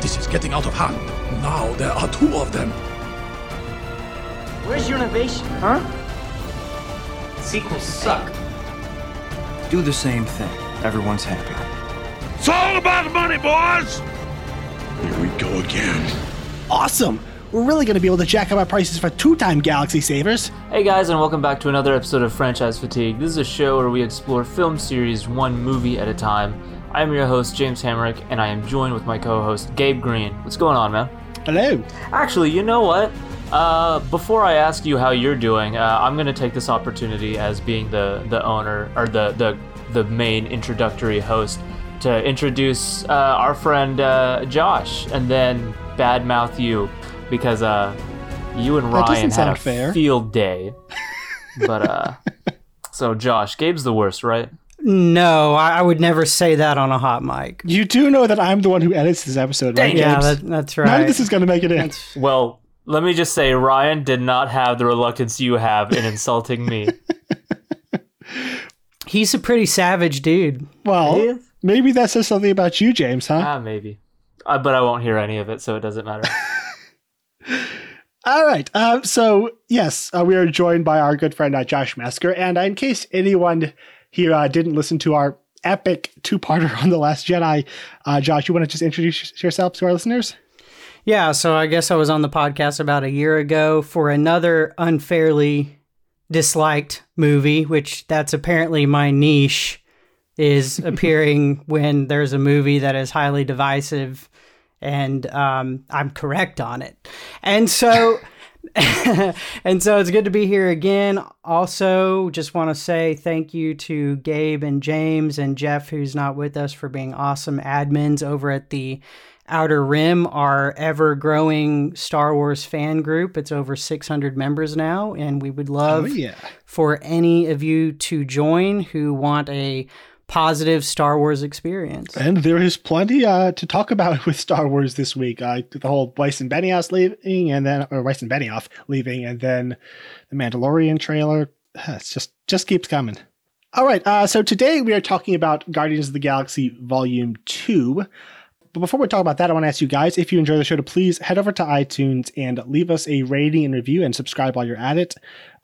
This is getting out of hand. Now there are two of them. Where's your innovation, huh? Sequels suck. Do the same thing. Everyone's happy. It's all about money, boys! Here we go again. Awesome! We're really going to be able to jack up our prices for two time Galaxy Savers. Hey guys, and welcome back to another episode of Franchise Fatigue. This is a show where we explore film series one movie at a time. I am your host, James Hamrick, and I am joined with my co host, Gabe Green. What's going on, man? Hello. Actually, you know what? Uh, before I ask you how you're doing, uh, I'm going to take this opportunity as being the, the owner, or the, the, the main introductory host, to introduce uh, our friend uh, Josh, and then badmouth you, because uh, you and Ryan had a fair. field day. but, uh, so Josh, Gabe's the worst, right? No, I, I would never say that on a hot mic. You do know that I'm the one who edits this episode, right? Yeah, that, that's right. None of this is going to make it in. Well, let me just say, Ryan did not have the reluctance you have in insulting me. He's a pretty savage dude. Well, maybe that says something about you, James, huh? ah, maybe. Uh, but I won't hear any of it, so it doesn't matter. All right. Uh, so, yes, uh, we are joined by our good friend uh, Josh Mesker. And uh, in case anyone here uh, didn't listen to our epic two parter on The Last Jedi, uh, Josh, you want to just introduce yourself to our listeners? Yeah, so I guess I was on the podcast about a year ago for another unfairly disliked movie, which that's apparently my niche, is appearing when there's a movie that is highly divisive and um, I'm correct on it. And so and so it's good to be here again. Also, just want to say thank you to Gabe and James and Jeff, who's not with us, for being awesome admins over at the Outer Rim, our ever growing Star Wars fan group. It's over 600 members now, and we would oh, love Oh, yeah. for any of you to join who want a positive Star Wars experience. And there is plenty uh, to talk about with Star Wars this week. Uh, the whole Weiss and Benioff leaving, and then or Weiss and Benioff leaving, and then the Mandalorian trailer. It's just just keeps coming. All right. Uh, so today we are talking about Guardians of the Galaxy Volume Two. But before we talk about that, I want to ask you guys if you enjoy the show to please head over to iTunes and leave us a rating and review and subscribe while you're at it.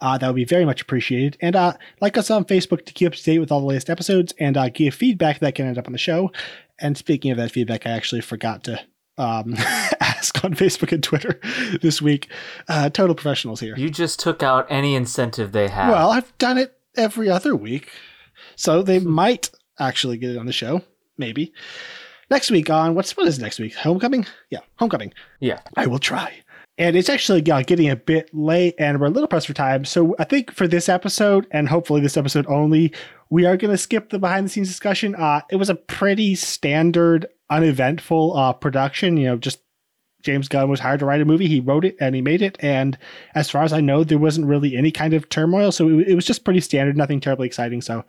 Uh, that would be very much appreciated. And uh, like us on Facebook to keep up to date with all the latest episodes and uh, give feedback that can end up on the show. And speaking of that feedback, I actually forgot to um, ask on Facebook and Twitter this week. Uh, total professionals here. you just took out any incentive they had. Well, I've done it every other week. So they might actually get it on the show. Maybe. Next week on what's what is next week? Homecoming? Yeah, homecoming. yeah. I will try. And it's actually uh, getting a bit late and we're a little pressed for time. So I think for this episode and hopefully this episode only, we are going to skip the behind the scenes discussion. Uh, it was a pretty standard, uneventful uh, production. You know, just James Gunn was hired to write a movie. He wrote it and he made it. And as far as I know, there wasn't really any kind of turmoil. So it, it was just pretty standard, nothing terribly exciting. So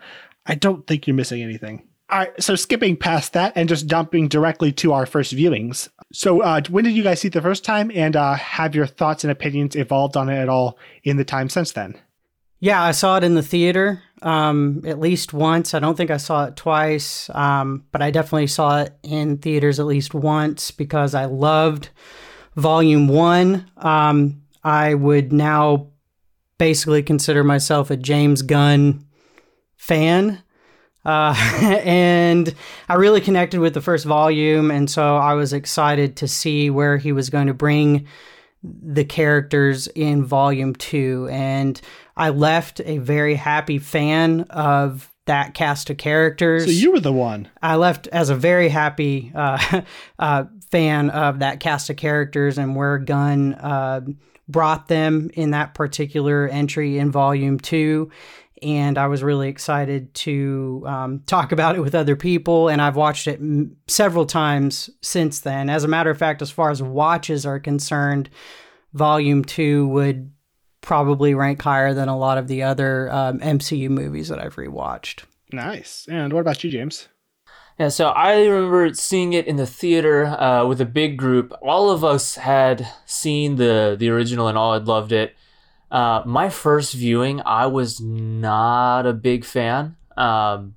I don't think you're missing anything. All right, so skipping past that and just jumping directly to our first viewings. So, uh, when did you guys see it the first time, and uh, have your thoughts and opinions evolved on it at all in the time since then? Yeah, I saw it in the theater um, at least once. I don't think I saw it twice, um, but I definitely saw it in theaters at least once because I loved Volume One. Um, I would now basically consider myself a James Gunn fan. Uh, and I really connected with the first volume, and so I was excited to see where he was going to bring the characters in volume two. And I left a very happy fan of that cast of characters. So you were the one. I left as a very happy uh, uh, fan of that cast of characters and where Gunn uh, brought them in that particular entry in Volume Two. And I was really excited to um, talk about it with other people. And I've watched it m- several times since then. As a matter of fact, as far as watches are concerned, Volume Two would probably rank higher than a lot of the other um, MCU movies that I've rewatched. Nice. And what about you, James? Yeah, so I remember seeing it in the theater uh, with a big group. All of us had seen the the original and all had loved it. Uh, my first viewing, I was not a big fan. Um,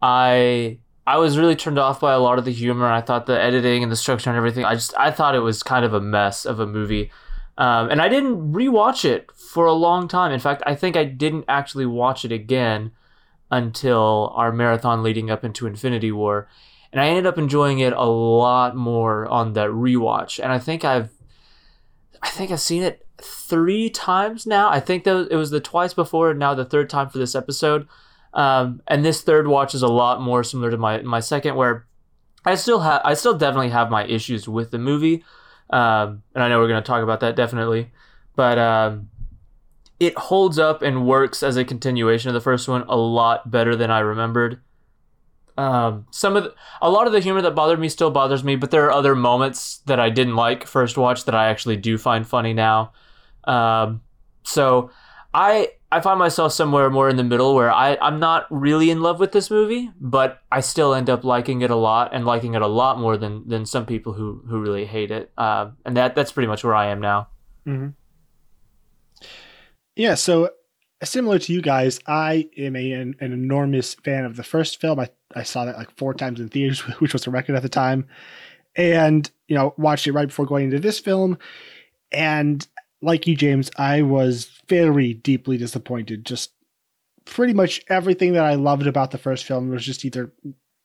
I I was really turned off by a lot of the humor. I thought the editing and the structure and everything. I just I thought it was kind of a mess of a movie, um, and I didn't rewatch it for a long time. In fact, I think I didn't actually watch it again until our marathon leading up into Infinity War, and I ended up enjoying it a lot more on that rewatch. And I think I've I think I've seen it three times now. I think that it was the twice before, and now the third time for this episode. Um, and this third watch is a lot more similar to my my second, where I still have I still definitely have my issues with the movie, um, and I know we're gonna talk about that definitely, but um, it holds up and works as a continuation of the first one a lot better than I remembered. Um, some of the, a lot of the humor that bothered me still bothers me, but there are other moments that I didn't like first watch that I actually do find funny now. Um, so I I find myself somewhere more in the middle where I, I'm not really in love with this movie, but I still end up liking it a lot and liking it a lot more than, than some people who, who really hate it. Uh, and that that's pretty much where I am now. Mm-hmm. Yeah, so similar to you guys, I am a, an, an, enormous fan of the first film. I, I saw that like four times in theaters, which was a record at the time. And, you know, watched it right before going into this film. And like you, James, I was very deeply disappointed. Just pretty much everything that I loved about the first film was just either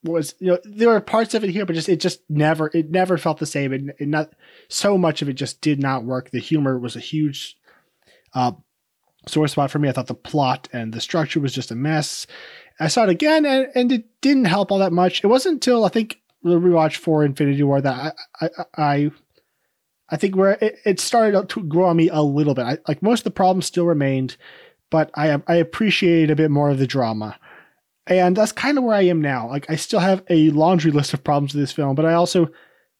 was you know there were parts of it here, but just it just never it never felt the same. And, and not so much of it just did not work. The humor was a huge uh, sore spot for me. I thought the plot and the structure was just a mess. I saw it again, and, and it didn't help all that much. It wasn't until I think the rewatch for Infinity War that I, I, I I think where it, it started to grow on me a little bit. I, like most of the problems still remained, but I I appreciated a bit more of the drama, and that's kind of where I am now. Like I still have a laundry list of problems with this film, but I also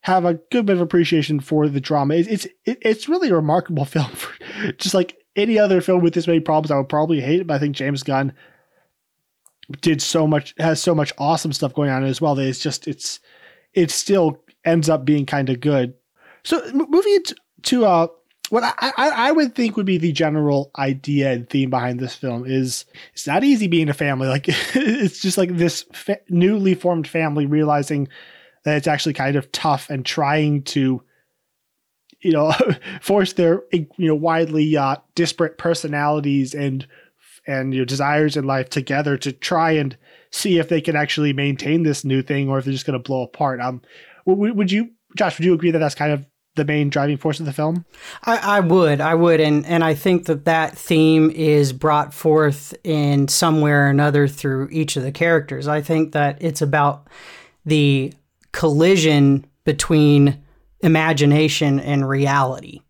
have a good bit of appreciation for the drama. It, it's it, it's really a remarkable film. For, just like any other film with this many problems, I would probably hate it. But I think James Gunn did so much, has so much awesome stuff going on as well. That it's just it's it still ends up being kind of good so moving to, uh, what I, I, I would think would be the general idea and theme behind this film is it's not easy being a family. Like it's just like this fa- newly formed family realizing that it's actually kind of tough and trying to, you know, force their you know widely uh, disparate personalities and and your know, desires in life together to try and see if they can actually maintain this new thing or if they're just going to blow apart. Um, would, would you, Josh? Would you agree that that's kind of the main driving force of the film? I, I, would, I would, and and I think that that theme is brought forth in somewhere or another through each of the characters. I think that it's about the collision between imagination and reality.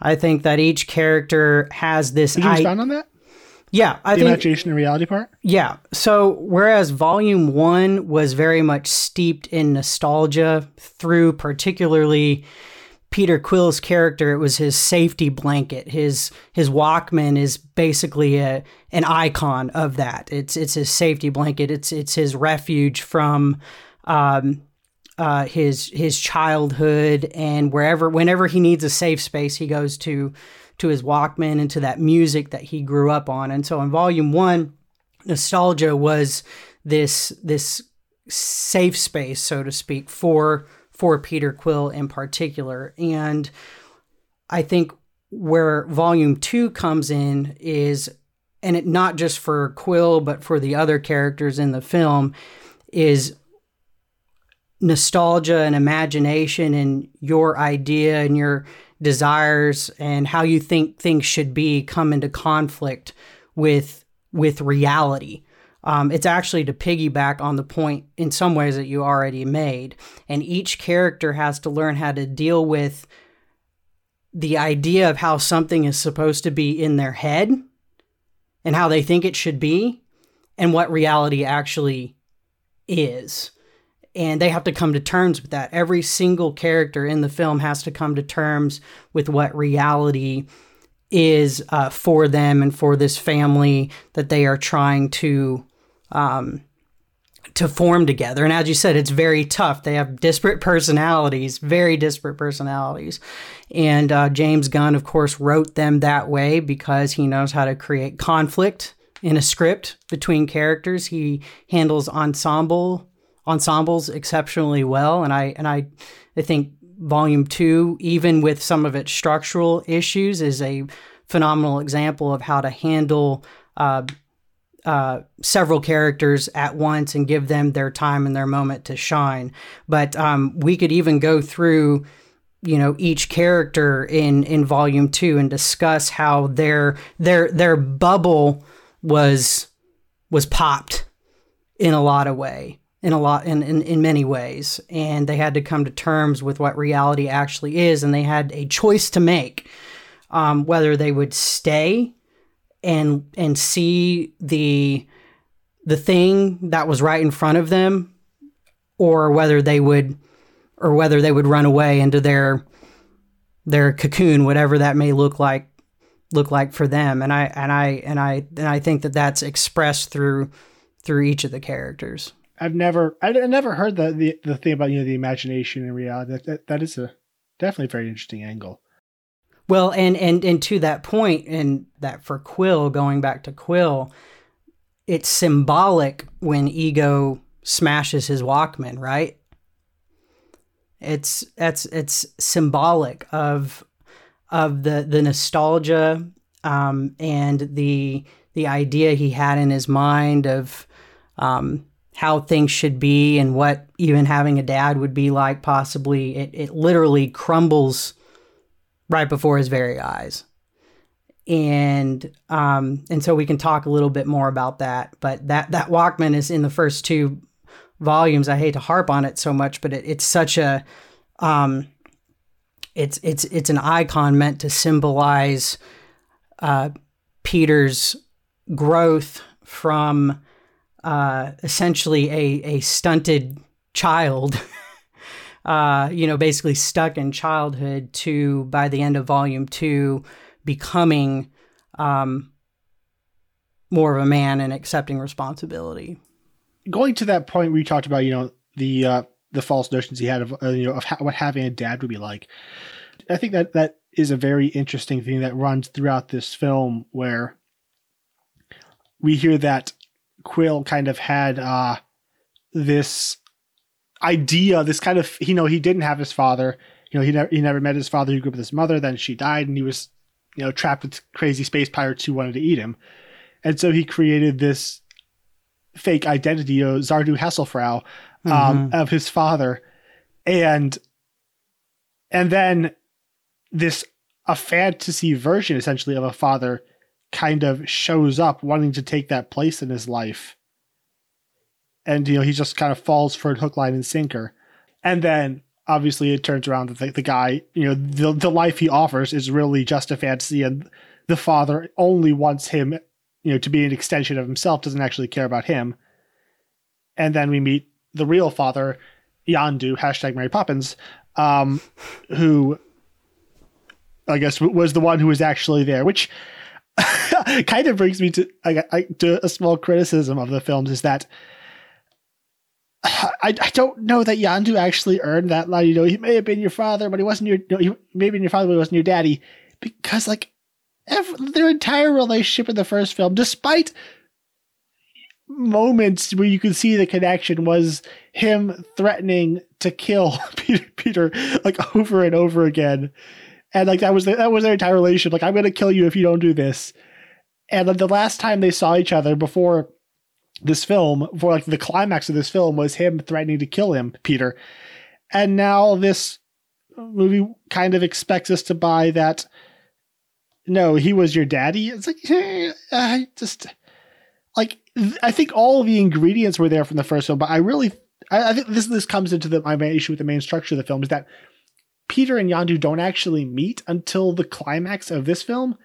I think that each character has this. Did you respond on that? Yeah, I the think imagination and reality part. Yeah. So whereas Volume One was very much steeped in nostalgia through particularly Peter Quill's character, it was his safety blanket. His his Walkman is basically a an icon of that. It's it's his safety blanket. It's it's his refuge from um, uh, his his childhood and wherever whenever he needs a safe space, he goes to to his Walkman and to that music that he grew up on. And so in Volume One, nostalgia was this this safe space, so to speak, for for Peter Quill in particular. And I think where volume two comes in is, and it not just for Quill, but for the other characters in the film, is nostalgia and imagination and your idea and your desires and how you think things should be come into conflict with with reality um, it's actually to piggyback on the point in some ways that you already made. And each character has to learn how to deal with the idea of how something is supposed to be in their head and how they think it should be and what reality actually is. And they have to come to terms with that. Every single character in the film has to come to terms with what reality is uh, for them and for this family that they are trying to um, to form together. And as you said, it's very tough. They have disparate personalities, very disparate personalities. And uh, James Gunn, of course, wrote them that way because he knows how to create conflict in a script between characters. He handles ensemble ensembles exceptionally well, and I and I I think volume two, even with some of its structural issues, is a phenomenal example of how to handle uh, uh, several characters at once and give them their time and their moment to shine. But um, we could even go through, you know, each character in in volume two and discuss how their their their bubble was was popped in a lot of way in a lot in, in in many ways and they had to come to terms with what reality actually is and they had a choice to make um, whether they would stay and and see the the thing that was right in front of them or whether they would or whether they would run away into their their cocoon whatever that may look like look like for them and i and i and i and i think that that's expressed through through each of the characters I've never, I never heard the, the the thing about you know the imagination and reality. That, that that is a definitely very interesting angle. Well, and and and to that point, and that for Quill, going back to Quill, it's symbolic when Ego smashes his Walkman, right? It's that's it's symbolic of of the the nostalgia um, and the the idea he had in his mind of um, how things should be and what even having a dad would be like. Possibly, it it literally crumbles right before his very eyes. And um, and so we can talk a little bit more about that. But that that Walkman is in the first two volumes. I hate to harp on it so much, but it, it's such a um, it's it's it's an icon meant to symbolize uh, Peter's growth from uh, essentially a a stunted child uh, you know, basically stuck in childhood to by the end of volume two becoming um, more of a man and accepting responsibility. Going to that point where you talked about, you know, the uh, the false notions he had of uh, you know of ha- what having a dad would be like. I think that that is a very interesting thing that runs throughout this film, where we hear that Quill kind of had uh, this idea, this kind of you know he didn't have his father. You know he never he never met his father. He grew up with his mother. Then she died, and he was you know trapped with crazy space pirates who wanted to eat him. And so he created this fake identity, you know, Zardu Hasselfrau, um, mm-hmm. of his father, and and then this a fantasy version essentially of a father kind of shows up wanting to take that place in his life and you know he just kind of falls for hook, line, and sinker. And then obviously it turns around that the, the guy, you know, the the life he offers is really just a fantasy, and the father only wants him, you know, to be an extension of himself, doesn't actually care about him. And then we meet the real father, Yondu, hashtag Mary Poppins, um, who I guess was the one who was actually there, which kind of brings me to I, I, to a small criticism of the films is that I, I don't know that Yondu actually earned that line. You know, he may have been your father, but he wasn't your. You know, he may have been your father, but he wasn't your daddy. Because like every, their entire relationship in the first film, despite moments where you could see the connection, was him threatening to kill Peter, Peter like over and over again, and like that was the, that was their entire relationship. Like I'm going to kill you if you don't do this. And the last time they saw each other before this film for like the climax of this film was him threatening to kill him, Peter. And now this movie kind of expects us to buy that no, he was your daddy. It's like I just like I think all the ingredients were there from the first film, but I really I, I think this this comes into the my main issue with the main structure of the film is that Peter and Yondu don't actually meet until the climax of this film.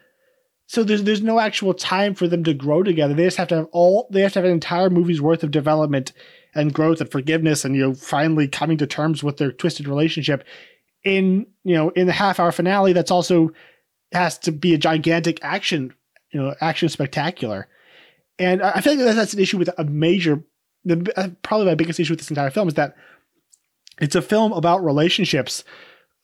So there's there's no actual time for them to grow together. They just have to have all they have to have an entire movie's worth of development and growth and forgiveness and you know finally coming to terms with their twisted relationship in you know in the half hour finale that's also has to be a gigantic action you know action spectacular and i feel like that's an issue with a major the uh, probably my biggest issue with this entire film is that it's a film about relationships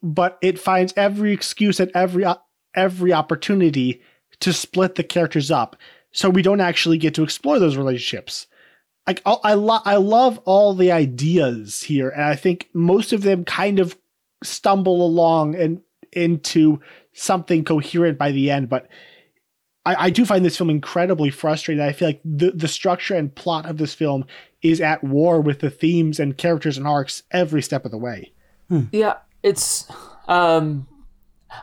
but it finds every excuse and every uh, every opportunity to split the characters up. So we don't actually get to explore those relationships. like I I, lo- I love all the ideas here, and I think most of them kind of stumble along and into something coherent by the end. But I, I do find this film incredibly frustrating. I feel like the the structure and plot of this film is at war with the themes and characters and arcs every step of the way. Yeah, it's. Um,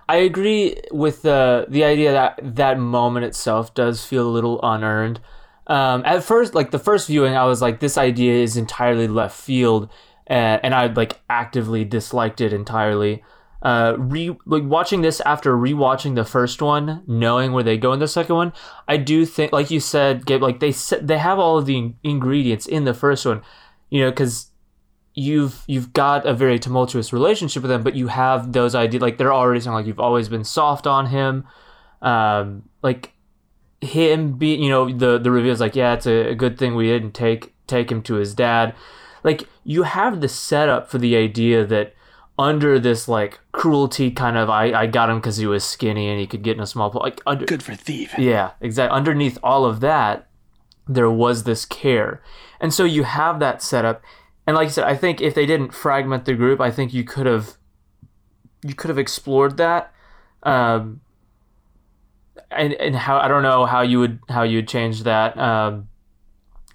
I agree with the the idea that that moment itself does feel a little unearned. Um, at first, like the first viewing, I was like, this idea is entirely left field, uh, and I like actively disliked it entirely. Uh, re like watching this after rewatching the first one, knowing where they go in the second one, I do think, like you said, Gabe, like they they have all of the in- ingredients in the first one, you know, because you've you've got a very tumultuous relationship with him, but you have those ideas like they're already saying like you've always been soft on him, um, like him be you know the the review is like yeah it's a, a good thing we didn't take take him to his dad, like you have the setup for the idea that under this like cruelty kind of I I got him because he was skinny and he could get in a small pl- like under Good for thief. yeah, exactly. Underneath all of that, there was this care. And so you have that setup. And like I said, I think if they didn't fragment the group, I think you could have you could have explored that. Um and, and how I don't know how you would how you would change that. Um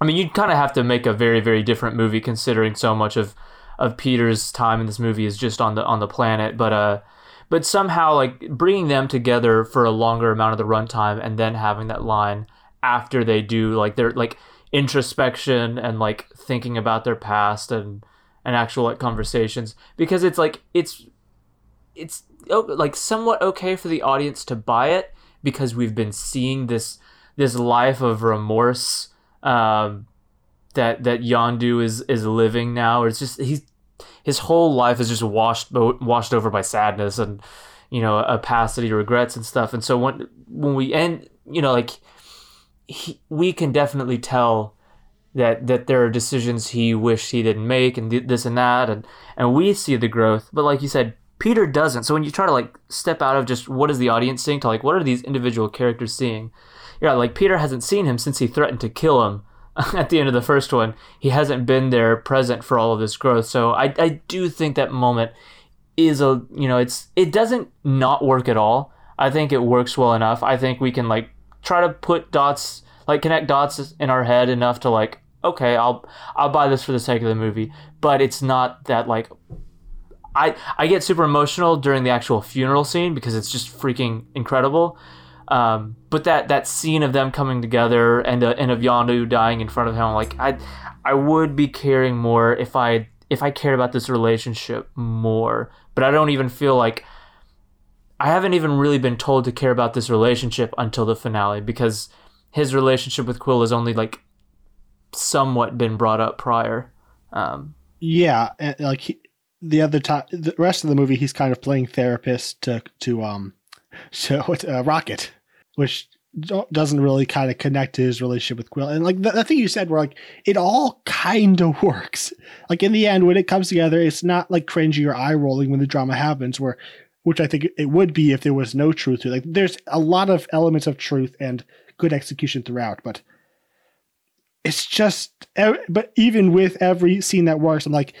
I mean you'd kind of have to make a very, very different movie considering so much of of Peter's time in this movie is just on the on the planet, but uh but somehow like bringing them together for a longer amount of the runtime and then having that line after they do like they're like introspection and like thinking about their past and and actual like conversations. Because it's like it's it's like somewhat okay for the audience to buy it because we've been seeing this this life of remorse um that that Yondu is is living now. It's just he's his whole life is just washed washed over by sadness and you know he regrets and stuff. And so when when we end you know like he, we can definitely tell that that there are decisions he wished he didn't make and th- this and that and and we see the growth but like you said Peter doesn't so when you try to like step out of just what is the audience seeing to like what are these individual characters seeing yeah like Peter hasn't seen him since he threatened to kill him at the end of the first one, he hasn't been there present for all of this growth. So I, I do think that moment is a you know it's it doesn't not work at all. I think it works well enough. I think we can like try to put dots like connect dots in our head enough to like okay I'll I'll buy this for the sake of the movie, but it's not that like I I get super emotional during the actual funeral scene because it's just freaking incredible. Um, but that that scene of them coming together and uh, and of Yondu dying in front of him, like I I would be caring more if I if I cared about this relationship more. But I don't even feel like I haven't even really been told to care about this relationship until the finale because his relationship with Quill has only like somewhat been brought up prior. Um, Yeah, like he, the other time, the rest of the movie, he's kind of playing therapist to to um, so uh, Rocket, which do- doesn't really kind of connect to his relationship with Quill. And like the, the thing you said, where like it all kind of works. Like in the end, when it comes together, it's not like cringy or eye rolling when the drama happens. Where, which I think it would be if there was no truth to it. Like there's a lot of elements of truth and good execution throughout, but it's just. But even with every scene that works, I'm like,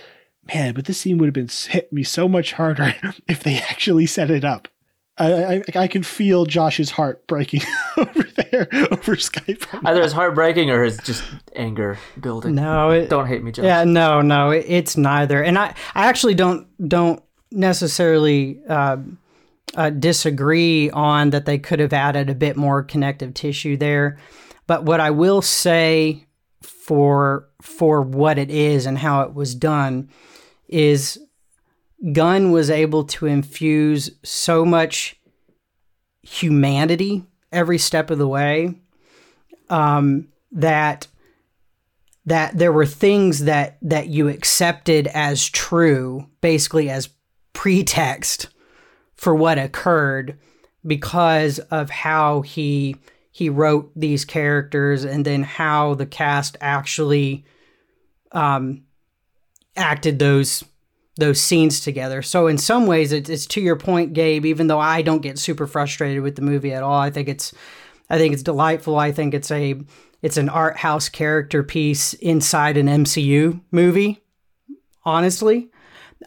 man, but this scene would have been hit me so much harder if they actually set it up. I, I I can feel Josh's heart breaking over there over Skype. either his heart breaking or his just anger building. No, it, Don't hate me, Josh. Yeah, no, no, it, it's neither. And I, I actually don't don't necessarily uh, uh, disagree on that they could have added a bit more connective tissue there. But what I will say for for what it is and how it was done is Gunn was able to infuse so much humanity every step of the way um, that that there were things that that you accepted as true, basically as pretext for what occurred because of how he he wrote these characters and then how the cast actually um, acted those those scenes together. So in some ways, it's, it's to your point, Gabe. Even though I don't get super frustrated with the movie at all, I think it's I think it's delightful. I think it's a it's an art house character piece inside an MCU movie. Honestly,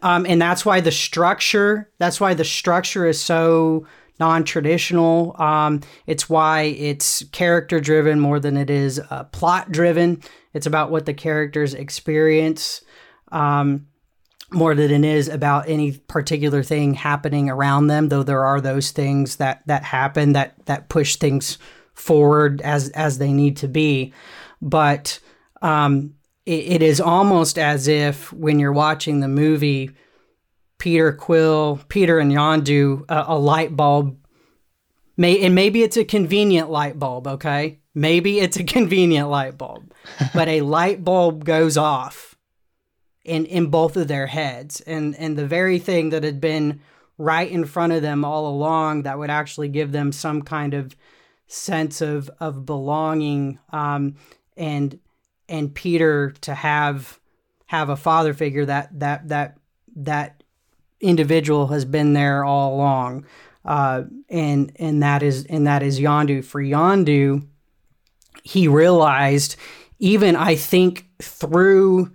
um, and that's why the structure that's why the structure is so non-traditional. Um, it's why it's character driven more than it is uh, plot driven it's about what the characters experience um, more than it is about any particular thing happening around them though there are those things that that happen that that push things forward as as they need to be. But um, it, it is almost as if when you're watching the movie peter quill peter and yondu a, a light bulb may and maybe it's a convenient light bulb okay? Maybe it's a convenient light bulb but a light bulb goes off in in both of their heads. And and the very thing that had been right in front of them all along that would actually give them some kind of sense of of belonging um, and and Peter to have have a father figure that that that that individual has been there all along. Uh, and and that is and that is Yondu. For Yondu he realized even I think through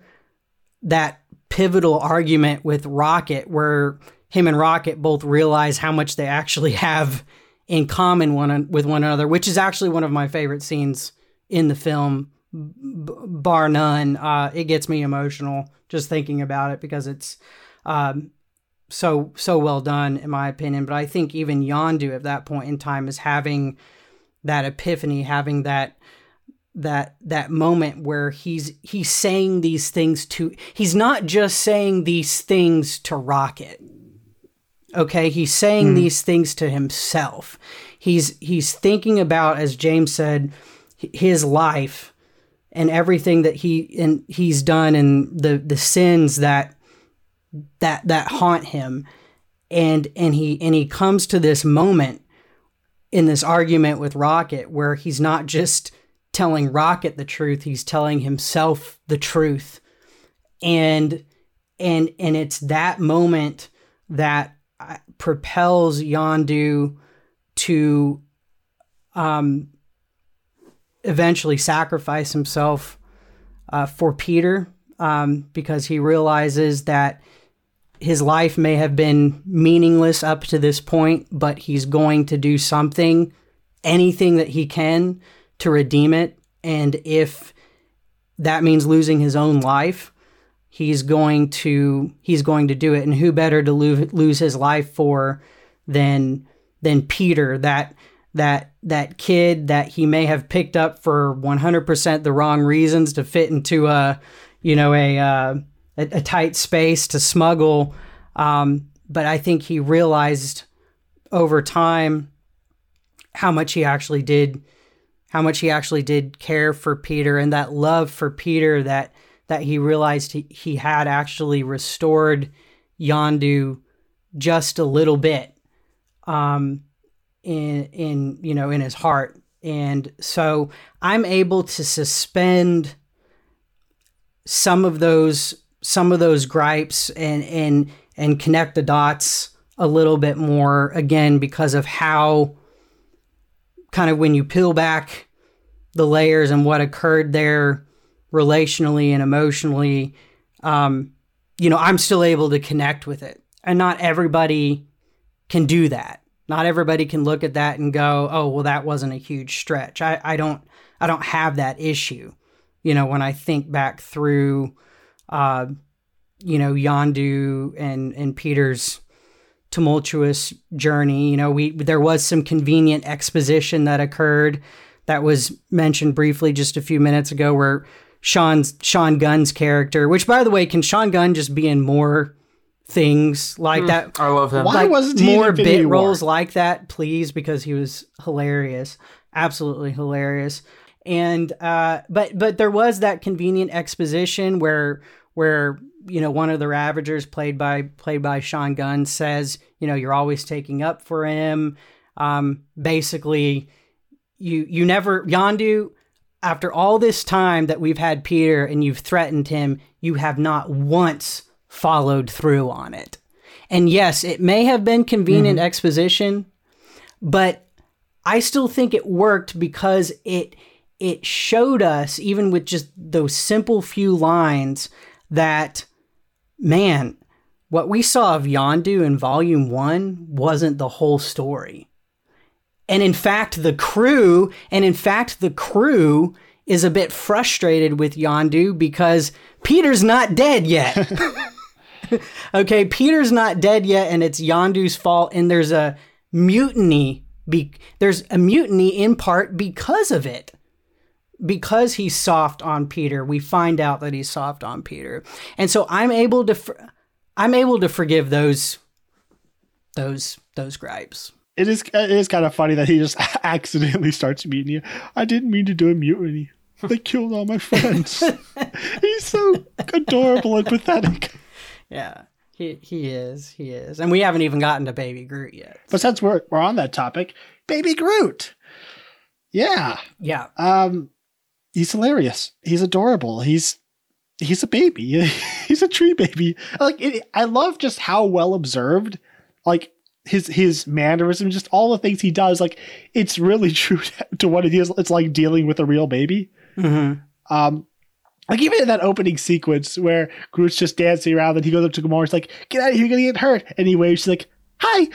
that pivotal argument with Rocket, where him and Rocket both realize how much they actually have in common one with one another, which is actually one of my favorite scenes in the film, b- bar none. Uh, it gets me emotional just thinking about it because it's um, so so well done in my opinion. But I think even Yondu at that point in time is having that epiphany, having that that that moment where he's he's saying these things to he's not just saying these things to Rocket. Okay, he's saying mm. these things to himself. He's he's thinking about as James said his life and everything that he and he's done and the the sins that that that haunt him and and he and he comes to this moment in this argument with Rocket where he's not just telling Rocket the truth, he's telling himself the truth. And and and it's that moment that uh, propels Yondu to um eventually sacrifice himself uh, for Peter um, because he realizes that his life may have been meaningless up to this point, but he's going to do something, anything that he can to redeem it. And if that means losing his own life, he's going to he's going to do it. And who better to lose, lose his life for than than Peter, that that that kid that he may have picked up for 100% the wrong reasons to fit into a you know a uh, a, a, tight space to smuggle. Um, but I think he realized over time how much he actually did how much he actually did care for Peter and that love for Peter that that he realized he, he had actually restored Yondu just a little bit. Um, in in you know in his heart and so I'm able to suspend some of those some of those gripes and and and connect the dots a little bit more again because of how kind of when you peel back the layers and what occurred there relationally and emotionally, um, you know, I'm still able to connect with it. And not everybody can do that. Not everybody can look at that and go, "Oh, well, that wasn't a huge stretch." I, I don't, I don't have that issue. You know, when I think back through, uh, you know, Yondu and and Peter's tumultuous journey. You know, we there was some convenient exposition that occurred that was mentioned briefly just a few minutes ago, where Sean's Sean Gunn's character, which by the way, can Sean Gunn just be in more things like mm, that? I love him. Why like, wasn't he more bit Infinity roles like that, please? Because he was hilarious, absolutely hilarious. And uh, but but there was that convenient exposition where where you know one of the Ravagers played by played by Sean Gunn says you know you're always taking up for him. Um, basically, you you never Yondu. After all this time that we've had Peter and you've threatened him, you have not once followed through on it. And yes, it may have been convenient Mm-hmm. exposition, but I still think it worked because it it showed us, even with just those simple few lines, that man, what we saw of Yondu in Volume One wasn't the whole story. And in fact, the crew, and in fact, the crew is a bit frustrated with Yondu because Peter's not dead yet. okay, Peter's not dead yet, and it's Yondu's fault, and there's a mutiny. Be- there's a mutiny in part because of it. Because he's soft on Peter, we find out that he's soft on Peter, and so I'm able to, I'm able to forgive those, those, those gripes. It is it is kind of funny that he just accidentally starts mutiny. I didn't mean to do a mutiny. They killed all my friends. He's so adorable and pathetic. Yeah, he he is, he is, and we haven't even gotten to Baby Groot yet. But since we're we're on that topic, Baby Groot. Yeah. Yeah, Um he's hilarious. He's adorable. He's he's a baby. he's a tree baby. Like it, I love just how well observed like his his mannerism, just all the things he does. Like it's really true to what it is. It's like dealing with a real baby. hmm Um, like even in that opening sequence where Groot's just dancing around, and he goes up to Gamora, he's like, "Get out of here, you're gonna get hurt," and he waves, she's like, "Hi,"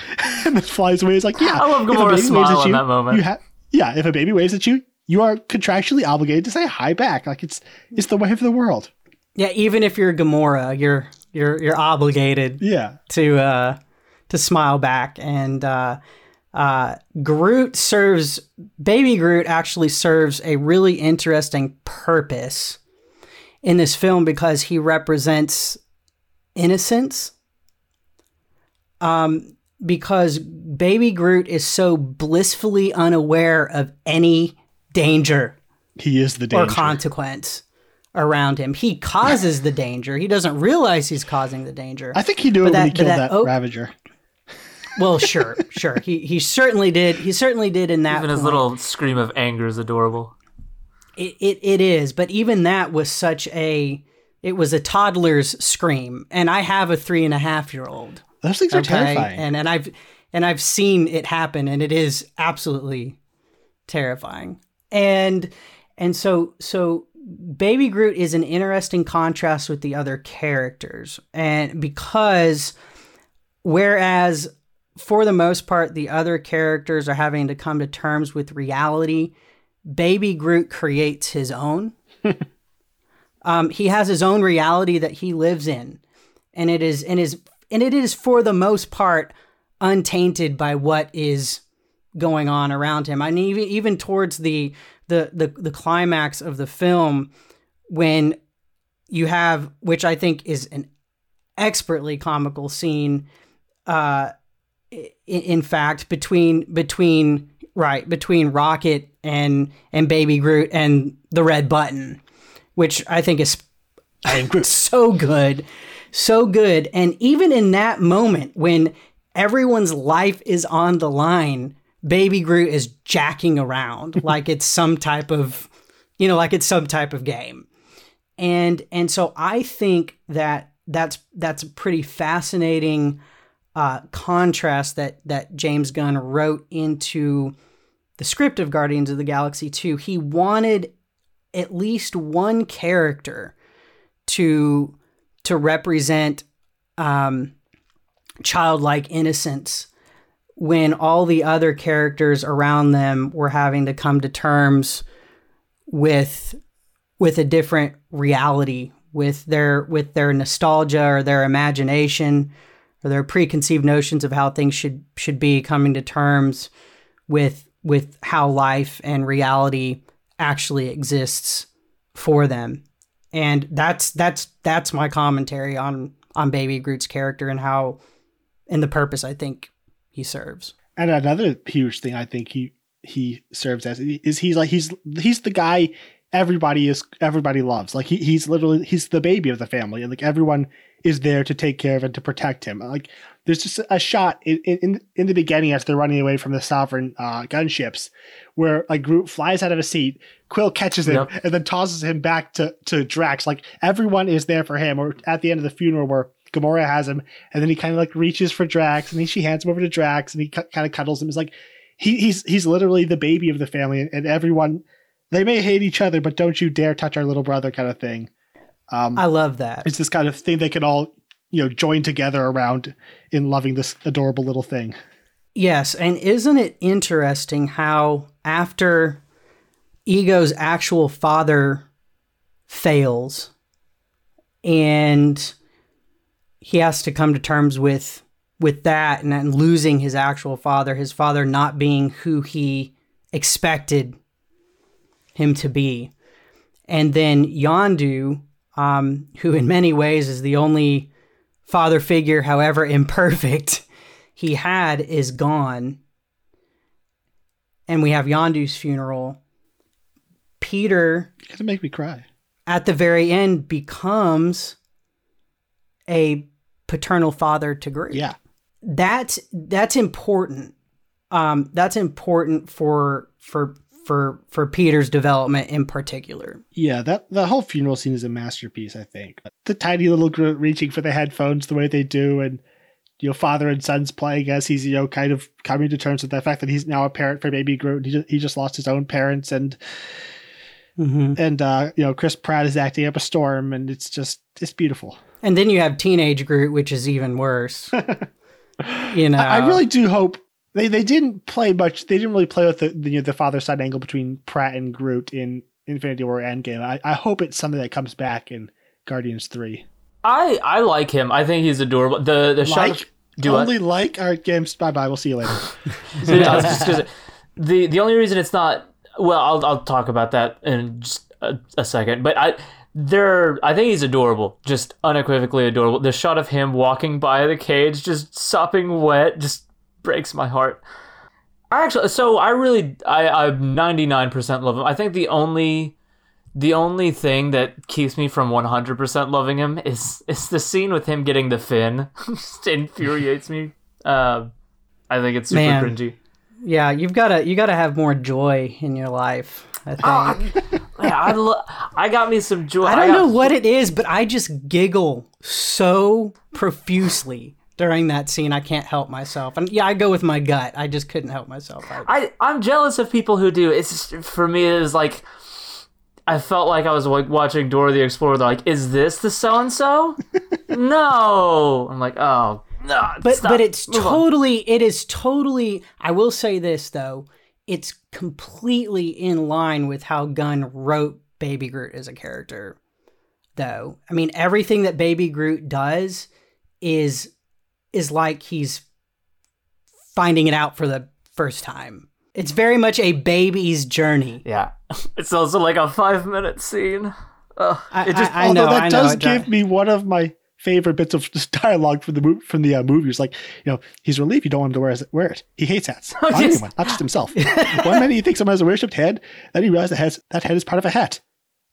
and then flies away. He's like, "Yeah." I love if a Gamora's baby waves smile at in you, that moment. You ha- yeah, if a baby waves at you, you are contractually obligated to say hi back. Like it's it's the way of the world. yeah. Even if you're Gamora, you're you're you're obligated Yeah, to uh to smile back and uh uh Groot serves baby Groot actually serves a really interesting purpose in this film because he represents innocence um because baby Groot is so blissfully unaware of any danger he is the or consequence around him. He causes the danger. He doesn't realize he's causing the danger. I think he knew it But when he killed that that, o- Ravager. Well, sure, sure. He he certainly did. He certainly did in that. Even his point. little scream of anger is adorable. It, it it is, but even that was such a. It was a toddler's scream, and I have a three and a half year old. Those things are terrifying. and and I've and I've seen it happen, and it is absolutely terrifying. And and so so Baby Groot is an interesting contrast with the other characters, and because whereas for the most part the other characters are having to come to terms with reality, Baby Groot creates his own. um, he has his own reality that he lives in, and it is and is and it is for the most part untainted by what is going on around him. I mean, even even towards the the the, the climax of the film, when you have, which I think is an expertly comical scene, uh, i- in fact, between between right between Rocket and and Baby Groot and the Red Button, which I think is I am Groot. so good, so good. And even in that moment when everyone's life is on the line, Baby Groot is jacking around like it's some type of, you know, like it's some type of game. And and so I think that that's that's a pretty fascinating uh, contrast that that James Gunn wrote into the script of Guardians of the Galaxy 2. He wanted at least one character to to represent um, childlike innocence when all the other characters around them were having to come to terms with with a different reality with their with their nostalgia or their imagination or their preconceived notions of how things should should be coming to terms with with how life and reality actually exists for them and that's that's that's my commentary on on baby groot's character and how and the purpose i think he serves And another huge thing I think he he serves as is he's like he's he's the guy everybody is everybody loves. Like he, he's literally he's the baby of the family, and like everyone is there to take care of and to protect him. Like there's just a shot in in, in the beginning as they're running away from the sovereign uh, gunships, where like Groot flies out of a seat, Quill catches him Yep. and then tosses him back to to Drax. Like everyone is there for him. Or at the end of the funeral where Gamora has him, and then he kind of like reaches for Drax, and then she hands him over to Drax, and he cu- kind of cuddles him. It's like he, he's he's literally the baby of the family, and, and everyone they may hate each other, but don't you dare touch our little brother kind of thing. Um, I love that. it's this kind of thing they can all you know join together around in loving this adorable little thing. Yes, and isn't it interesting how after Ego's actual father fails and he has to come to terms with with that and, losing his actual father, his father not being who he expected him to be. And then Yondu, um, who in many ways is the only father figure, however imperfect, he had, is gone. And we have Yondu's funeral. Peter, You're gonna make me cry. at the very end, becomes a paternal father to Groot Yeah, that's that's important. Um, that's important for for for for Peter's development in particular. yeah. That the whole funeral scene is a masterpiece. I think the tiny little Groot reaching for the headphones the way they do, and you know, father and sons playing as he's you know kind of coming to terms with the fact that he's now a parent for baby Groot. He just, he just lost his own parents, and Mm-hmm. and uh, you know Chris Pratt is acting up a storm, and it's just it's beautiful. And then you have teenage Groot, which is even worse. you know, I, I really do hope they, they didn't play much. They didn't really play with the the, you know, the father son angle between Pratt and Groot in Infinity War Endgame. I, I hope it's something that comes back in Guardians Three. I I like him. I think he's adorable. The the shot. Like Of, do what? only like our games. Bye bye. We'll see you later. I was just gonna the the only reason it's not well, I'll I'll talk about that in just a, a second. But I there I think he's adorable, just unequivocally adorable. The shot of him walking by the cage, just sopping wet, just breaks my heart. I actually, so I really, I I'm 99% love him. I think the only the only thing that keeps me from 100% loving him is is the scene with him getting the fin. just infuriates me. Uh, I think it's super Man. cringy. yeah, you've got to you got to have more joy in your life. I think. Yeah, I, lo- I got me some joy. I don't got- know what it is, but I just giggle so profusely during that scene. I can't help myself. And yeah, I go with my gut. I just couldn't help myself. I, I I'm jealous of people who do. It's just, for me. It was like I felt like I was like watching Dora the Explorer. They're like, "Is this the so and so?" No. I'm like, oh no. but stop. but it's Move on." totally it is totally i will say this though it's completely in line with how gunn wrote baby groot as a character though i mean everything that baby groot does is is like he's finding it out for the first time it's very much a baby's journey Yeah, it's also like a five minute scene. Ugh, I, it just I, I know that I know does it dri- give me one of my favorite bits of dialogue from the mo- from the uh, movie. It's like you know he's relieved you don't want him to wear, wear it. He hates hats. on yes. anyone, not just himself. One minute he thinks someone has a worshipped head, then he realizes that has, that head is part of a hat.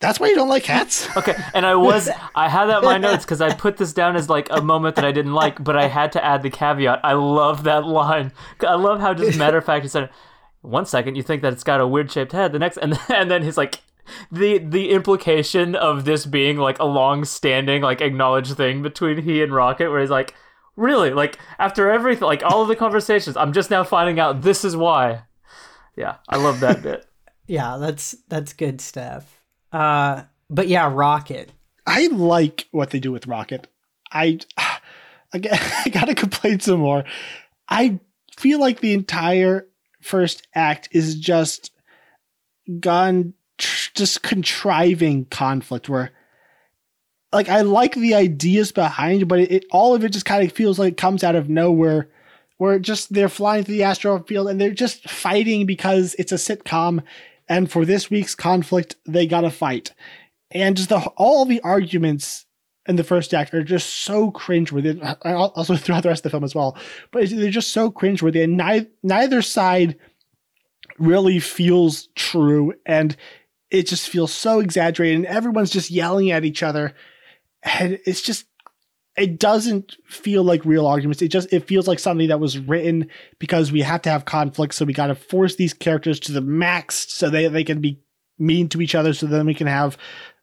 That's why you don't like hats. Okay, and I was I had that in my notes because I put this down as like a moment that I didn't like, but I had to add the caveat. I love that line. I love how just matter of fact he said, "One second you think that it's got a weird shaped head, the next and and then he's like." The the implication of this being like a long standing like acknowledged thing between he and Rocket, where he's like, really like after everything like all of the conversations, I'm just now finding out this is why. Yeah, I love that bit. yeah that's that's good stuff uh but yeah rocket I like what they do with Rocket. I again I gotta complain some more. I feel like the entire first act is just gone tr- just contriving conflict where like I like the ideas behind but it, it all of it just kind of feels like it comes out of nowhere where just they're flying through the asteroid field and they're just fighting because it's a sitcom and for this week's conflict they gotta fight. And just the all the arguments in the first act are just so cringeworthy. Also throughout the rest of the film as well, but they're just so cringeworthy, and neither neither side really feels true, and it just feels so exaggerated, and everyone's just yelling at each other, and it's just it doesn't feel like real arguments. It just it feels like something that was written because we have to have conflict, so we got to force these characters to the max so they they can be mean to each other, so then we can have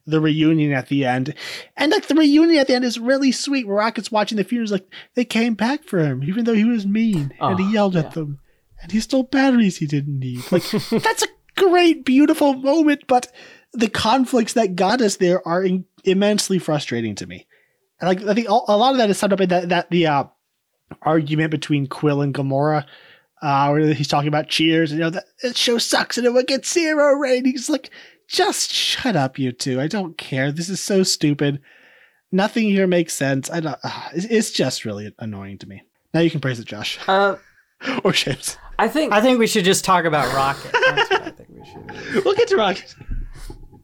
the reunion at the end. And like the reunion at the end is really sweet. Rocket's watching the funerals, like they came back for him, even though he was mean and Oh, he ah, yelled yeah. at them, and he stole batteries he didn't need. Like that's a great great, beautiful moment, but the conflicts that got us there are in- immensely frustrating to me. And like I think a lot of that is summed up in that that the uh, argument between Quill and Gamora, uh, where he's talking about Cheers, and you know that, that show sucks and it would get zero ratings. Like, just shut up, you two. I don't care. This is so stupid. Nothing here makes sense. I don't. Uh, it's, it's just really annoying to me. Now you can praise it, Josh Uh, or James. I think I think we should just talk about Rocket. That's what I think we should. We'll get to Rocket.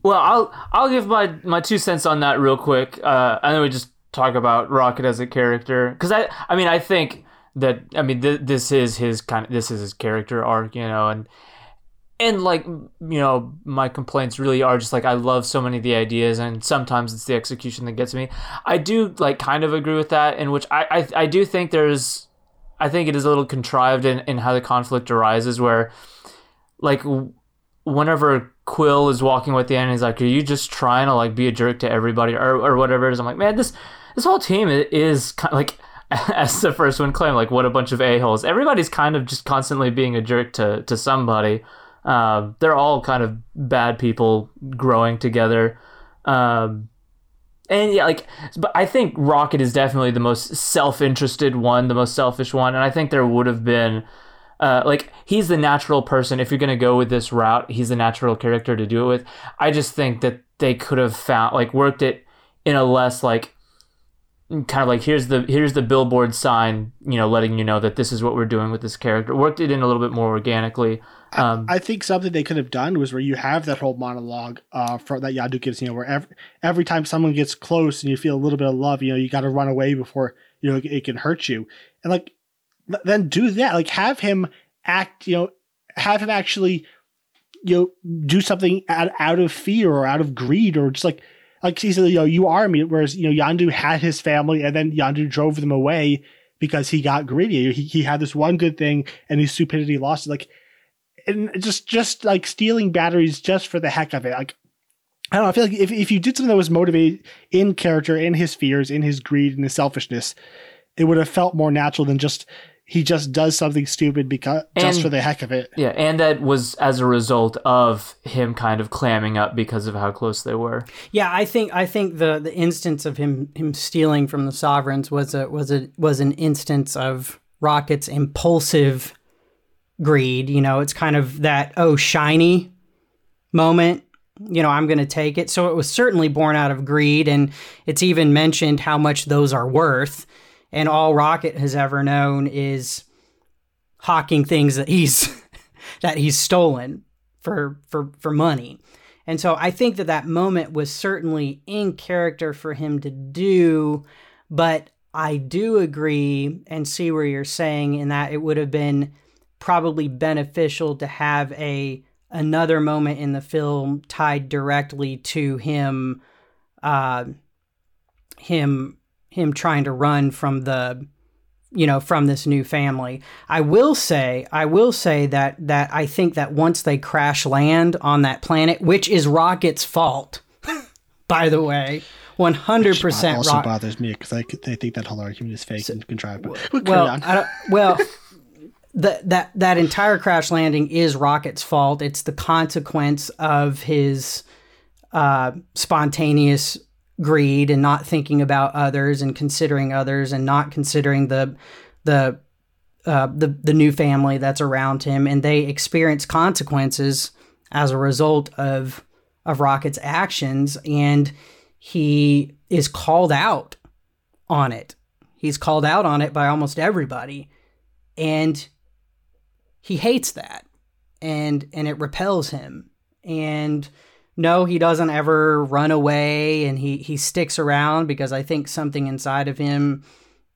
Well, I'll I'll give my my two cents on that real quick, uh, and then we just talk about Rocket as a character because I I mean I think that I mean th- this is his kind of this is his character arc, you know, and and like you know my complaints really are just like I love so many of the ideas, and sometimes it's the execution that gets me. I do like kind of agree with that, in which I I, I do think there's I think it is a little contrived in, in how the conflict arises, where like whenever Quill is walking with the end, he's like, "Are you just trying to like be a jerk to everybody or, or whatever it is?" I'm like, man, this this whole team is kind of like, as the first one claimed, like, what a bunch of a holes. Everybody's kind of just constantly being a jerk to to somebody. Um, they're all kind of bad people growing together. Um, and yeah, like, but I think Rocket is definitely the most self-interested one, the most selfish one, and I think there would have been, uh, like, he's the natural person. If you're gonna go with this route, he's the natural character to do it with. I just think that they could have found, like, worked it in a less like, kind of like here's the here's the billboard sign, you know, letting you know that this is what we're doing with this character. Worked it in a little bit more organically. Um, I think something they could have done was where you have that whole monologue uh, for that Yondu gives, you know, where every, every time someone gets close and you feel a little bit of love, you know, you got to run away before, you know, it, it can hurt you. And like, th- then do that. Like, have him act, you know, have him actually, you know, do something out, out of fear or out of greed or just like, like he said, you know, you are me. Whereas, you know, Yondu had his family and then Yondu drove them away because he got greedy. He, he had this one good thing and his stupidity lost it. Like, and just just like stealing batteries just for the heck of it. Like I don't know. I feel like if, if you did something that was motivated in character, in his fears, in his greed, in his selfishness, it would have felt more natural than just he just does something stupid because just for the heck of it. yeah, and that was as a result of him kind of clamming up because of how close they were. Yeah, I think I think the the instance of him him stealing from the sovereigns was a was a was an instance of Rocket's impulsive greed. You know, it's kind of that oh shiny moment. You know, I'm going to take it. So it was certainly born out of greed, and it's even mentioned how much those are worth. And all Rocket has ever known is hawking things that he's that he's stolen for for for money. And so I think that that moment was certainly in character for him to do, but I do agree and see where you're saying in that it would have been probably beneficial to have a another moment in the film tied directly to him uh him him trying to run from the you know from this new family i will say i will say that that i think that once they crash land on that planet which is rocket's fault by the way 100% also rock bothers me because I, I think that whole argument is fake and contrived. But well. I don't, well, the, that that entire crash landing is Rocket's fault. It's the consequence of his uh, spontaneous greed and not thinking about others and considering others and not considering the the uh, the the new family that's around him, and they experience consequences as a result of of Rocket's actions, and he is called out on it. He's called out on it by almost everybody, and he hates that, and and it repels him. And no, he doesn't ever run away, and he he sticks around because I think something inside of him,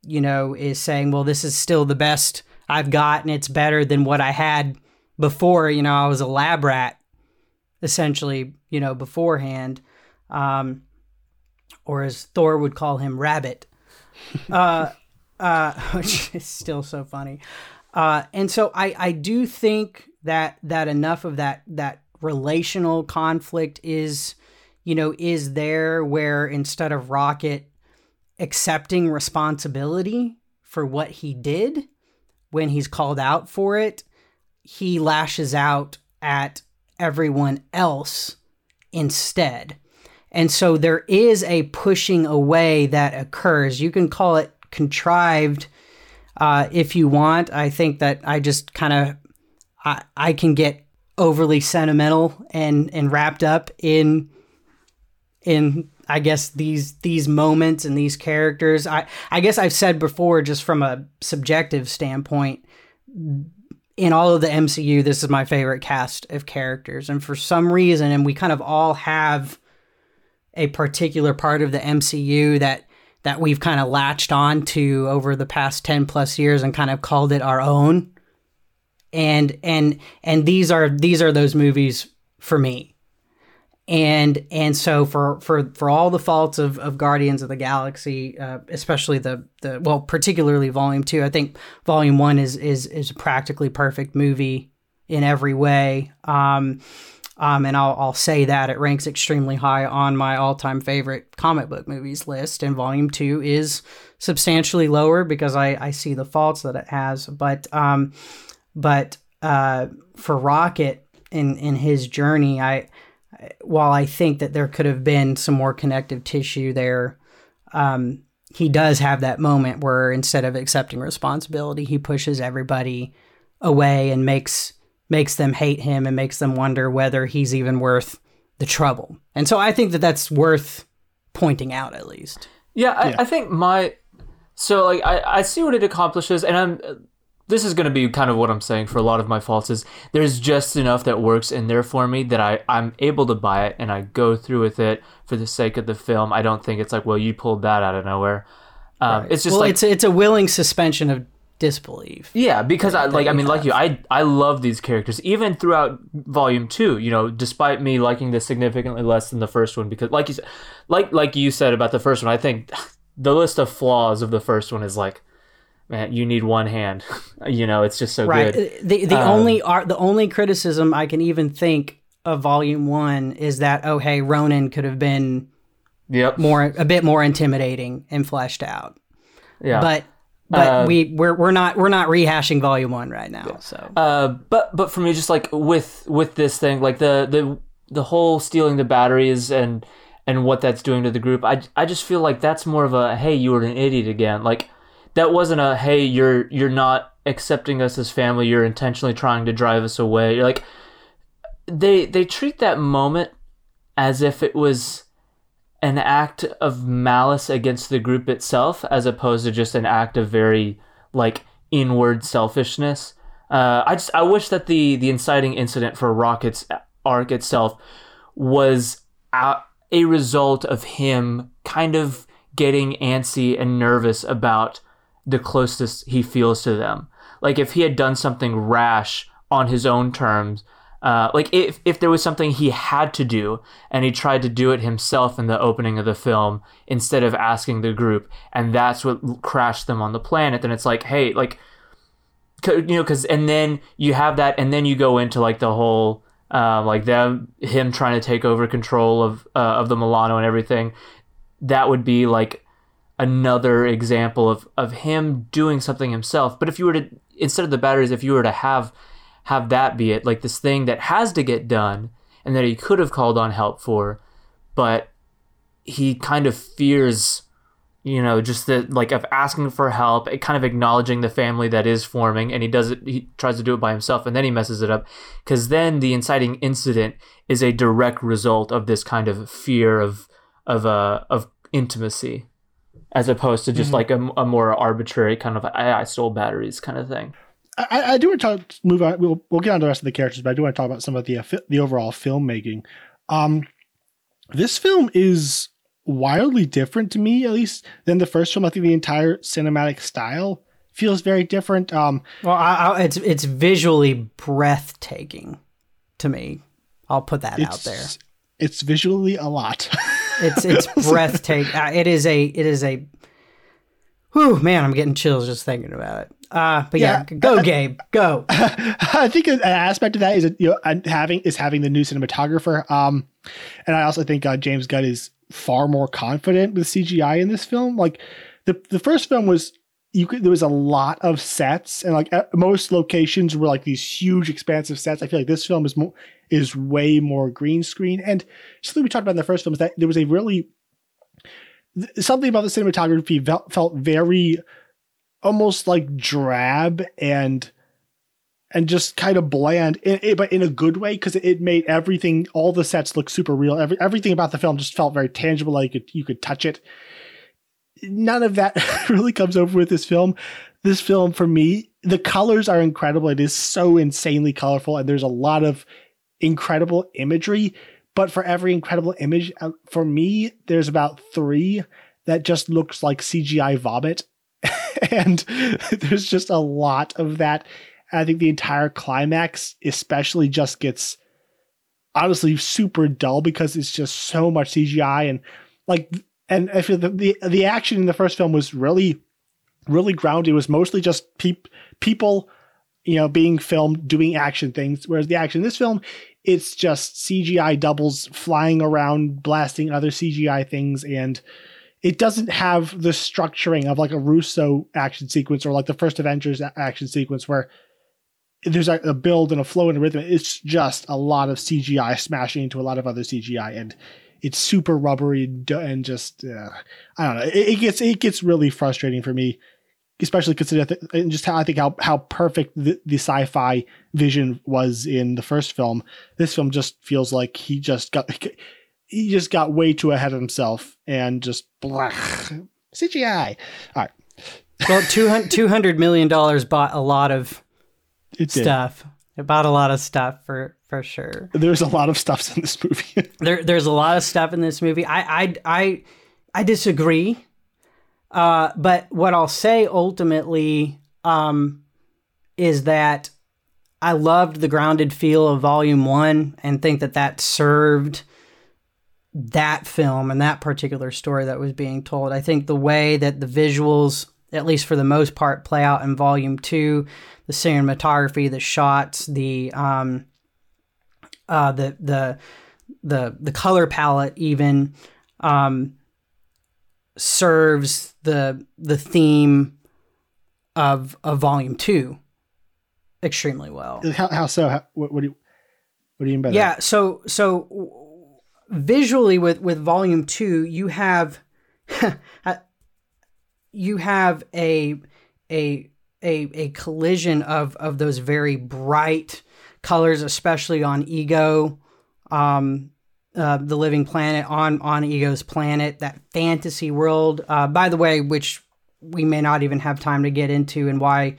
you know, is saying, well, this is still the best I've got, and it's better than what I had before. You know, I was a lab rat, essentially, you know, beforehand. Um, or as Thor would call him, Rabbit, uh, uh, which is still so funny. Uh, and so I, I do think that that enough of that that relational conflict is, you know, is there where instead of Rocket accepting responsibility for what he did when he's called out for it, he lashes out at everyone else instead. And so there is a pushing away that occurs. You can call it contrived uh, if you want. I think that I just kind of I, I can get overly sentimental and and wrapped up in in I guess these these moments and these characters. I I guess I've said before, just from a subjective standpoint, in all of the MCU, this is my favorite cast of characters, and for some reason, and we kind of all have a particular part of the MCU that that we've kind of latched on to over the past 10 plus years and kind of called it our own and and and these are these are those movies for me and and so for for for all the faults of, of guardians of the galaxy uh, especially the the well particularly volume two i think volume one is is is a practically perfect movie in every way um um, and I'll, I'll say that it ranks extremely high on my all time favorite comic book movies list. And volume two is substantially lower because I, I see the faults that it has. But um, but uh, for Rocket in in his journey, I while I think that there could have been some more connective tissue there, um, he does have that moment where instead of accepting responsibility, he pushes everybody away and makes makes them hate him and makes them wonder whether he's even worth the trouble. And so I think that that's worth pointing out at least. Yeah, I, yeah. I think my so like I, I see what it accomplishes, and I'm this is going to be kind of what I'm saying for a lot of my faults is there's just enough that works in there for me that I I'm able to buy it and I go through with it for the sake of the film. I don't think it's like well you pulled that out of nowhere. Um, right. It's just well, like it's it's a willing suspension of disbelief. Yeah, because I like I mean like you I I love these characters even throughout volume 2, you know, despite me liking this significantly less than the first one because like you said like like you said about the first one, I think the list of flaws of the first one is like you need one hand. you know, it's just so right. good. The the um, only art the only criticism I can even think of volume 1 is that oh hey, Ronan could have been yep. more a bit more intimidating and fleshed out. Yeah. But but uh, we we're we're not we're not rehashing volume one right now. Yeah. So, uh, but but for me, just like with with this thing, like the the the whole stealing the batteries and and what that's doing to the group, I I just feel like that's more of a hey, you were an idiot again. Like that wasn't a hey, you're you're not accepting us as family. You're intentionally trying to drive us away. You're like they they treat that moment as if it was an act of malice against the group itself as opposed to just an act of very like inward selfishness. Uh, I just I wish that the the inciting incident for Rocket's arc itself was a, a result of him kind of getting antsy and nervous about the closest he feels to them. Like if he had done something rash on his own terms uh, like if if there was something he had to do and he tried to do it himself in the opening of the film instead of asking the group, and that's what crashed them on the planet. Then it's like, hey, like, you know, because and then you have that, and then you go into like the whole. Uh, like them, him trying to take over control of uh, of the Milano and everything, that would be like another example of of him doing something himself. But if you were to instead of the batteries, if you were to have have that be it, like this thing that has to get done and that he could have called on help for, but he kind of fears, you know, just the like of asking for help, kind of acknowledging the family that is forming, and he does it. He tries to do it by himself, and then he messes it up, because then the inciting incident is a direct result of this kind of fear of of uh of intimacy, as opposed to just mm-hmm. like a, a more arbitrary kind of I, I stole batteries kind of thing. I, I do want to talk, move on. We'll we'll get on to the rest of the characters, but I do want to talk about some of the uh, the overall filmmaking. Um, this film is wildly different to me, at least than the first film. I think the entire cinematic style feels very different. Um, well, I, I, it's it's visually breathtaking to me. I'll put that out there. It's visually a lot. it's it's breathtaking. Uh, it is a it is a. Whew, man, I'm getting chills just thinking about it. Uh, but yeah, yeah go, I, Gabe, go. I think an aspect of that is you know having is having the new cinematographer. Um, and I also think uh, James Gunn is far more confident with CGI in this film. Like the the first film was you could there was a lot of sets and like most locations were like these huge expansive sets. I feel like this film is more is way more green screen. And something we talked about in the first film is that there was a really something about the cinematography felt, very almost like drab and and just kind of bland, but in a good way because it made everything, all the sets look super real. Every, everything about the film just felt very tangible, like you could, you could touch it. None of that really comes over with this film. This film, for me, the colors are incredible. It is so insanely colorful, and there's a lot of incredible imagery. But for every incredible image, uh, for me, there's about three that just looks like CGI vomit. and there's just a lot of that. I think the entire climax, especially, just gets honestly super dull because it's just so much CGI and like and I feel the, the the action in the first film was really really grounded. It was mostly just peop, people, you know, being filmed doing action things. Whereas the action in this film, it's just CGI doubles flying around, blasting other CGI things, and it doesn't have the structuring of like a Russo action sequence or like the first Avengers action sequence where there's a, a, build and a flow and a rhythm. It's just a lot of CGI smashing into a lot of other CGI, and it's super rubbery and just uh, I don't know. It, it, gets it gets really frustrating for me, especially considering just how I think how how perfect the, the sci-fi vision was in the first film. This film just feels like he just got he just got way too ahead of himself and just blah CGI. All right. Well, 200 million dollars bought a lot of it stuff. It bought a lot of stuff for for sure. There's a lot of stuff in this movie. there there's a lot of stuff in this movie. I I I I disagree. Uh, but what I'll say ultimately um, is that I loved the grounded feel of Volume One and think that that served that film and that particular story that was being told. I think the way that the visuals, at least for the most part, play out in Volume Two the cinematography, the shots, the um, uh, the the the the color palette even um, serves the the theme of of volume two extremely well. How, how so? How, what, what, do you what do you mean by yeah, that? Yeah, so so visually with with volume two, you have you have a a a, a collision of of those very bright colors, especially on Ego, um, uh, the living planet on on Ego's planet, that fantasy world. Uh, by the way, which we may not even have time to get into, and why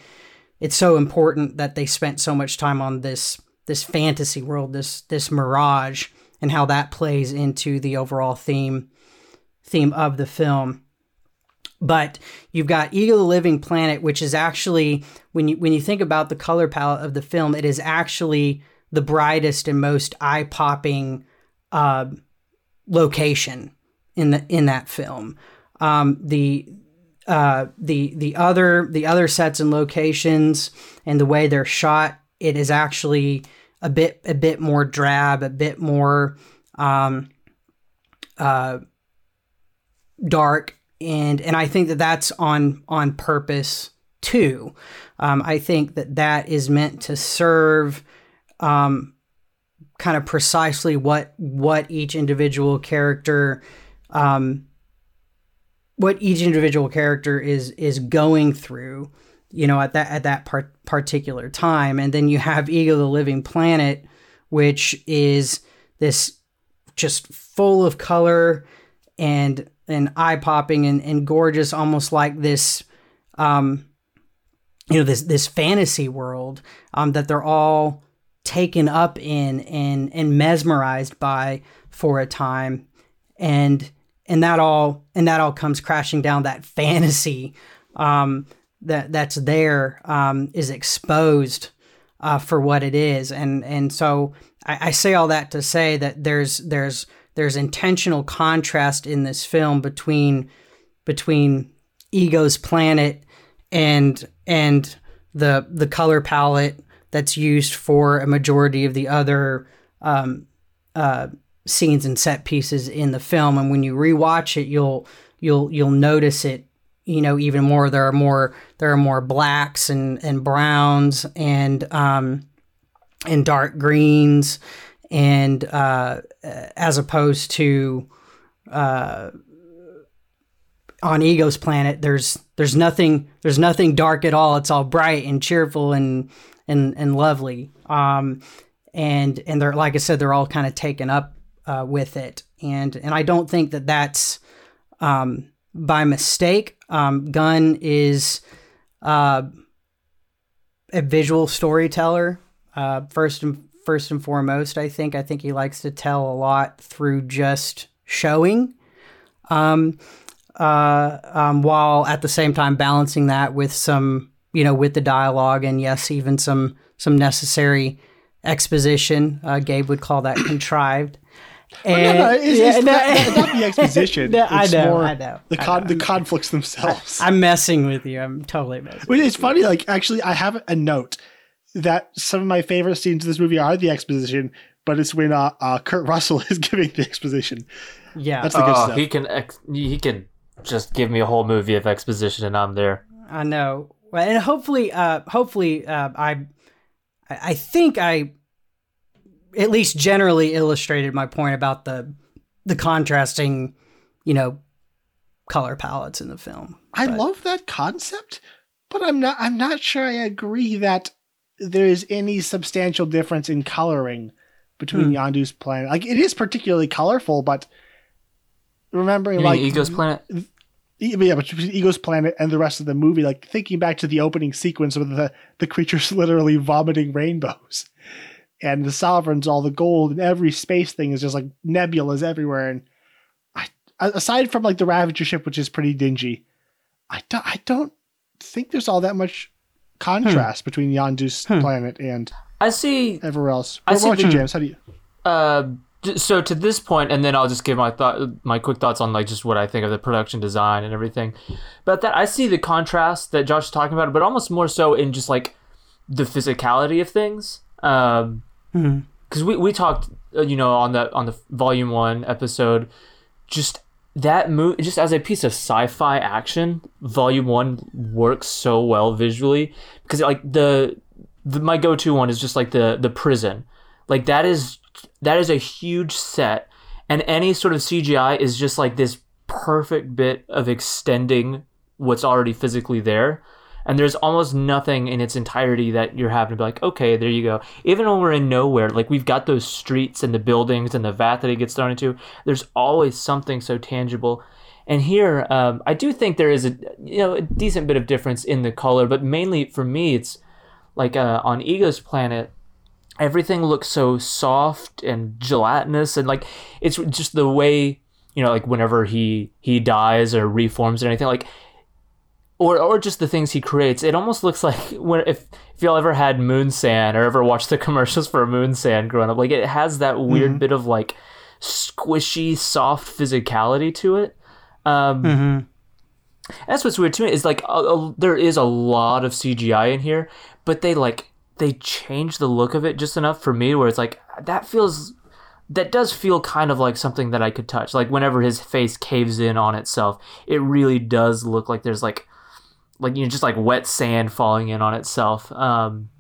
it's so important that they spent so much time on this this fantasy world, this this mirage, and how that plays into the overall theme theme of the film. But you've got Ego the Living Planet, which is actually when you when you think about the color palette of the film, it is actually the brightest and most eye popping uh, location in the in that film. Um, the uh, the the other the other sets and locations and the way they're shot, it is actually a bit a bit more drab, a bit more um, uh, dark and and I think that that's on on purpose too. Um, I think that that is meant to serve um, kind of precisely what what each individual character um, what each individual character is is going through you know at that at that part, particular time. And then you have ego the living planet which is this just full of color and and eye popping and, and gorgeous, almost like this, um, you know, this this fantasy world um, that they're all taken up in and and mesmerized by for a time, and and that all and that all comes crashing down. That fantasy um, that that's there um, is exposed uh, for what it is, and and so I, I say all that to say that there's there's there's intentional contrast in this film between between Ego's planet and and the the color palette that's used for a majority of the other um, uh, scenes and set pieces in the film. And when you rewatch it, you'll you'll you'll notice it. You know, even more. There are more there are more blacks and and browns and um, and dark greens and uh, as opposed to uh, on Ego's planet, there's there's nothing there's nothing dark at all. It's all bright and cheerful and and and lovely. Um, and and they're like I said, they're all kind of taken up uh, with it, and and I don't think that that's um, by mistake. Um, Gunn is uh, a visual storyteller uh, first and first and foremost. I think I think he likes to tell a lot through just showing. Um, uh, um, while at the same time balancing that with some, you know, with the dialogue and yes, even some some necessary exposition. Uh, Gabe would call that contrived. And, no, no, it's, yeah, it's no, not, not the exposition. No, I know, more I know, The I con- know. the conflicts themselves. I'm messing with you. I'm totally messing. But it's funny, like actually, I have a note that some of my favorite scenes in this movie are the exposition, but it's when uh, uh, Kurt Russell is giving the exposition. Yeah, That's the good Oh, stuff. he can ex- he can just give me a whole movie of exposition and I'm there. I know. Well, and hopefully, uh, hopefully, uh, I, I I think I, at least generally illustrated my point about the, the contrasting, you know, color palettes in the film. I But- love that concept, but I'm not. I'm not sure I agree that there is any substantial difference in coloring between Hmm. Yondu's planet. Like it is particularly colorful, but remembering You like Ego's planet? Yeah, but between Ego's planet and the rest of the movie, like thinking back to the opening sequence with the the creatures literally vomiting rainbows, and the sovereigns, all the gold, and every space thing is just like nebulas everywhere. And I, aside from like the Ravager ship, which is pretty dingy, I don't, I don't think there's all that much contrast between Yondu's planet and I see everywhere else. I What see about you, the- James? How do you? Uh, j- so to this point, and then I'll just give my thought, my quick thoughts on like just what I think of the production design and everything. But that I see the contrast that Josh is talking about, but almost more so in just like the physicality of things. Um, because we we talked, uh, you know, on the on the volume one episode, just that move, just as a piece of sci-fi action, volume one works so well visually because like the, the my go-to one is just like the the prison like that is that is a huge set and any sort of cgi is just like this perfect bit of extending what's already physically there and there's almost nothing in its entirety that you're having to be like okay there you go. Even when we're in nowhere like we've got those streets and the buildings and the vat that it gets thrown into there's always something so tangible. And here um, i do think there is a you know a decent bit of difference in the color but mainly for me it's like uh, on ego's planet everything looks so soft and gelatinous and like it's just the way you know like whenever he he dies or reforms or anything like or or just the things he creates it almost looks like when if if y'all ever had moon sand or ever watched the commercials for moon sand growing up like it has that weird bit of like squishy soft physicality to it um mm-hmm. that's what's weird to me is like a, a- there is a lot of CGI in here, but they like they change the look of it just enough for me where it's like that feels that does feel kind of like something that I could touch. Like whenever his face caves in on itself, it really does look like there's like like you know just like wet sand falling in on itself. Um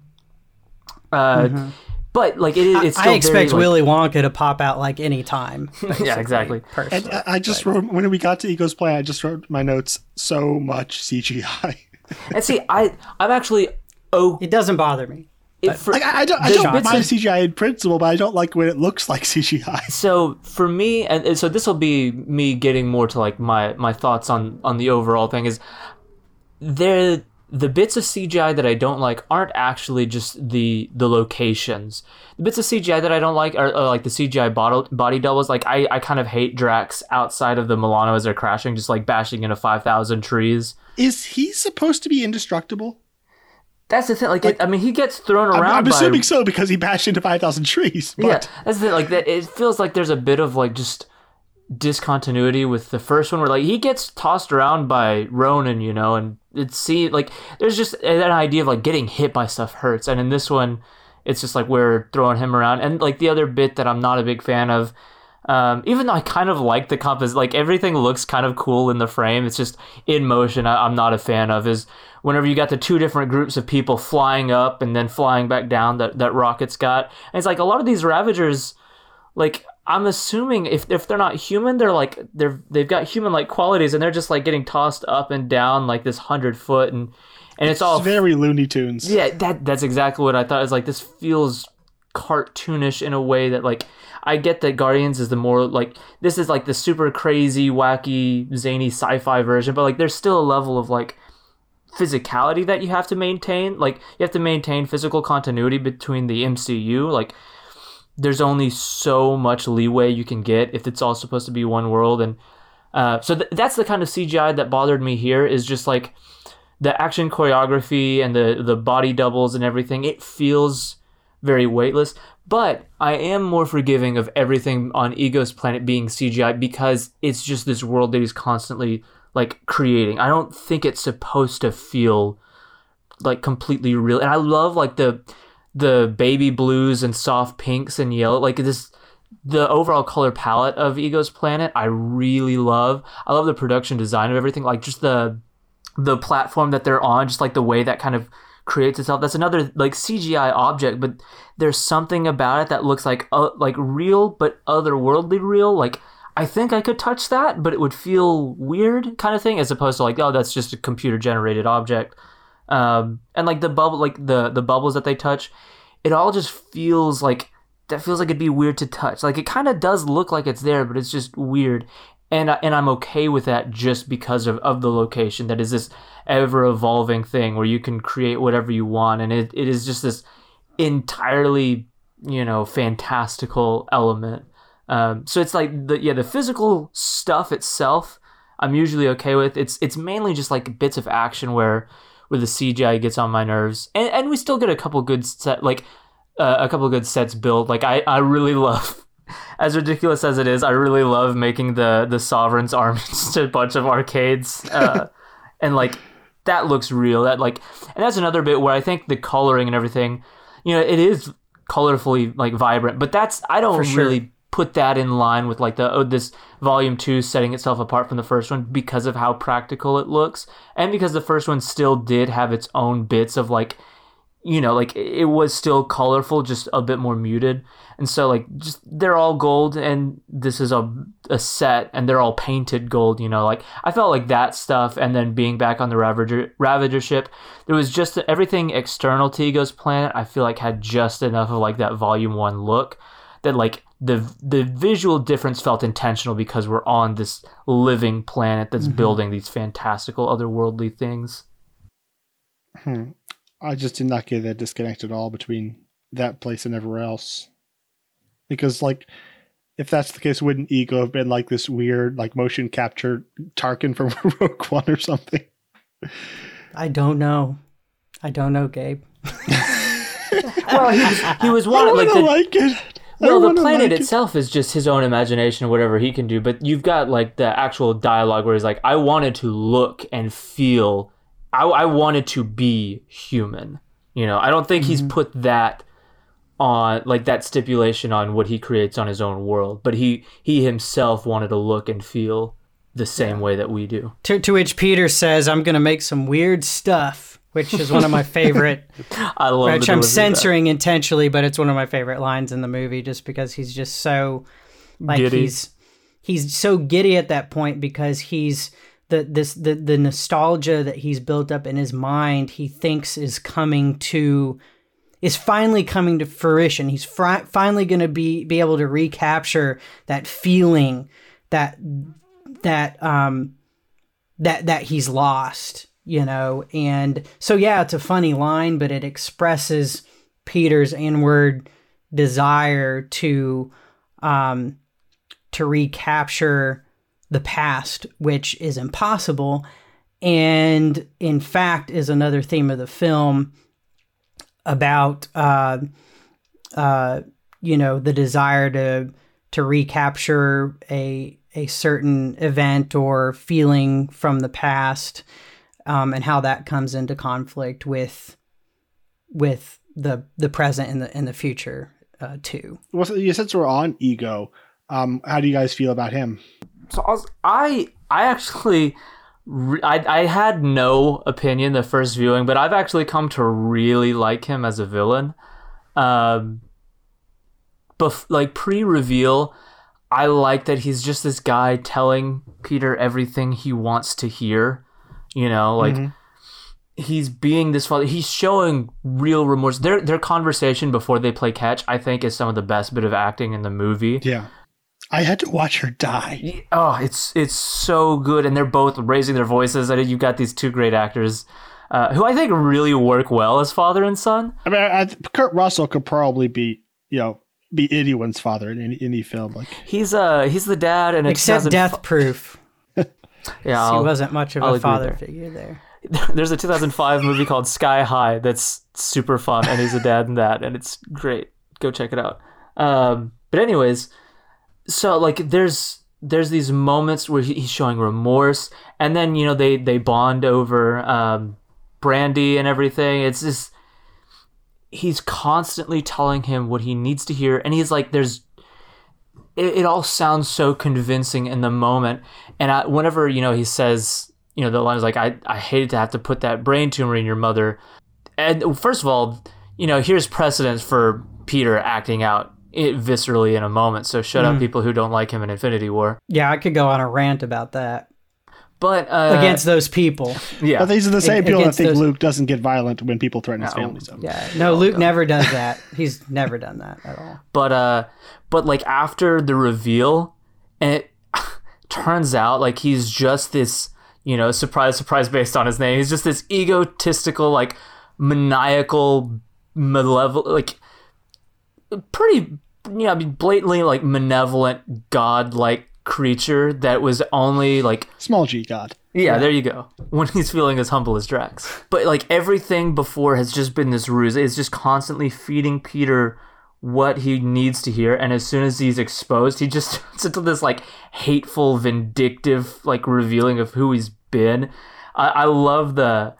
uh but like it, it's still I expect very, like- Willy Wonka to pop out like any time. Yeah, exactly. Perfect. And I, I just wrote when we got to Ego's planet. I just wrote my notes. So much CGI. And see, I I'm actually oh it doesn't bother me. it, for, Like I, I don't, I don't mind CGI in principle, but I don't like when it looks like CGI. so for me and and so this will be me getting more to like my my thoughts on on the overall thing is there the bits of CGI that I don't like aren't actually just the the locations. The bits of CGI that I don't like are, are like the CGI body, body doubles. Like I, I kind of hate Drax outside of the Milano as they're crashing, just like bashing into five thousand trees. Is he supposed to be indestructible? That's the thing. Like, it, I mean, he gets thrown I'm, around. I'm by, assuming so because he bashed into five thousand trees. But yeah, that's the thing. Like that, it feels like there's a bit of like just discontinuity with the first one, where like he gets tossed around by Ronan, you know, and it's see like there's just an idea of like getting hit by stuff hurts, and in this one, it's just like we're throwing him around, and like the other bit that I'm not a big fan of. Um, even though I kind of like the compass, like everything looks kind of cool in the frame. It's just in motion. I, I'm not a fan of is whenever you got the two different groups of people flying up and then flying back down that that rocket's got. And it's like a lot of these Ravagers like I'm assuming if if they're not human, they're like they're they've got human like qualities, and they're just like getting tossed up and down like this hundred foot, and and it's all very Looney Tunes. yeah, that that's exactly what I thought. Is like this feels cartoonish in a way that like I get that Guardians is the more like this is like the super crazy, wacky, zany sci-fi version, but like there's still a level of like physicality that you have to maintain. Like you have to maintain physical continuity between the MCU. Like there's only so much leeway you can get if it's all supposed to be one world and uh, so th- that's the kind of CGI that bothered me here is just like the action choreography and the the body doubles and everything it feels very weightless but i am more forgiving of everything on ego's planet being cgi because it's just this world that he's constantly like creating. I don't think it's supposed to feel like completely real and i love like the the baby blues and soft pinks and yellow like this the overall color palette of ego's planet i really love. I love the production design of everything like just the the platform that they're on, just like the way that kind of creates itself. That's another like CGI object, but there's something about it that looks like uh, like real but otherworldly real. Like I think I could touch that, but it would feel weird, kind of thing, as opposed to like oh that's just a computer generated object. Um, and like the bubble, like the the bubbles that they touch, it all just feels like that feels like it'd be weird to touch. Like it kind of does look like it's there, but it's just weird and and I'm okay with that just because of, of the location. That is this ever evolving thing where you can create whatever you want and it, it is just this entirely you know fantastical element. Um, so it's like the yeah the physical stuff itself I'm usually okay with. It's it's mainly just like bits of action where where the CGI gets on my nerves. And, and we still get a couple good set like uh, a couple good sets built. Like I, I really love as ridiculous as it is, I really love making the the sovereign's armies to a bunch of arcades, uh, and like that looks real. That like, and that's another bit where I think the coloring and everything, you know, it is colorfully like vibrant, but that's I don't sure. really put that in line with like the oh this volume two setting itself apart from the first one because of how practical it looks and because the first one still did have its own bits of like you know like it was still colorful just a bit more muted. And so like just they're all gold and this is a, a set and they're all painted gold you know like i felt like that stuff and then being back on the ravager ravager ship there was just everything external to ego's planet i feel like had just enough of like that volume one look that like the the visual difference felt intentional because we're on this living planet that's building these fantastical otherworldly things. Hmm. I just did not get that disconnect at all between that place and everywhere else. Because, like, if that's the case, wouldn't Ego have been like this weird, like, motion capture Tarkin from Rogue One or something? I don't know. I don't know, Gabe. well he was he was I one don't like wanna the, like it. I Well, the planet like itself is just his own imagination, whatever he can do. But you've got like the actual dialogue where he's like, "I wanted to look and feel. I, I wanted to be human." You know, I don't think he's mm-hmm. put that on like that stipulation on what he creates on his own world, but he he himself wanted to look and feel the same way that we do. To, to which Peter says, I'm going to make some weird stuff, which is one of my favorite, I love which I'm censoring intentionally, but it's one of my favorite lines in the movie just because he's just so, like, Giddy. he's he's so giddy at that point because he's the this the the nostalgia that he's built up in his mind he thinks is coming to is finally coming to fruition. He's fri- finally going to be be able to recapture that feeling that that um that that he's lost you know? And so yeah it's a funny line but it expresses peter's inward desire to um to recapture the past, which is impossible, and in fact is another theme of the film about uh, uh, you know the desire to to recapture a a certain event or feeling from the past, um, and how that comes into conflict with with the the present and the the future uh, too. Well, you since we're on Ego, um, how do you guys feel about him? So I, was, I, I actually, I, I had no opinion the first viewing, but I've actually come to really like him as a villain. Um, bef- like pre-reveal, I like that he's just this guy telling Peter everything he wants to hear. You know, like he's being this father. He's showing real remorse. Their their conversation before they play catch, I think, is some of the best bit of acting in the movie. Yeah. I had to watch her die. Oh, it's it's so good, and they're both raising their voices. And you've got these two great actors, uh, who I think really work well as father and son. I mean, I, I- Kurt Russell could probably be, you know, be anyone's father in any, any film. Like, He's uh he's the dad, and Except Death Proof. Yeah, he I'll- wasn't much of I'll a father there. figure there. there's a 2005 movie called Sky High that's super fun, and he's a dad in that, and it's great. Go check it out. Um, but anyways, so like there's there's these moments where he's showing remorse, and then you know they they bond over um, Brandy and everything. It's just he's constantly telling him what he needs to hear, and he's like, there's it, it all sounds so convincing in the moment. And I, whenever you know he says, you know, the line is like, "I I hated to have to put that brain tumor in your mother." And first of all, you know, here's precedence for Peter acting out it viscerally in a moment. So shut up, people who don't like him in Infinity War. Yeah, I could go on a rant about that But uh, against those people. yeah, but these are the same Ag- people that think those- Luke doesn't get violent when people threaten his No. family. So. Yeah, no, Luke never does that. He's never done that at all. but uh but like after the reveal and it turns out like he's just this you know surprise surprise based on his name he's just this egotistical like maniacal malevolent like pretty yeah i mean blatantly like malevolent god like creature that was only like Small G God. yeah, there you go. When he's feeling as humble as Drax. But like everything before has just been this ruse. It's just constantly feeding Peter what he needs to hear, and as soon as he's exposed, he just turns into this like hateful, vindictive, like revealing of who he's been. I, I love the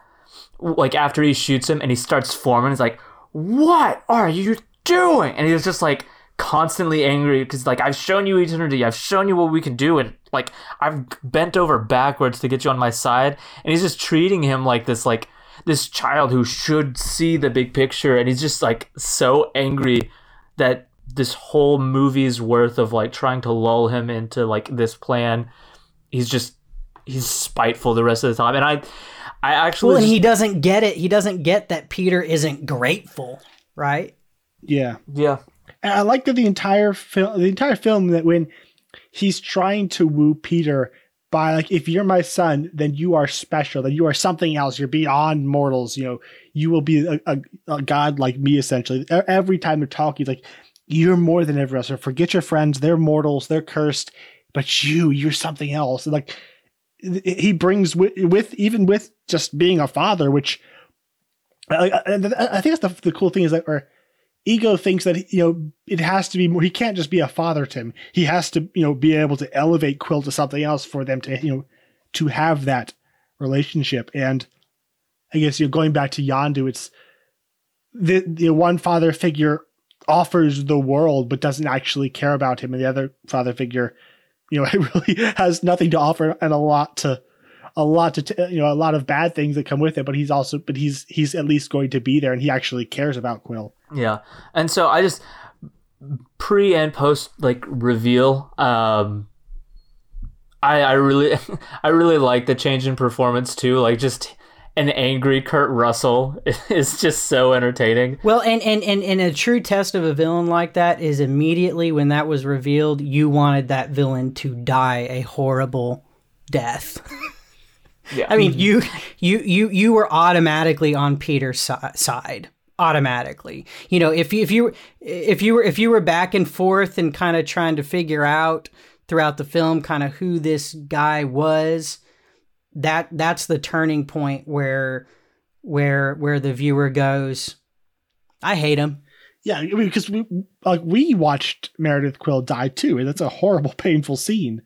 like after he shoots him and he starts forming. He's like, "What are you doing?" And he was just like constantly angry because like I've shown you eternity, I've shown you what we can do, and like I've bent over backwards to get you on my side, and he's just treating him like this like this child who should see the big picture, and he's just like so angry that this whole movie's worth of like trying to lull him into like this plan, he's just he's spiteful the rest of the time, and I. I actually Well, and just- he doesn't get it. He doesn't get that Peter isn't grateful, right? Yeah. yeah And I like that the entire film, the entire film, that when he's trying to woo Peter by like, if you're my son, then you are special, then you are something else. You're beyond mortals. You know, you will be a, a, a god like me. Essentially, every time they're talking, like, you're more than everyone else. Or forget your friends; they're mortals, they're cursed. But you, you're something else. And like, he brings with, with even with just being a father, which I, I, I think that's the, the cool thing is that, or ego thinks that you know it has to be more he can't just be a father to him. He has to you know be able to elevate quill to something else for them to you know to have that relationship. And i guess you know going back to Yondu it's the the one father figure offers the world but doesn't actually care about him. And the other father figure you know really has nothing to offer and a lot to a lot to t- you know a lot of bad things that come with it but he's also but he's he's at least going to be there and he actually cares about quill Yeah. And so I just pre and post like reveal um I I really I really like the change in performance too. Like just an angry Kurt Russell is just so entertaining. Well, and, and, and, and a true test of a villain like that is immediately when that was revealed, you wanted that villain to die a horrible death. Yeah. I mean, mm-hmm. you you you you were automatically on Peter's si- side. Automatically, you know, if you if you if you were if you were back and forth and kind of trying to figure out throughout the film kind of who this guy was, that that's the turning point where where where the viewer goes, I hate him. Yeah, I mean, because we like we watched Meredith Quill die too, and that's a horrible, painful scene,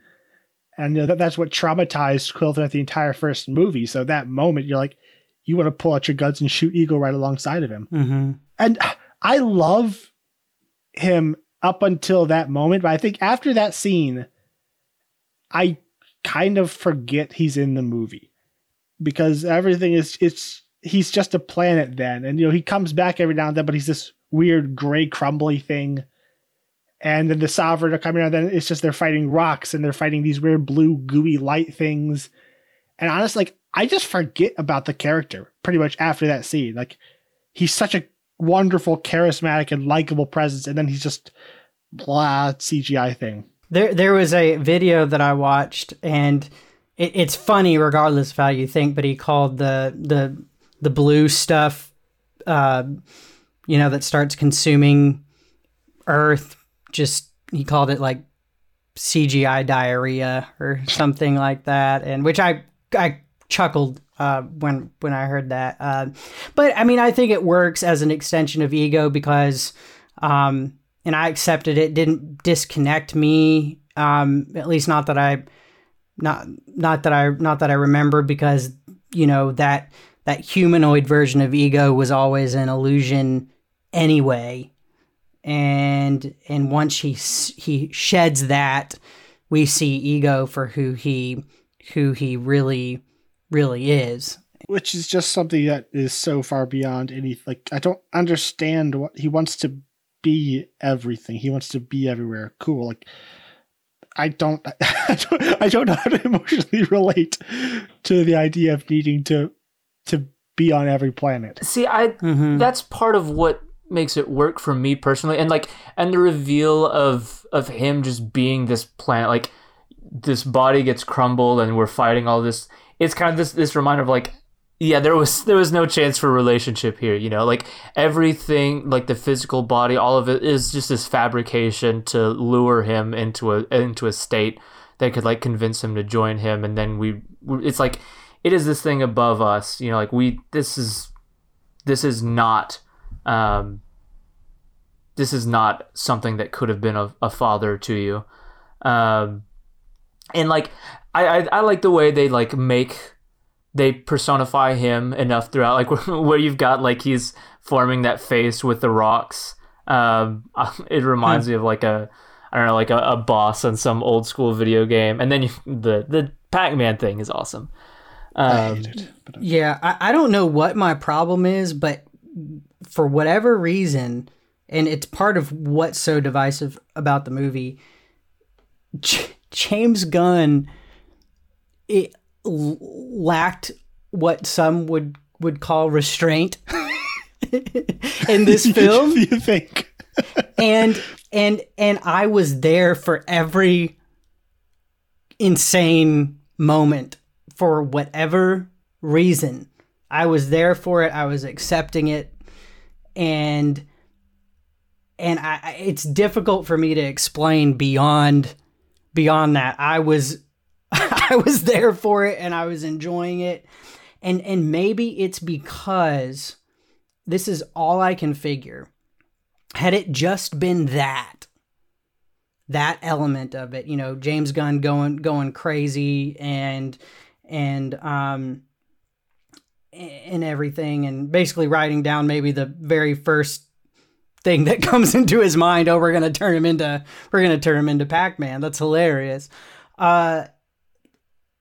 and you know, that, that's what traumatized Quill throughout the entire first movie. So that moment, you're like, you want to pull out your guns and shoot Ego right alongside of him. Mm-hmm. And I love him up until that moment, but I think after that scene, I kind of forget he's in the movie because everything is it's he's just a planet then, and you know he comes back every now and then, but he's this weird gray crumbly thing, and then the sovereign are coming out. Then it's just they're fighting rocks and they're fighting these weird blue gooey light things. And honestly, like I just forget about the character pretty much after that scene. Like he's such a wonderful, charismatic, and likable presence, and then he's just blah CGI thing. There, there was a video that I watched, and it, it's funny regardless of how you think. But he called the the the blue stuff, uh, you know, that starts consuming Earth. Just he called it like CGI diarrhea or something like that, and which I I chuckled uh, when when I heard that. Uh, but I mean, I think it works as an extension of ego because, um, and I accepted it. Didn't disconnect me, um, at least not that I, not not that I not that I remember because you know that that humanoid version of ego was always an illusion anyway. And and once he he sheds that, we see ego for who he who he really really is. Which is just something that is so far beyond any like I don't understand what he wants to be everything. He wants to be everywhere. Cool. Like I don't I don't, I don't know how to emotionally relate to the idea of needing to to be on every planet. See, I mm-hmm. that's part of what makes it work for me personally and like and the reveal of of him just being this planet like this body gets crumbled and we're fighting all this it's kind of this this reminder of like yeah there was there was no chance for relationship here you know? Like everything like the physical body all of it is just this fabrication to lure him into a into a state that could like convince him to join him and then we it's like it is this thing above us you know? Like we this is this is not um this is not something that could have been a, a father to you. Um and like I, I, I like the way they like make they personify him enough throughout like where you've got like he's forming that face with the rocks. Um it reminds hmm. me of like a i don't know like a, a, boss on some old school video game. And then you, the the pac-man thing is awesome. Um, I hate it, but yeah I, I don't know what my problem is but for whatever reason and it's part of what's so divisive about the movie J- james gunn it lacked what some would would call restraint in this film. you think? and and and I was there for every insane moment for whatever reason. I was there for it. I was accepting it, and and I, it's difficult for me to explain beyond beyond that. I was I was there for it and I was enjoying it. And and maybe it's because this is all I can figure. Had it just been that that element of it, you know, James Gunn going going crazy and and um and everything and basically writing down maybe the very first thing that comes into his mind oh we're going to turn him into we're going to turn him into Pac-Man. That's hilarious. Uh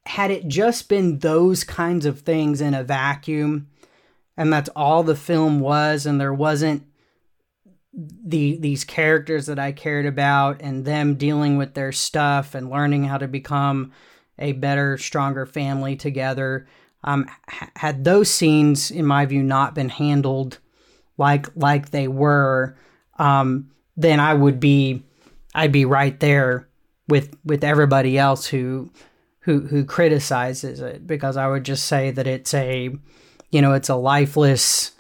had it just been those kinds of things in a vacuum and that's all the film was and there wasn't the these characters that I cared about and them dealing with their stuff and learning how to become a better stronger family together um, had those scenes in my view not been handled like like they were um, then I would be I'd be right there with with everybody else who who who criticizes it because I would just say that it's a you know it's a lifeless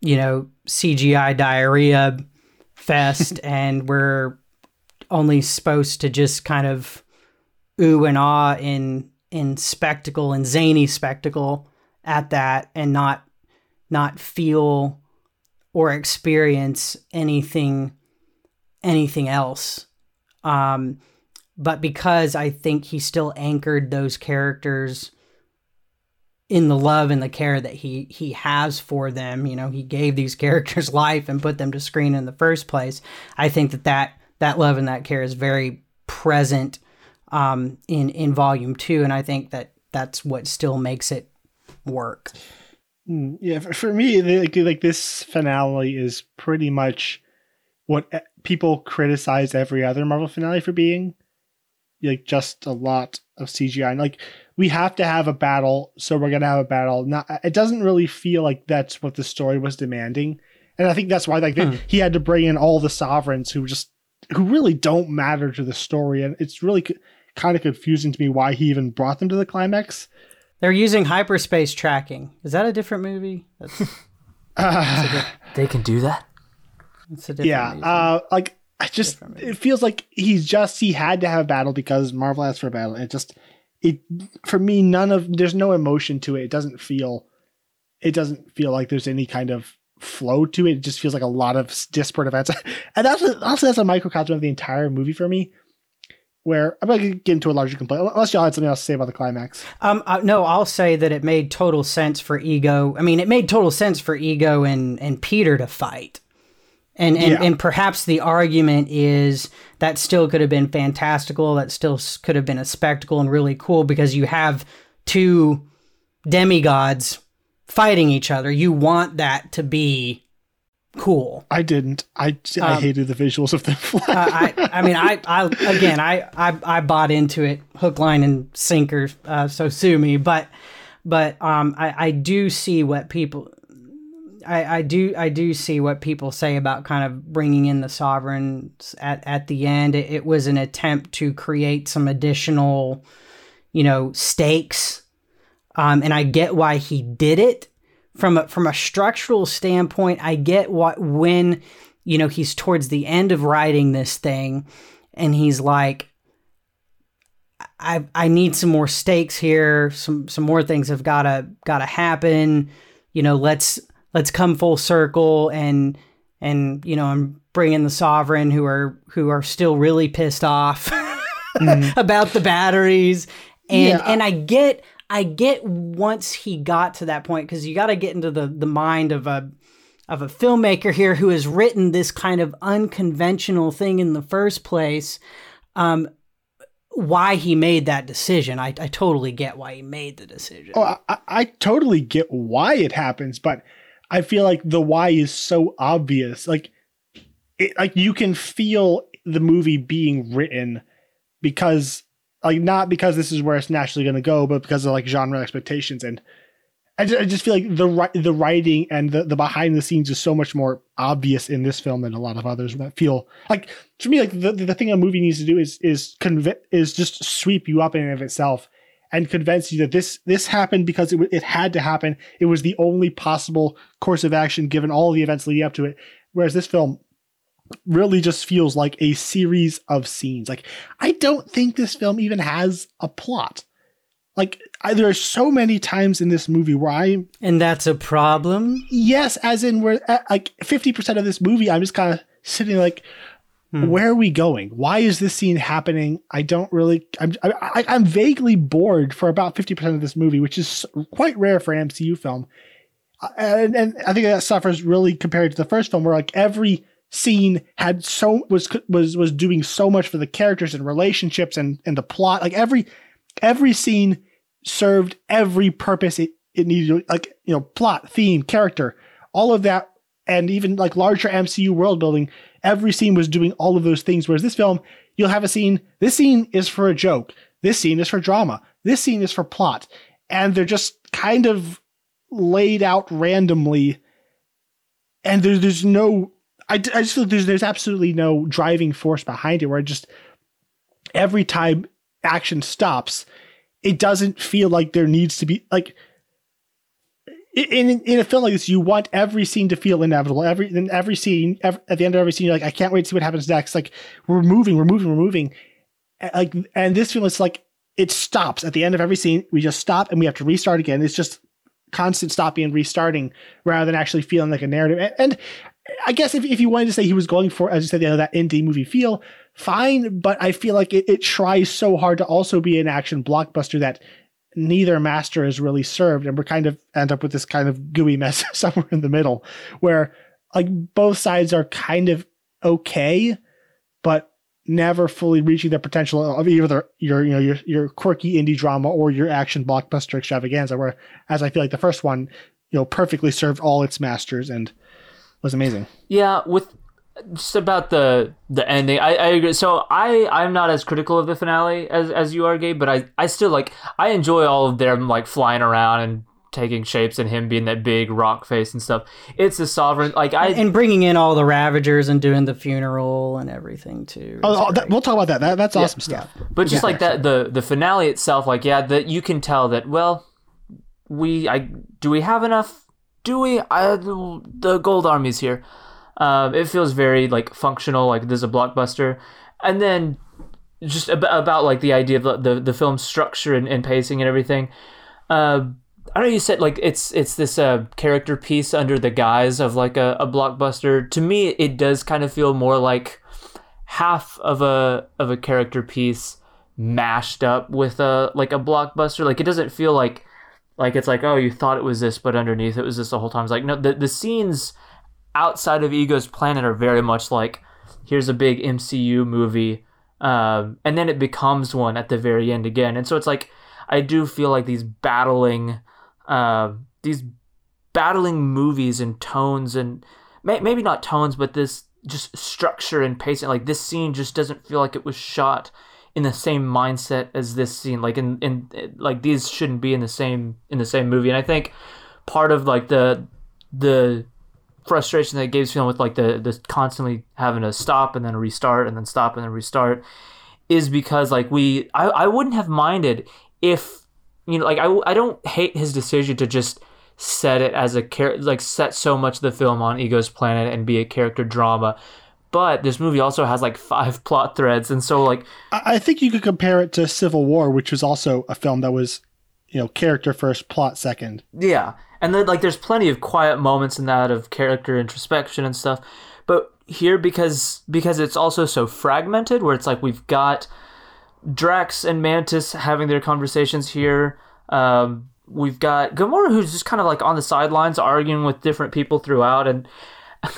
you know CGI diarrhea fest and we're only supposed to just kind of ooh and ah in in spectacle and zany spectacle at that and not not feel or experience anything anything else um but because I think he still anchored those characters in the love and the care that he he has for them, you know, he gave these characters life and put them to screen in the first place. I think that that, that love and that care is very present um, in in volume two, and I think that that's what still makes it work. Mm, yeah, for, for me, like, like this finale is pretty much what people criticize every other Marvel finale for being like just a lot of CGI. And, like we have to have a battle, so we're gonna have a battle. Not it doesn't really feel like that's what the story was demanding, and I think that's why like they, Hmm. he had to bring in all the sovereigns who just who really don't matter to the story, and it's really kind of confusing to me why he even brought them to the climax. They're using hyperspace tracking. Is that a different movie? That's, They can do that. that's a different yeah, uh, like I just it feels like he's just he had to have a battle because Marvel asked for a battle. It just it for me none of there's no emotion to it. It doesn't feel it doesn't feel like there's any kind of flow to it. It just feels like a lot of disparate events, and that's also that's a microcosm of the entire movie for me. Where I'm not gonna get into a larger complaint unless y'all had something else to say about the climax. Um, uh, no, I'll say that it made total sense for Ego. I mean, it made total sense for Ego and and Peter to fight, and and, Yeah. and perhaps the argument is that still could have been fantastical. That still could have been a spectacle and really cool because you have two demigods fighting each other. You want that to be cool. I didn't. I I Um, hated the visuals of them. Uh, I, I mean, I, I again, I, I, I bought into it, hook, line, and sinker. Uh, so sue me, but, but, um, I, I do see what people, I, I do, I do see what people say about kind of bringing in the sovereigns at, at the end. It, it was an attempt to create some additional, you know, stakes. Um, and I get why he did it from a, from a structural standpoint. I get what when you know he's towards the end of writing this thing, and he's like, I I need some more stakes here. Some some more things have gotta gotta happen. You know, let's let's come full circle and and you know I'm bringing the sovereign who are who are still really pissed off mm-hmm. about the batteries and Yeah. and I get I get once he got to that point because you got to get into the the mind of a of a filmmaker here who has written this kind of unconventional thing in the first place. Um, why he made that decision, I, I totally get why he made the decision. Oh, I, I- totally get why it happens, but I feel like the why is so obvious. Like, it, like you can feel the movie being written because, like, not because this is where it's naturally going to go, but because of like genre expectations. And I just, I just feel like the the writing and the, the behind the scenes is so much more obvious in this film than a lot of others that feel like to me like the, the thing a movie needs to do is is conv- is just sweep you up in and of itself and convince you that this this happened because it, it had to happen. It was the only possible course of action given all the events leading up to it. Whereas this film really just feels like a series of scenes. Like I don't think this film even has a plot. Like I, there are so many times in this movie where I and that's a problem. yes, as in where uh, like fifty percent of this movie, I'm just kind of sitting like, Hmm. where are we going? Why is this scene happening? I don't really. I'm I, I'm vaguely bored for about fifty percent of this movie, which is quite rare for an MCU film. Uh, And, and I think that suffers really compared to the first film, where like every scene had so was was was doing so much for the characters and relationships and and the plot. Like every every scene served every purpose it, it needed like you know plot theme character all of that and even like larger mcu world building every scene was doing all of those things. Whereas this film you'll have a scene this scene is for a joke. This scene is for drama. This scene is for plot. And they're just kind of laid out randomly. And there's there's no I, I just feel there's there's absolutely no driving force behind it where I just every time action stops it doesn't feel like there needs to be like in in a film like this, you want every scene to feel inevitable. Every in every scene, ev at the end of every scene, you're like, I can't wait to see what happens next. Like we're moving, we're moving, we're moving. Like and this film is like it stops at the end of every scene. We just stop and we have to restart again. It's just constant stopping and restarting rather than actually feeling like a narrative. And, and I guess if, if you wanted to say he was going for, as you said, you know, that indie movie feel, fine. But I feel like it, it tries so hard to also be an action blockbuster that neither master is really served. And we're kind of end up with this kind of gooey mess somewhere in the middle where like both sides are kind of okay, but never fully reaching their potential of either your you know your your quirky indie drama or your action blockbuster extravaganza. Where as I feel like the first one, you know, perfectly served all its masters and was amazing. Yeah, with just about the the ending. I, I agree. So I I'm not as critical of the finale as as you are, Gabe. But I I still like I enjoy all of them like flying around and taking shapes and him being that big rock face and stuff. It's a sovereign like I and bringing in all the Ravagers and doing the funeral and everything too. Oh, oh that, we'll talk about that. that that's awesome stuff. But just like that, the the finale itself, like yeah, that you can tell that. Well, we I do we have enough? Do we? I the gold army's here. Um, it feels very like functional, like there's a blockbuster, and then just about, about like the idea of the the, the film structure and, and pacing and everything. Uh, I know. You said like it's it's this uh, character piece under the guise of like a, a blockbuster. To me, it does kind of feel more like half of a of a character piece mashed up with a like a blockbuster. Like it doesn't feel like like it's like oh you thought it was this, but underneath it was this the whole time. It's like no, the the scenes outside of Ego's Planet are very much like here's a big MCU movie, um, and then it becomes one at the very end again. And so it's like I do feel like these battling uh, these battling movies and tones and may- maybe not tones, but this just structure and pacing. Like this scene just doesn't feel like it was shot in the same mindset as this scene. Like in, in like these shouldn't be in the same in the same movie. And I think part of like the the frustration that Gabe's feeling with like the the constantly having to stop and then restart and then stop and then restart is because like we I, I wouldn't have minded if you know, like I, I don't hate his decision to just set it as a character like set so much of the film on Ego's planet and be a character drama. But this movie also has like five plot threads, and so like I think you could compare it to Civil War, which was also a film that was, you know, character first, plot second. Yeah, and then like there's plenty of quiet moments in that of character introspection and stuff. But here, because because it's also so fragmented, where it's like we've got Drax and Mantis having their conversations here. Um, we've got Gamora who's just kind of like on the sidelines arguing with different people throughout and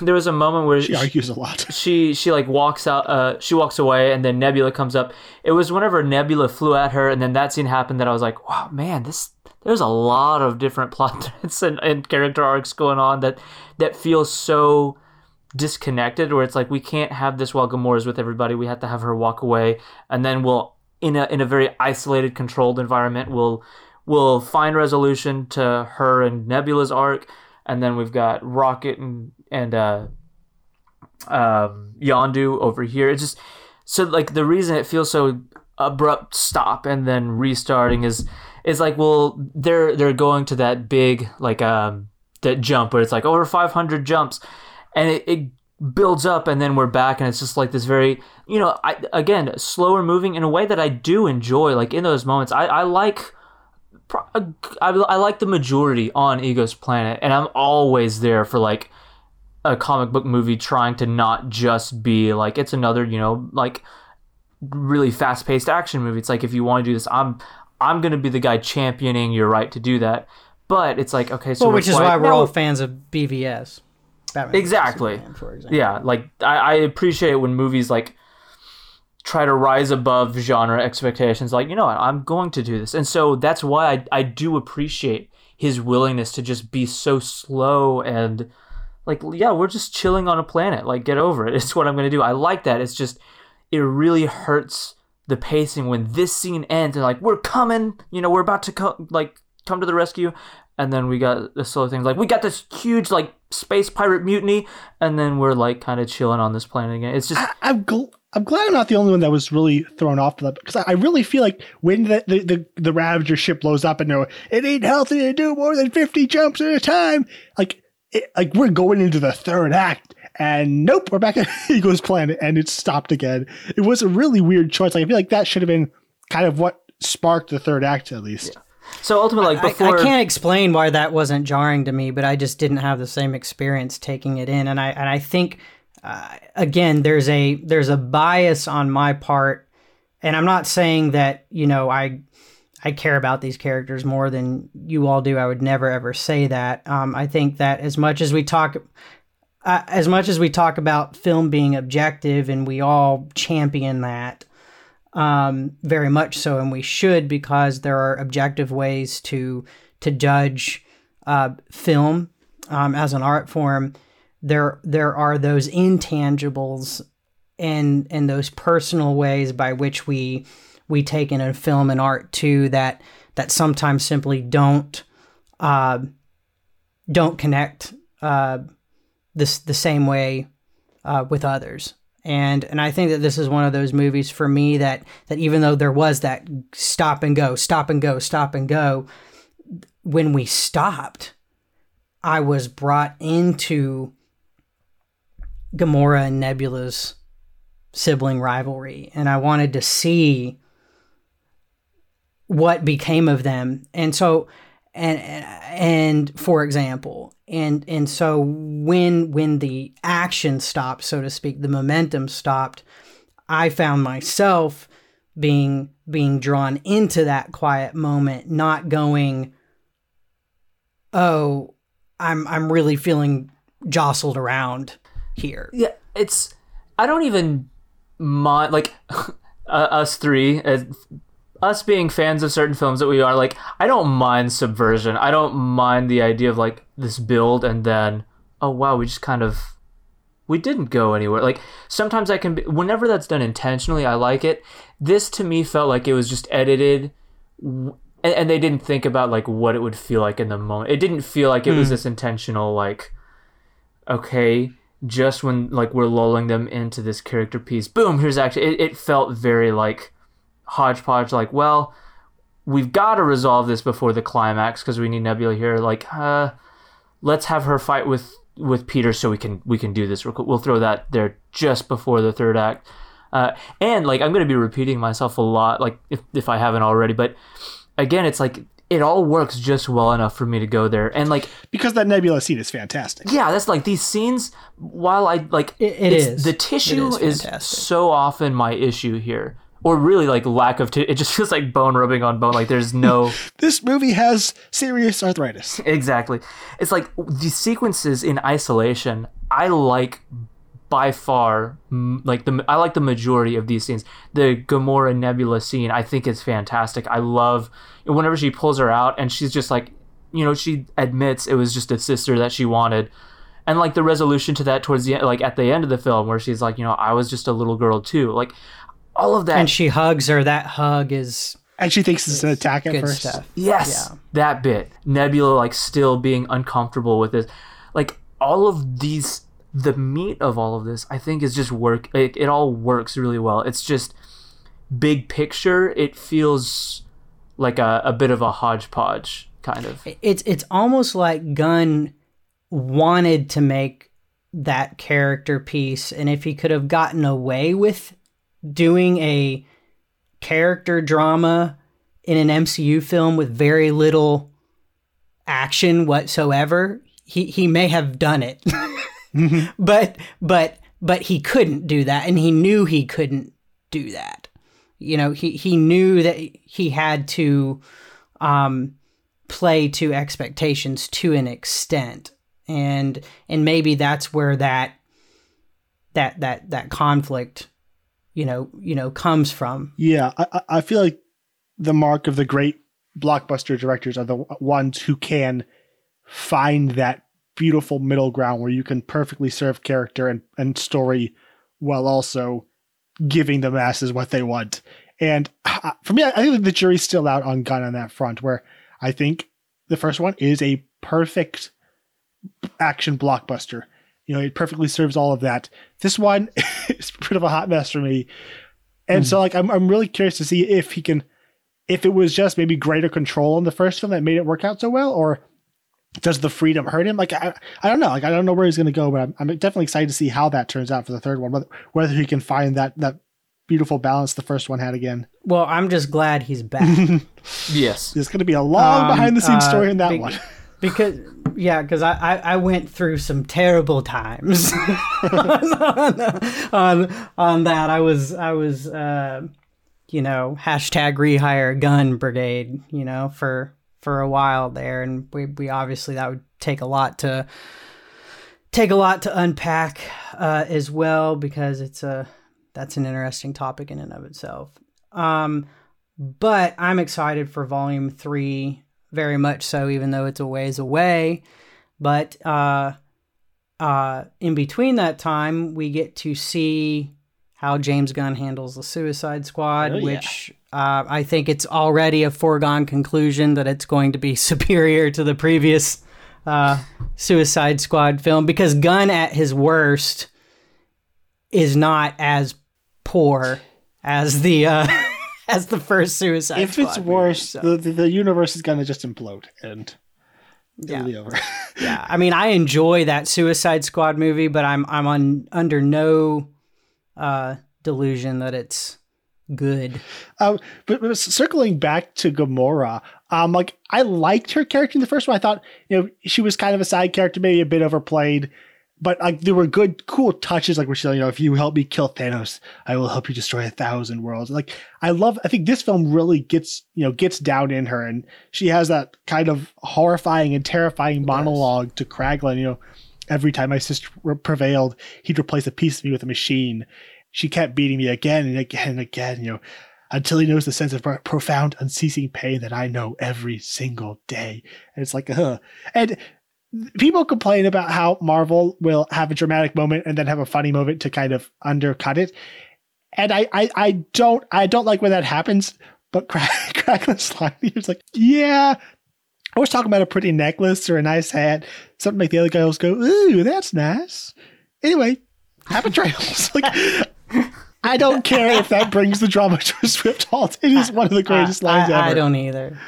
there was a moment where she, she argues a lot. She she like walks out uh she walks away and then Nebula comes up. It was whenever Nebula flew at her and then that scene happened that I was like, "Wow, man, this there's a lot of different plot threads and, and character arcs going on that that feels so disconnected where it's like we can't have this while Gamora's with everybody. We have to have her walk away and then we'll in a in a very isolated, controlled environment. We'll we'll find resolution to her and Nebula's arc, and then we've got Rocket and and uh, um, Yondu over here. It's just so like the reason it feels so abrupt stop and then restarting is is like well they're they're going to that big like um that jump where it's like over 500 jumps and it, it builds up and then we're back and it's just like this very you know I, again slower moving in a way that i do enjoy like in those moments i, I like I, I like the majority on ego's planet and i'm always there for like a comic book movie trying to not just be like it's another you know like really fast-paced action movie it's like if you want to do this i'm i'm gonna be the guy championing your right to do that but it's like okay so well, which is why we're all fans of bvs Batman exactly. Superman, for example. Yeah, like I, I appreciate when movies like try to rise above genre expectations. Like you know, what, I'm going to do this, and so that's why I I do appreciate his willingness to just be so slow and like yeah, we're just chilling on a planet. Like get over it. It's what I'm going to do. I like that. It's just it really hurts the pacing when this scene ends and like we're coming. You know, we're about to come like come to the rescue and then we got the slow things like we got this huge like space pirate mutiny and then we're like kind of chilling on this planet again it's just I, am gl- I'm glad I'm not the only one that was really thrown off that because I, I really feel like when the, the, the, the Ravager ship blows up and they're it ain't healthy to do more than 50 jumps at a time like it, like we're going into the third act and nope we're back at Ego's planet and it's stopped again. It was a really weird choice. Like I feel like that should have been kind of what sparked the third act at least. Yeah. So ultimately, like before, I, I, can't explain why that wasn't jarring to me, but I just didn't have the same experience taking it in, and I and I think uh, again there's a there's a bias on my part, and I'm not saying that you know I I care about these characters more than you all do. I would never ever say that. Um, I think that as much as we talk. Uh, as much as we talk about film being objective and we all champion that, um, very much so, and we should because there are objective ways to to judge uh, film um, as an art form. There there are those intangibles and and those personal ways by which we we take in a film and art too that that sometimes simply don't uh, don't connect uh, this the same way uh, with others. And and I think that this is one of those movies for me that that even though there was that stop and go, stop and go, stop and go, when we stopped, I was brought into Gamora and Nebula's sibling rivalry, and I wanted to see what became of them. And so, and and for example, and and so when when the action stopped, so to speak, the momentum stopped, I found myself being being drawn into that quiet moment, not going, oh, I'm I'm really feeling jostled around here. Yeah, it's I don't even mind like uh, us three as us being fans of certain films that we are like I don't mind subversion. I don't mind the idea of like this build and then oh wow, we just kind of we didn't go anywhere. Like sometimes I can be, whenever that's done intentionally, I like it. This to me felt like it was just edited and, and they didn't think about like what it would feel like in the moment. It didn't feel like it was this intentional like okay, just when like we're lulling them into this character piece, boom, here's actually it, it felt very like hodgepodge like well we've got to resolve this before the climax because we need nebula here. Like uh let's have her fight with with peter so we can we can do this we'll throw that there just before the third act. Uh, and like i'm to be repeating myself a lot like if, if i haven't already but again it's like it all works just well enough for me to go there. And like because that nebula scene is fantastic. Yeah that's like these scenes while i like It- it it's- the tissue is is, so often my issue here. Or really like lack of t- it just feels like bone rubbing on bone like there's no this movie has serious arthritis. Exactly. It's like the sequences in isolation i like by far like the i like the majority of these scenes the gamora nebula scene i think is fantastic i love whenever she pulls her out and she's just like you know she admits it was just a sister that she wanted and like the resolution to that towards the end like at the end of the film where she's like you know i was just a little girl too like all of that And she hugs her. That hug is and she thinks it's an attack at first stuff. Yes, Yeah. that bit. Nebula like still being uncomfortable with this. Like all of these the meat of all of this I think is just work it, it all works really well. It's just big picture, it feels like a, a bit of a hodgepodge kind of. it's it's almost like Gunn wanted to make that character piece, and if he could have gotten away with doing a character drama in an MCU film with very little action whatsoever, he he may have done it. but but but he couldn't do that, and he knew he couldn't do that. You know, he he knew that he had to um, play to expectations to an extent, and and maybe that's where that that that that conflict, you know, you know, comes from. Yeah, I, I- I feel like the mark of the great blockbuster directors are the ones who can find that beautiful middle ground where you can perfectly serve character and, and story while also giving the masses what they want. And uh, for me, I think the jury's still out on Gunn on that front, where I think the first one is a perfect action blockbuster. You know, it perfectly serves all of that. This one is a bit of a hot mess for me. And so like I'm I'm really curious to see if he can if it was just maybe greater control in the first film that made it work out so well, or does the freedom hurt him? Like I, I don't know. Like I don't know where he's going to go, but I'm, I'm definitely excited to see how that turns out for the third one. Whether whether he can find that that beautiful balance the first one had again. Well, I'm just glad he's back. Yes. There's going to be a long Um, behind the scenes uh, story in that be- one. because yeah because I, I i went through some terrible times on, on on that i was i was uh you know hashtag rehire Gunn brigade you know for for a while there and we, we obviously that would take a lot to take a lot to unpack uh as well because it's a that's an interesting topic in and of itself um but i'm excited for volume three very much so, even though it's a ways away. But uh, uh, in between that time, we get to see how James Gunn handles the Suicide Squad, Oh, which uh, I think it's already a foregone conclusion that it's going to be superior to the previous uh, Suicide Squad film because Gunn at his worst is not as poor as the uh, as the first Suicide Squad. if Squad. it's movie, worse, so- the, the the universe is gonna just implode and Yeah. it'll be over. yeah, I mean, I enjoy that Suicide Squad movie, but I'm I'm on under no uh, delusion that it's good. Um, but, but circling back to Gamora, um, like I liked her character in the first one. I thought you know she was kind of a side character, maybe a bit overplayed, but like there were good, cool touches. Like where she's like, you know, if you help me kill Thanos, I will help you destroy a thousand worlds. Like I love. I think this film really gets you know gets down in her, and she has that kind of horrifying and terrifying monologue to Kraglin. You know, every time my sister prevailed, he'd replace a piece of me with a machine. She kept beating me again and again and again, you know, until he knows the sense of profound, unceasing pain that I know every single day. And it's like, huh. And people complain about how Marvel will have a dramatic moment and then have a funny moment to kind of undercut it. And I, I, I don't, I don't like when that happens. But Crack, like, yeah, I was talking about a pretty necklace or a nice hat, something make the other girls go, ooh, that's nice. Anyway, happy trails. like, I don't care if that brings the drama to a swift halt. It is one of the greatest I, lines I- ever. I don't either.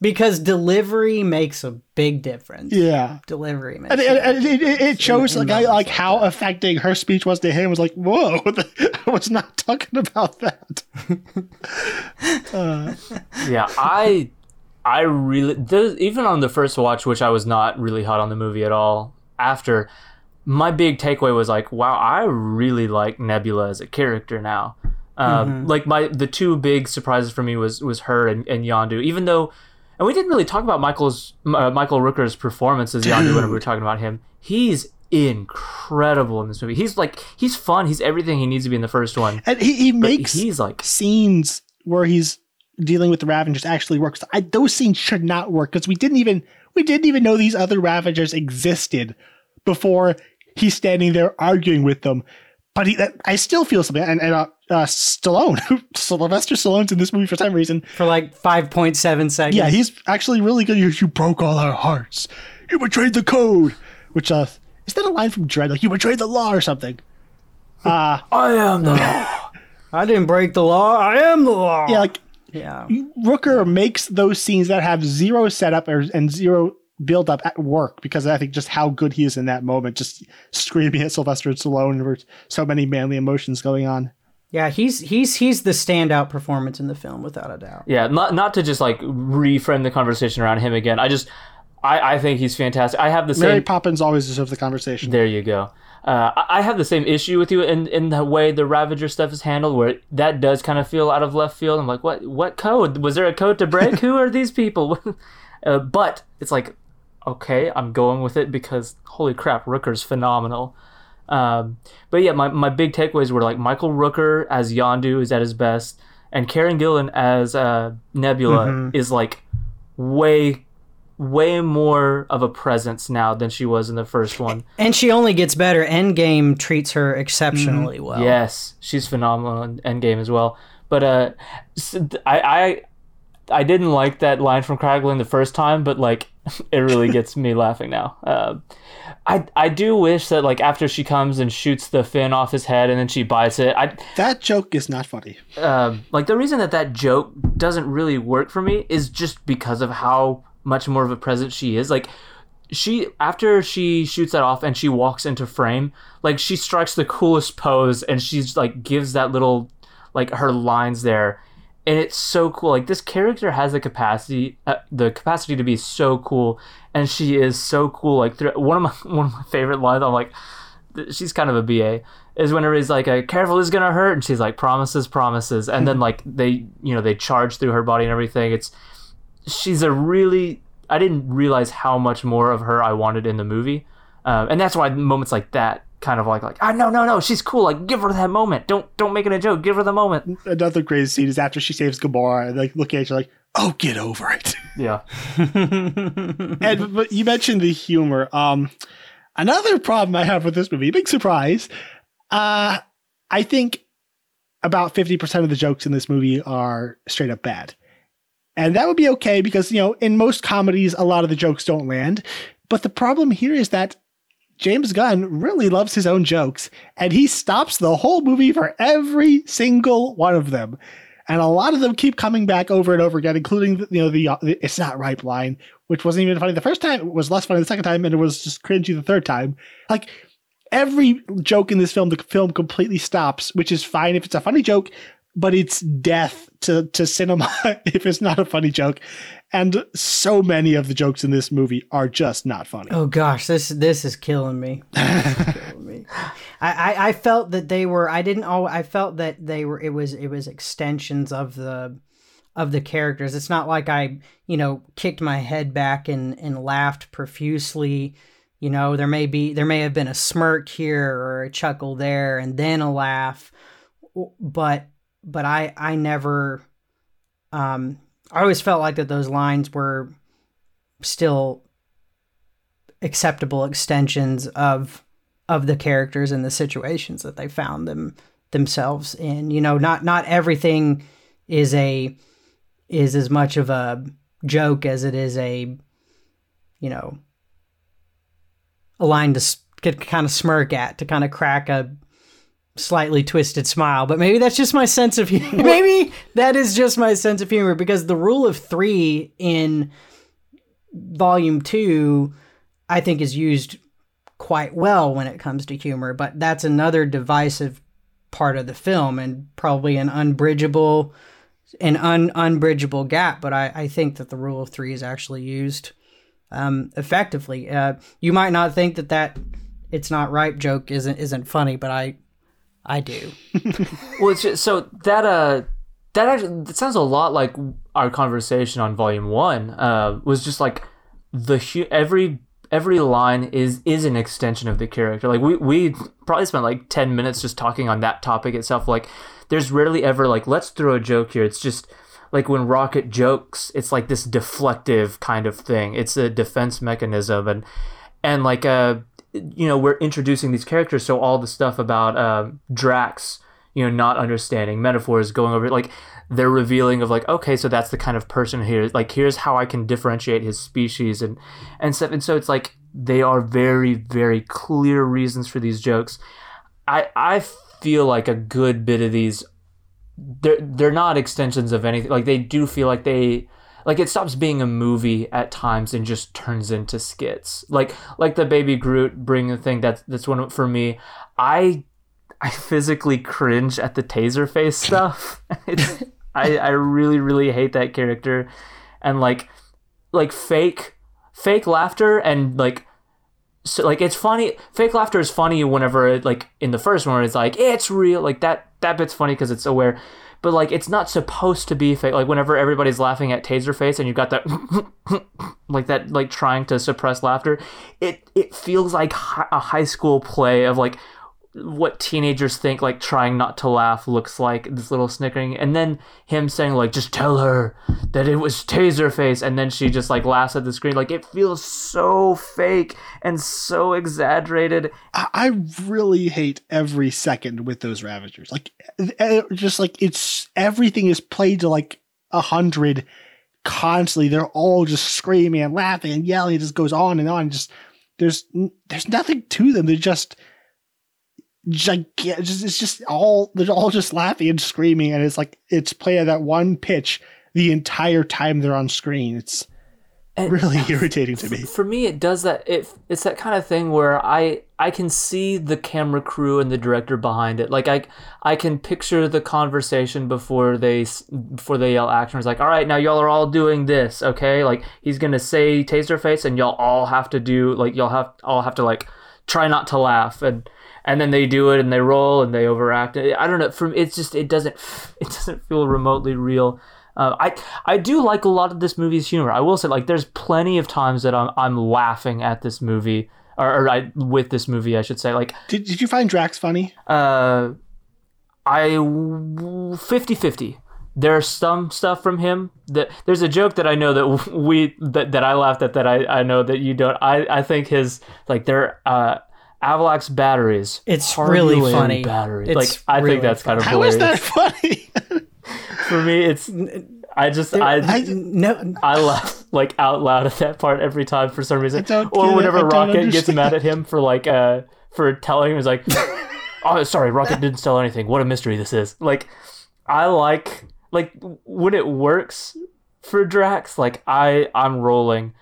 Because delivery makes a big difference. Yeah. Delivery makes And, and, and it, it, it shows in like, I, like like how affecting her speech was to him. It was like, whoa, I was not talking about that. Uh. Yeah, I I really there's, even on the first watch, which I was not really hot on the movie at all. After my big takeaway was like, wow, I really like Nebula as a character now. Um, Like my the two big surprises for me was was her and, and Yondu. Even though, and we didn't really talk about Michael's uh, Michael Rooker's performance as Yondu when we were talking about him. He's incredible in this movie. He's like he's fun. He's everything he needs to be in the first one. And he, he makes he's like scenes where he's dealing with the Ravagers actually works. I, those scenes should not work because we didn't even we didn't even know these other Ravagers existed before he's standing there arguing with them. But he, that, I still feel something. And, and uh, uh, Stallone, Sylvester Stallone's in this movie for some reason. for like 5.7 seconds. Yeah, he's actually really good. You, you broke all our hearts. You betrayed the code. Which uh, is that a line from Dredd? Like you betrayed the law or something. Uh, I am the law. I didn't break the law. I am the law. yeah, like Yeah. Rooker makes those scenes that have zero setup or, and zero build up at work because I think just how good he is in that moment, just screaming at Sylvester Stallone with so many manly emotions going on. Yeah, he's he's he's the standout performance in the film without a doubt. Yeah, not not to just like reframe the conversation around him again. I just I, I think he's fantastic. I have the same. Mary Poppins always deserves the conversation. there you go. Uh, I I have the same issue with you in, in the way the Ravager stuff is handled, where that does kind of feel out of left field. I'm like, what what code was there a code to break? Who are these people? uh, but it's like, okay, I'm going with it because holy crap, Rooker's phenomenal. Um, but yeah, my, my big takeaways were like Michael Rooker as Yondu is at his best, and Karen Gillan as uh, Nebula is like way way more of a presence now than she was in the first one. And she only gets better. Endgame treats her exceptionally well. Yes, she's phenomenal in Endgame as well. But uh, s- I I I didn't like that line from Kraglin the first time, but like it really gets me laughing now. Uh, I I do wish that like after she comes and shoots the fin off his head and then she bites it. I That joke is not funny. um, like the reason that that joke doesn't really work for me is just because of how much more of a presence she is. Like she after she shoots that off and she walks into frame, like she strikes the coolest pose and she's like gives that little like her lines there. And it's so cool. Like this character has the capacity, uh, the capacity to be so cool, and she is so cool. Like through, one of my one of my favorite lines. I'm like, she's kind of a BA is whenever he's like, uh, "Careful, this is gonna hurt," and she's like, "Promises, promises," and then like they, you know, they charge through her body and everything. It's she's a really I didn't realize how much more of her I wanted in the movie, um, and that's why moments like that kind of like like ah no no no she's cool like give her that moment don't don't make it a joke give her the moment Another great scene is after she saves Gamora, and like looking at you like, "Oh, get over it." yeah and but you mentioned the humor. Um, Another problem I have with this movie, big surprise. Uh, I think about 50% of the jokes in this movie are straight up bad. And that would be okay because, you know, in most comedies, a lot of the jokes don't land. But the problem here is that James Gunn really loves his own jokes and he stops the whole movie for every single one of them. And a lot of them keep coming back over and over again, including, the, you know, the, uh, the it's not ripe" line, which wasn't even funny the first time. It was less funny the second time, and it was just cringy the third time. Like, every joke in this film, the film completely stops, which is fine if it's a funny joke, but it's death to, to cinema if it's not a funny joke. And so many of the jokes in this movie are just not funny. Oh gosh, this this is killing me. Is killing me. I, I, I felt that they were. I didn't. all I felt that they were. It was it was extensions of the of the characters. It's not like I you know kicked my head back and and laughed profusely you know, there may be there may have been a smirk here or a chuckle there and then a laugh, but but I I never um I always felt like that those lines were still acceptable extensions of of the characters and the situations that they found them themselves in. You know, not not everything is a is as much of a joke as it is a you know a line to get kind of smirk at to kind of crack a slightly twisted smile but maybe that's just my sense of humor maybe that is just my sense of humor because the rule of three in volume two i think is used quite well when it comes to humor but that's another divisive part of the film and probably an unbridgeable an un unbridgeable gap but I, I think that the rule of three is actually used um, effectively. Uh, you might not think that that it's not ripe joke isn't isn't funny, but I I do. well, just, so that uh that actually that sounds a lot like our conversation on volume one. Uh, was just like the every every line is is an extension of the character. Like we we probably spent like ten minutes just talking on that topic itself. Like there's rarely ever like let's throw a joke here. It's just like when Rocket jokes, it's like this deflective kind of thing. It's a defense mechanism, and and like uh, you know, we're introducing these characters, so all the stuff about uh, Drax, you know, not understanding metaphors, going over like they're revealing of like, okay, so that's the kind of person here. Like, here's how I can differentiate his species and and stuff. And so it's like they are very very clear reasons for these jokes. I I feel like a good bit of these they're they're not extensions of anything. Like they do feel like they like it stops being a movie at times and just turns into skits. Like like the baby Groot bringing the thing that's that's one for me. I I physically cringe at the taser face stuff. I I really really hate that character, and like like fake fake laughter and like so like it's funny fake laughter is funny whenever like in the first one it's like it's real like that that bit's funny because it's aware but like it's not supposed to be fake. Like whenever everybody's laughing at taserface and you've got that like that like trying to suppress laughter it it feels like a high school play of like what teenagers think like trying not to laugh looks like this little snickering and then him saying like just tell her that it was taserface and then she just like laughs at the screen. Like it feels so fake and so exaggerated. I really hate every second with those ravagers. Like eh, just like it's everything is played to like a hundred constantly. They're all just screaming and laughing and yelling. It just goes on and on. Just there's there's nothing to them. They're just gigantic. It's just all they're all just laughing and screaming, and it's like it's playing at that one pitch the entire time they're on screen. It's and really irritating to me. For me, it does that. It it's that kind of thing where I I can see the camera crew and the director behind it. Like I I can picture the conversation before they before they yell action. It's like, all right, now y'all are all doing this, okay? Like he's gonna say taser face, and y'all all have to do like y'all have all have to like try not to laugh and and then they do it and they roll and they overact. I don't know. From it's just it doesn't it doesn't feel remotely real. Uh, I I do like a lot of this movie's humor. I will say like there's plenty of times that I'm I'm laughing at this movie or, or I with this movie I should say. Like did did you find Drax funny? Uh, I 50-50. There's some stuff from him that there's a joke that I know that we that, that I laughed at that I, I know that you don't. I, I think his like their uh Anulax batteries. It's really funny. Batteries. It's like I really think that's kind of How is hilarious. that funny? For me, it's I just I I- no, I laugh like out loud at that part every time for some reason. Or get it. whenever I don't Rocket gets mad at him for like uh for telling him he's like Oh sorry, Rocket didn't steal anything. What a mystery this is. Like I like like when it works for Drax, like I I'm rolling.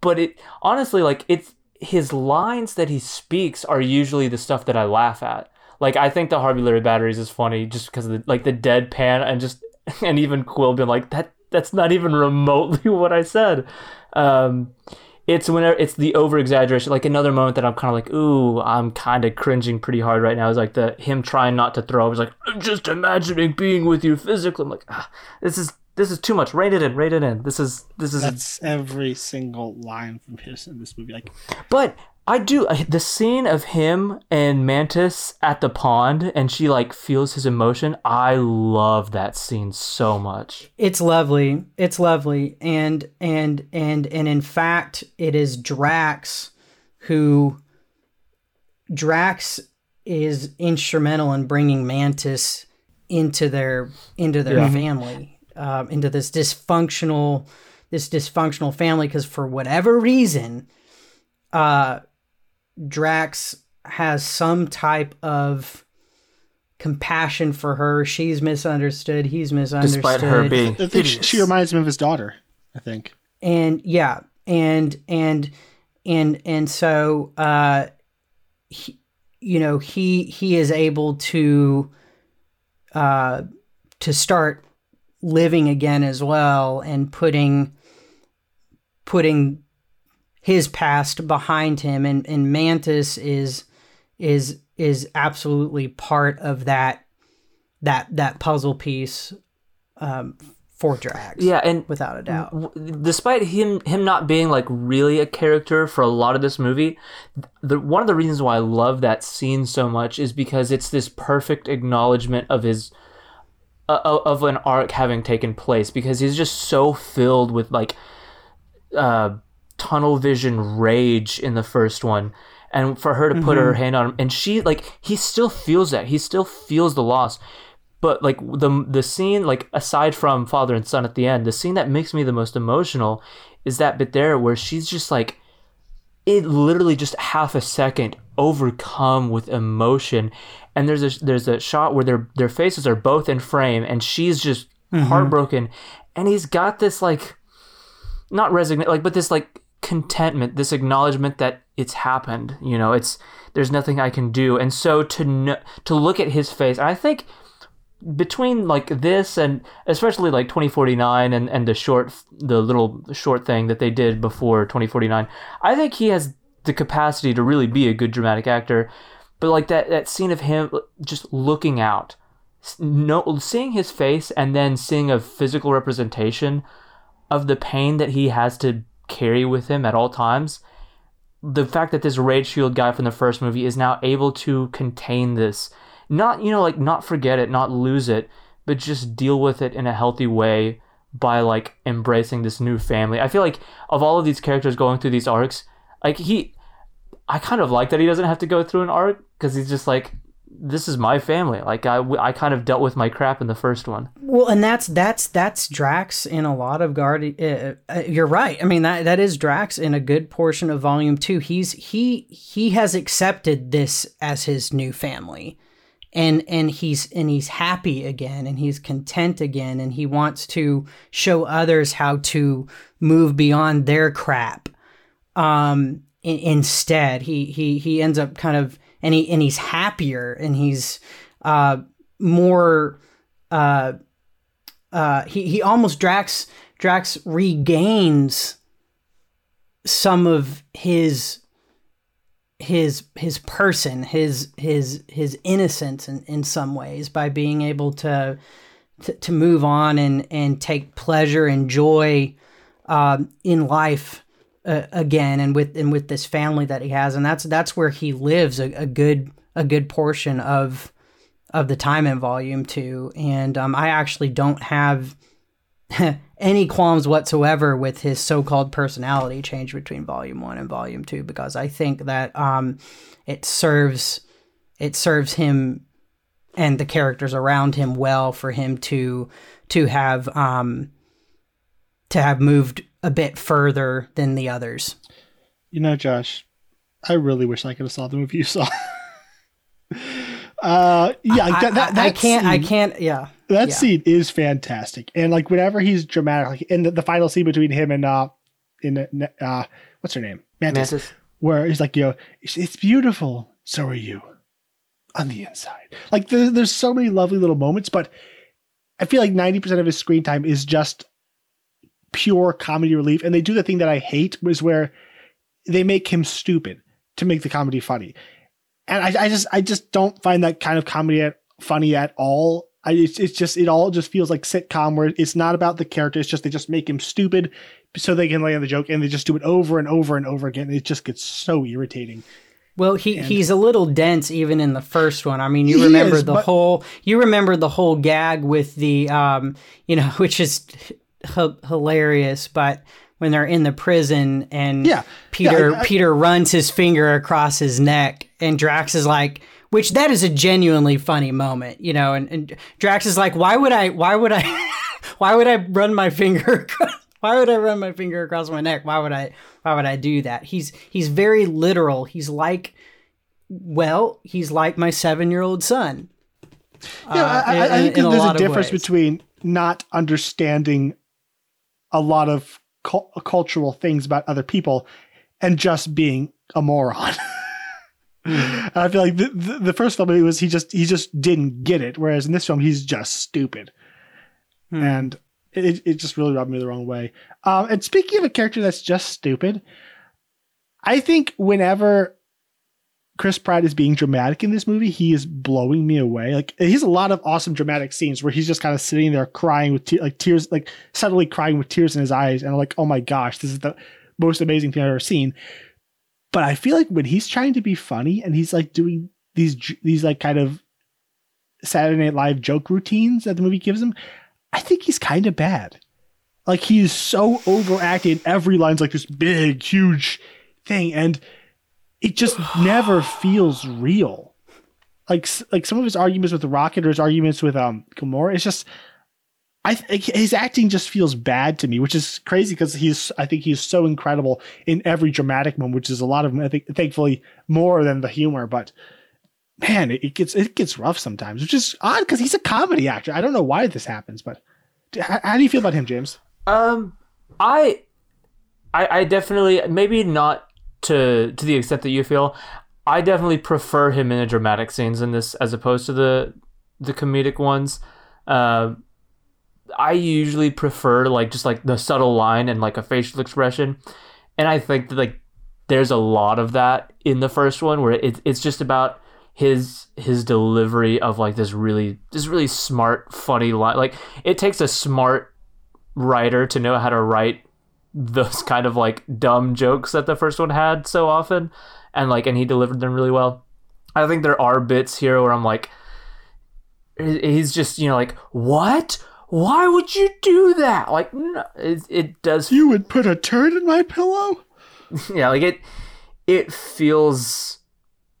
But it honestly like it's his lines that he speaks are usually the stuff that I laugh at. Like I think the Harbulary batteries is funny just because of the like the deadpan and just and even Quill being like that that's not even remotely what I said. Um, it's whenever it's the over exaggeration. Like another moment that I'm kind of like, ooh, I'm kind of cringing pretty hard right now. Is like the him trying not to throw. I was like, I'm just imagining being with you physically. I'm like, ah, this is this is too much. Rate it in, rate it in. This is this is That's every single line from his in this movie. Like, But I do the scene of him and Mantis at the pond, and she like feels his emotion. I love that scene so much. it's lovely. It's lovely, and and and and in fact, it is Drax who Drax is instrumental in bringing Mantis into their into their Yeah. family, um, into this dysfunctional this dysfunctional family because for whatever reason, uh, Drax has some type of compassion for her. She's misunderstood. He's misunderstood. Despite her being I think she, she reminds him of his daughter. I think. and yeah and and and and so uh he, you know he he is able to uh to start living again as well and putting putting his past behind him and and mantis is is is absolutely part of that that that puzzle piece um for Drax yeah, and without a doubt. w- despite him him not being like really a character for a lot of this movie the one of the reasons why I love that scene so much is because it's this perfect acknowledgement of his uh, of an arc having taken place because he's just so filled with like uh tunnel vision rage in the first one and for her to put her mm-hmm. hand on him and she like he still feels that he still feels the loss. But like the the scene like aside from father and son at the end the scene that makes me the most emotional is that bit there where she's just like it literally just half a second overcome with emotion. And there's a there's a shot where their their faces are both in frame and she's just mm-hmm. heartbroken. And he's got this like not resignation like but this like contentment this acknowledgement that it's happened you know it's there's nothing i can do. And so to to look at his face i think between like this and especially like 2049 and and the short the little short thing that they did before 2049 i think he has the capacity to really be a good dramatic actor. But like that that scene of him just looking out no seeing his face and then seeing a physical representation of the pain that he has to carry with him at all times. The fact that this rage shield guy from the first movie is now able to contain this not you know like not forget it not lose it but just deal with it in a healthy way by like embracing this new family. I feel like of all of these characters going through these arcs like he i kind of like that he doesn't have to go through an arc because he's just like this is my family like I, I kind of dealt with my crap in the first one Well, and that's that's that's Drax in a lot of Guardi. Uh, uh, you're right. I mean that that is Drax in a good portion of Volume Two. He's he he has accepted this as his new family, and and he's and he's happy again, and he's content again, and he wants to show others how to move beyond their crap. Um, in, instead, he he he ends up kind of and he and he's happier, and he's uh more uh uh, he he almost Drax Drax regains some of his his his person his his his innocence in, in some ways by being able to to, to move on and and take pleasure and joy um, in life uh, again and with and with this family that he has and that's that's where he lives a, a good a good portion of of the time in Volume Two, and um, I actually don't have any qualms whatsoever with his so-called personality change between Volume One and Volume Two because I think that um, it serves it serves him and the characters around him well for him to to have um, to have moved a bit further than the others. You know, Josh, I really wish I could have saw the movie you saw. uh, yeah, I, that, that, I, I can't. I can't. Yeah. That Yeah. scene is fantastic, and like whenever he's dramatic, like in the, the final scene between him and uh, in uh, what's her name, Mantis, Mantis. where he's like, you know, it's, it's beautiful. So are you, on the inside. Like there's there's so many lovely little moments, but I feel like ninety percent of his screen time is just pure comedy relief, and they do the thing that I hate, was where they make him stupid to make the comedy funny, and I, I just I just don't find that kind of comedy at, funny at all. I, it's, it's just it all just feels like sitcom where it's not about the character. It's just they just make him stupid so they can lay on the joke, and they just do it over and over and over again. It just gets so irritating. Well, he, And- he's a little dense even in the first one. I mean, you remember is, the but- whole you remember the whole gag with the um, you know, which is h- hilarious, but when they're in the prison and Yeah. Peter Yeah, I- I- Peter runs his finger across his neck and Drax is like which that is a genuinely funny moment, you know, and, and Drax is like, why would I why would I why would I run my finger across why would I run my finger across my neck? Why would I why would I do that? He's he's very literal. He's like well, he's like my seven year old son. Yeah, Uh, I, I, I in- think in a there's a of difference between not understanding a lot of cul- cultural things about other people and just being a moron. And I feel like the, the, the first film it was he just he just didn't get it, whereas in this film he's just stupid, Hmm. and it it just really rubbed me the wrong way. Um, and speaking of a character that's just stupid, I think whenever Chris Pratt is being dramatic in this movie, he is blowing me away. Like he has a lot of awesome dramatic scenes where he's just kind of sitting there crying with te- like tears, like suddenly crying with tears in his eyes, and I'm like, oh my gosh, this is the most amazing thing I've ever seen. But I feel like when he's trying to be funny and he's like doing these these like kind of Saturday Night Live joke routines that the movie gives him, I think he's kind of bad. Like he's so overacting. Every line's like this big, huge thing, and it just never feels real. Like like some of his arguments with Rocket or his arguments with um Gamora, it's just I think his acting just feels bad to me, which is crazy because he's I think he's so incredible in every dramatic moment, which is a lot of I think thankfully more than the humor, but man, it, it gets it gets rough sometimes, which is odd because he's a comedy actor. I don't know why this happens, but how, how do you feel about him, James? Um, I, I, I definitely maybe not to to the extent that you feel. I definitely prefer him in the dramatic scenes in this as opposed to the the comedic ones. Uh, I usually prefer like just like the subtle line and like a facial expression, and I think that like there's a lot of that in the first one where it, it's just about his his delivery of like this really this really smart funny line like it takes a smart writer to know how to write those kind of like dumb jokes that the first one had so often and like and he delivered them really well. I think there are bits here where i'm like he's just you know like what? Why would you do that? Like no, it, it does You would put a turd in my pillow? yeah like it it feels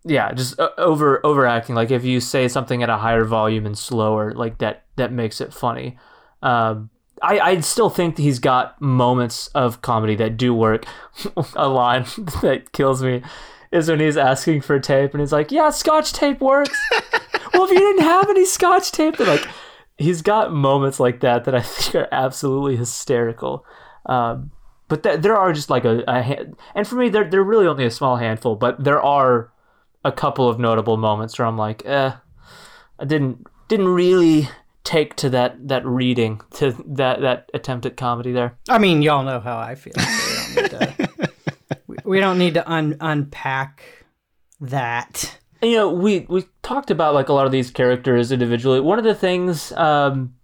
yeah just uh, over overacting. Like if you say something at a higher volume and slower like that that makes it funny. Um I, I still think that he's got moments of comedy that do work. a line that kills me is when he's asking for tape and he's like, "Yeah, Scotch tape works." well, if you didn't have any Scotch tape, then like he's got moments like that that I think are absolutely hysterical. Um, but th- there are just like a, a hand, and for me, they're they're really only a small handful, but there are a couple of notable moments where I'm like, eh, I didn't didn't really take to that that reading to that that attempt at comedy there. I mean, y'all know how I feel. So we, don't need to, we, we don't need to un, unpack that. You know, we we talked about like a lot of these characters individually. One of the things um,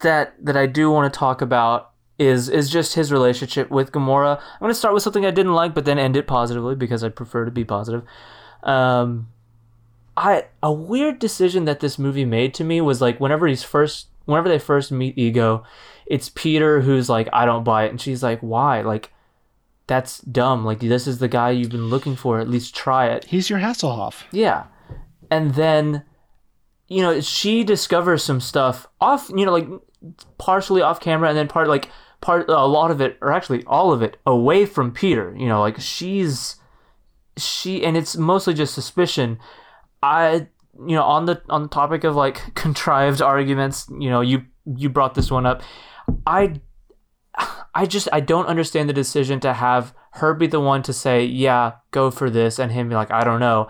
that that I do want to talk about is is just his relationship with Gamora. I'm going to start with something I didn't like, but then end it positively because I prefer to be positive. Um, I a weird decision that this movie made to me was like whenever he's first whenever they first meet Ego, it's Peter who's like I don't buy it and she's like why? Like that's dumb. Like this is the guy you've been looking for. At least try it. He's your Hasselhoff. Yeah. And then you know, she discovers some stuff off, you know, like partially off camera and then part like part a lot of it or actually all of it away from Peter. You know, like she's she and it's mostly just suspicion. I you know, on the on the topic of like contrived arguments, you know, you you brought this one up. I I just I don't understand the decision to have her be the one to say, "Yeah, go for this," and him be like, "I don't know."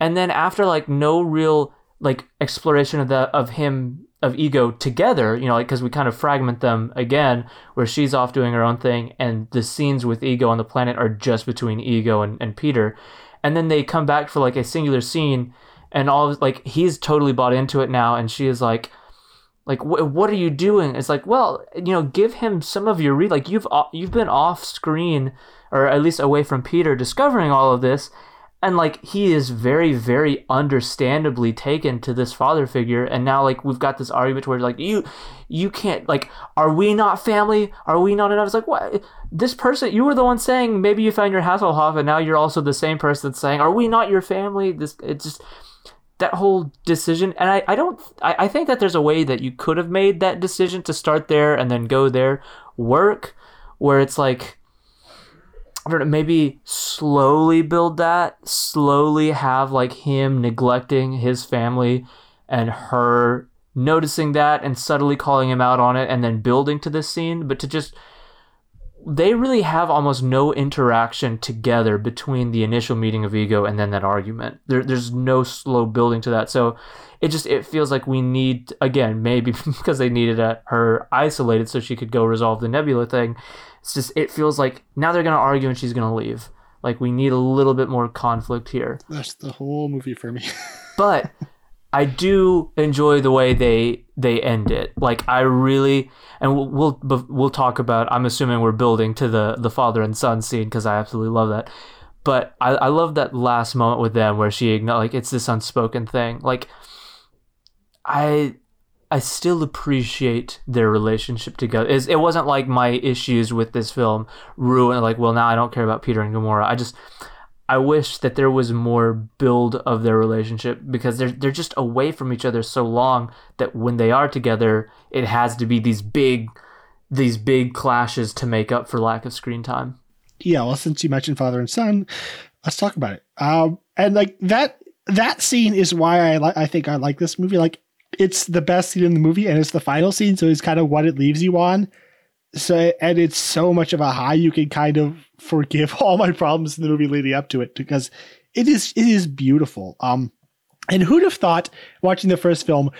And then after like no real like exploration of the of him of ego together, you know, like because we kind of fragment them again, where she's off doing her own thing, and the scenes with ego on the planet are just between ego and, and Peter, and then they come back for like a singular scene, and all of, like he's totally bought into it now, and she is like, like what are you doing? It's like, well, you know, give him some of your read, like you've uh, you've been off screen or at least away from Peter, discovering all of this and like he is very very understandably taken to this father figure and now like we've got this argument where like you you can't like are we not family? Are we not enough? It's like what? This person you were the one saying maybe you found your hasselhoff and now you're also the same person saying are we not your family? This it just that whole decision and i, I don't I, I think that there's a way that you could have made that decision to start there and then go there work where it's like I don't know, maybe slowly build that, slowly have like him neglecting his family and her noticing that and subtly calling him out on it and then building to this scene, but to just they really have almost no interaction together between the initial meeting of ego and then that argument. There, there's no slow building to that. So it just it feels like we need again maybe because they needed a, her isolated so she could go resolve the nebula thing it's just it feels like now they're gonna argue and she's gonna leave. Like we need a little bit more conflict here. That's the whole movie for me. but I do enjoy the way they they end it. Like I really, and we'll we'll, we'll talk about. I'm assuming we're building to the the father and son scene because I absolutely love that. But I, I love that last moment with them where she like it's this unspoken thing. Like I I still appreciate their relationship together. It's, it wasn't like my issues with this film ruined. Like, well, now I don't care about Peter and Gamora. I just, I wish that there was more build of their relationship because they're they're just away from each other so long that when they are together, it has to be these big, these big clashes to make up for lack of screen time. Yeah, well, since you mentioned father and son, let's talk about it. Um, and like that that scene is why I like. I think I like this movie. Like it's the best scene in the movie and it's the final scene, so it's kind of what it leaves you on. So and it's so much of a high you can kind of forgive all my problems in the movie leading up to it because it is it is beautiful. Um and who'd have thought watching the first film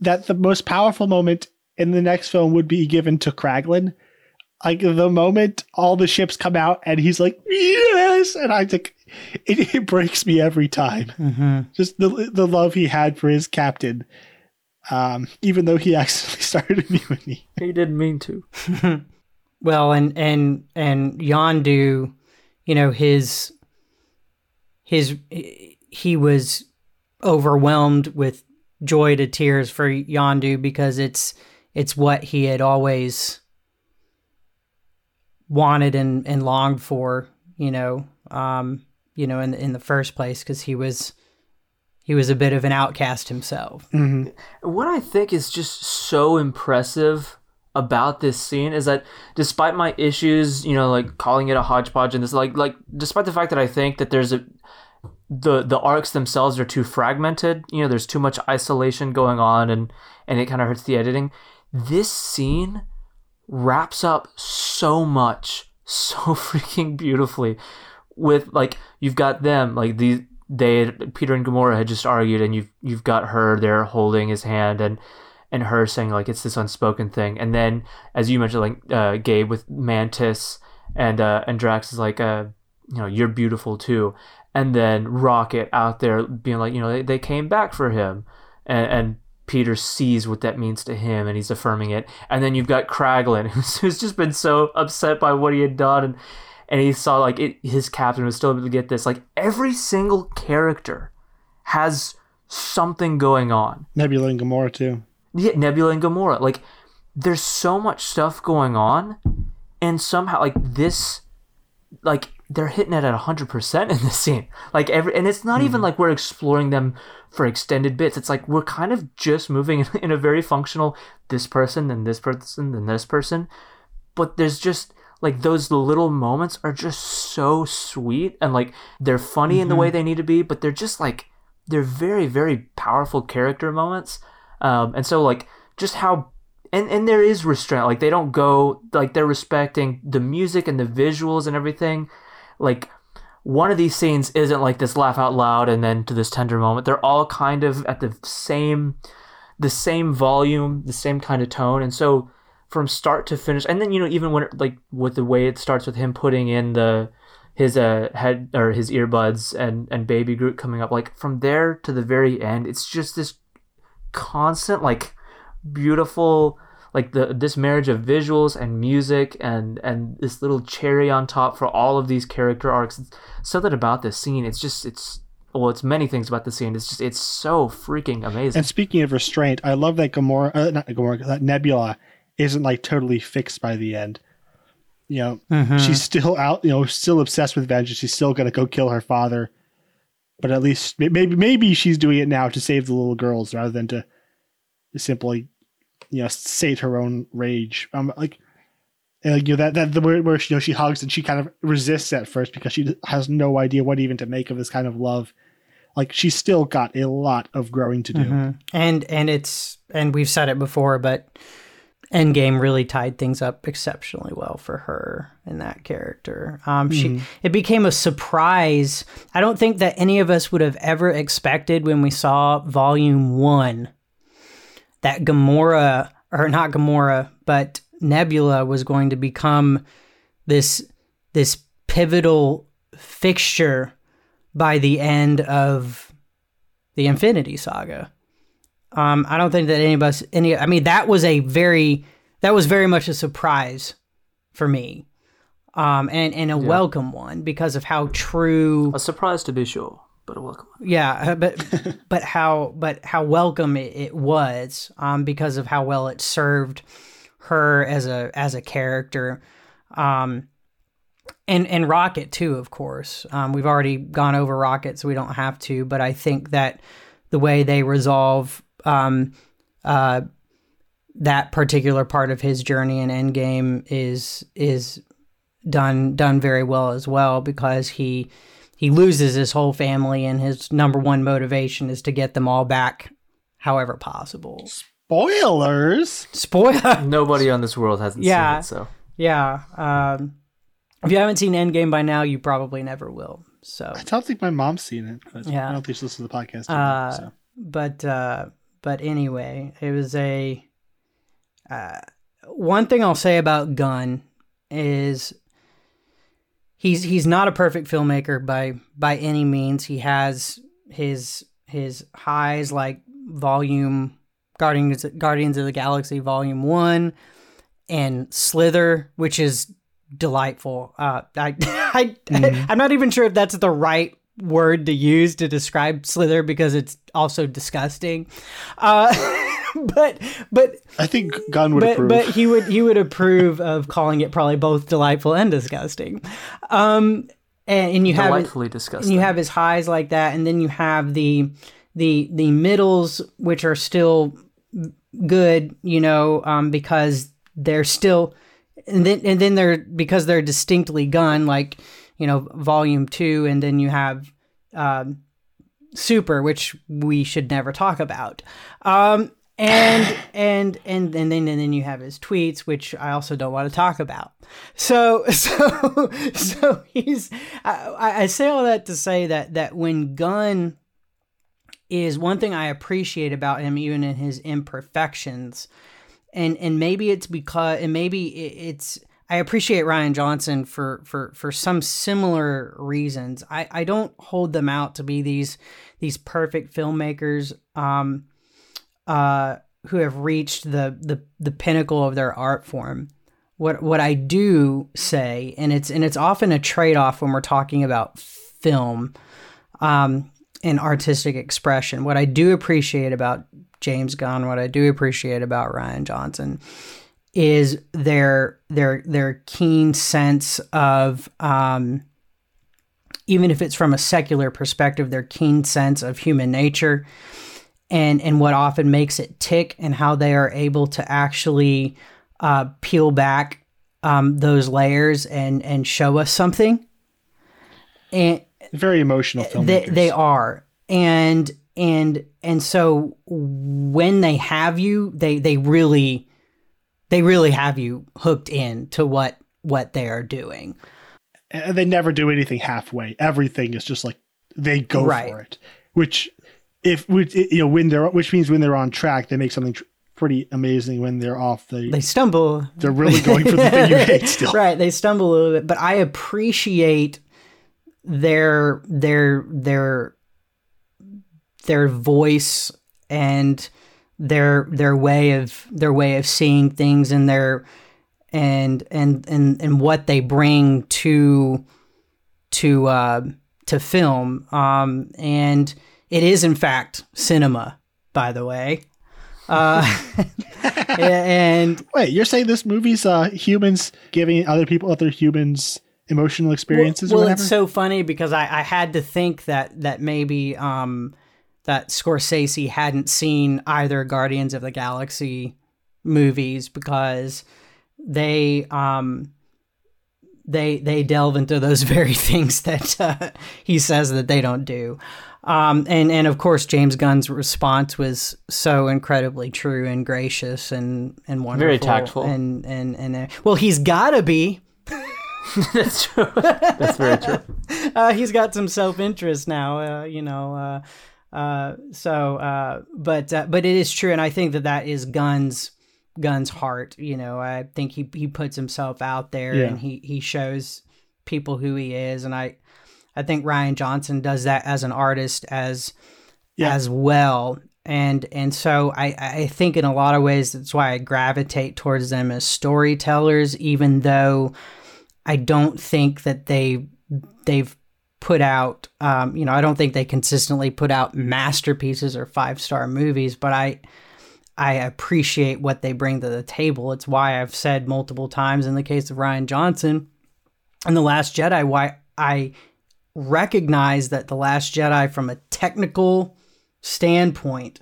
that the most powerful moment in the next film would be given to Kraglin? Like the moment all the ships come out and he's like, yes, and I think it, it breaks me every time. Mm-hmm. Just the the love he had for his captain um, even though he actually started a mutiny. He didn't mean to. well, and and and Yondu, you know his his he was overwhelmed with joy to tears for Yondu because it's it's what he had always wanted and, and longed for, you know, um, you know, in in the first place because he was he was a bit of an outcast himself. Mm-hmm. What I think is just so impressive about this scene is that despite my issues, you know, like calling it a hodgepodge and this like like despite the fact that I think that there's a the the arcs themselves are too fragmented, you know, there's too much isolation going on and and it kind of hurts the editing. This scene wraps up so much so freaking beautifully with like you've got them like these they Peter and Gamora had just argued, and you've you've got her there holding his hand and and her saying like it's this unspoken thing, and then as you mentioned, like uh, Gabe with Mantis and uh, and Drax is like uh you know you're beautiful too, and then Rocket out there being like you know they, they came back for him, and, and Peter sees what that means to him and he's affirming it. And then you've got Kraglin, who's, who's just been so upset by what he had done and and he saw like it, his captain was still able to get this. Like every single character has something going on. Nebula and Gamora too. Yeah, Nebula and Gamora. Like, there's so much stuff going on, and somehow, like this, like they're hitting it at hundred percent in this scene. Like every, and it's not even hmm. like we're exploring them for extended bits. It's like we're kind of just moving in, in a very functional this person, then this person, then this person. But there's just like those little moments are just so sweet and like they're funny in the way they need to be, but they're just like they're very very powerful character moments. Um, and so like just how and and there is restraint. Like they don't go like they're respecting the music and the visuals and everything. Like one of these scenes isn't like this laugh out loud and then to this tender moment. They're all kind of at the same the same volume, the same kind of tone. And so from start to finish and then you know even when it, like with the way it starts with him putting in the his uh head or his earbuds and and baby Groot coming up like from there to the very end it's just this constant like beautiful like the this marriage of visuals and music and and this little cherry on top for all of these character arcs. Something about this scene. It's just it's well it's many things about the scene. It's just it's so freaking amazing. And speaking of restraint, I love that Gamora, uh, not Gamora, that Nebula isn't like totally fixed by the end. You know, she's still out. You know, still obsessed with vengeance. She's still gonna go kill her father, but at least maybe maybe she's doing it now to save the little girls rather than to simply, you know, sate her own rage. Um, like. And, like, you know that that the where, where she, you know she hugs and she kind of resists at first because she has no idea what even to make of this kind of love. Like she's still got a lot of growing to do. and and it's and we've said it before, but Endgame really tied things up exceptionally well for her in that character. Um, she it became a surprise. I don't think that any of us would have ever expected when we saw Volume One that Gamora or not Gamora, but Nebula was going to become this this pivotal fixture by the end of the Infinity Saga. Um, I don't think that any of us, any, I mean, that was a very, that was very much a surprise for me, um, and and a welcome one because of how true, a surprise to be sure but a welcome yeah, uh, but but how but how welcome it, it was, um, because of how well it served her as a as a character, um, and and Rocket too, of course. Um, we've already gone over Rocket, so we don't have to. But I think that the way they resolve um, uh, that particular part of his journey in Endgame is is done done very well as well because he he loses his whole family and his number one motivation is to get them all back however possible. Spoilers. Spoiler. nobody on this world hasn't Yeah. seen it so yeah. Um, if you haven't seen Endgame by now, you probably never will. So I don't think my mom's seen it, but Yeah. I don't think she listens to the podcast. Uh, so. but uh but anyway it was a uh one thing i'll say about gunn is he's he's not a perfect filmmaker by by any means. He has his his highs like volume guardians guardians of the galaxy volume 1 and slither which is delightful. Uh i, I i'm not even sure if that's the right word to use to describe slither because it's also disgusting. Uh but but I think Gunn would but approve. but he would he would approve of calling it probably both delightful and disgusting. Um and, and you have delightfully and disgusting you have his highs like that and then you have the the the middles which are still good you know um because they're still and then and then they're because they're distinctly Gunn like you know volume 2 and then you have um super which we should never talk about. Um and and and and then and then you have his tweets which i also don't want to talk about. So so so he's i i say all that to say that that when gunn is one thing i appreciate about him even in his imperfections and and maybe it's because and maybe it's I appreciate Rian Johnson for for for some similar reasons. I I don't hold them out to be these these perfect filmmakers um uh who have reached the the the pinnacle of their art form. What what I do say and it's and it's often a trade-off when we're talking about film um and artistic expression. What I do appreciate about James Gunn, what I do appreciate about Rian Johnson, is their their their keen sense of um, even if it's from a secular perspective, their keen sense of human nature and and what often makes it tick and how they are able to actually uh, peel back um, those layers and and show us something. And Very emotional filmmakers. they, they are and and and so when they have you they they really they really have you hooked in to what what they are doing and they never do anything halfway. Everything is just like they go Right. for it. Which, if which, you know, when they're which means when they're on track, they make something tr- pretty amazing. When they're off, they, they stumble they're really going for the thing you hate still. right they stumble a little bit but i appreciate their their their their voice and their their way of their way of seeing things and their and and and and what they bring to to uh to film. Um and it is in fact cinema by the way. Uh and Wait, you're saying this movie's uh, humans giving other people, other humans, emotional experiences well, well, it's so funny because I, I had to think that that maybe um, that Scorsese hadn't seen either Guardians of the Galaxy movies because they um, they they delve into those very things that uh, he says that they don't do. Um, and and of course James Gunn's response was so incredibly true and gracious and and wonderful Very tactful. and and and uh, well he's got to be That's true. That's very true. uh, he's got some self interest now, uh, you know. Uh, so, uh, but uh, but it is true, and I think that that is Gunn's Gunn's heart. You know, I think he he puts himself out there Yeah. and he he shows people who he is, and I I think Rian Johnson does that as an artist as Yeah. as well. And and so I, I think in a lot of ways that's why I gravitate towards them as storytellers, even though I don't think that they they've put out um, you know I don't think they consistently put out masterpieces or five star movies, but I I appreciate what they bring to the table. It's why I've said multiple times in the case of Rian Johnson and The Last Jedi why I recognize that The Last Jedi from a technical standpoint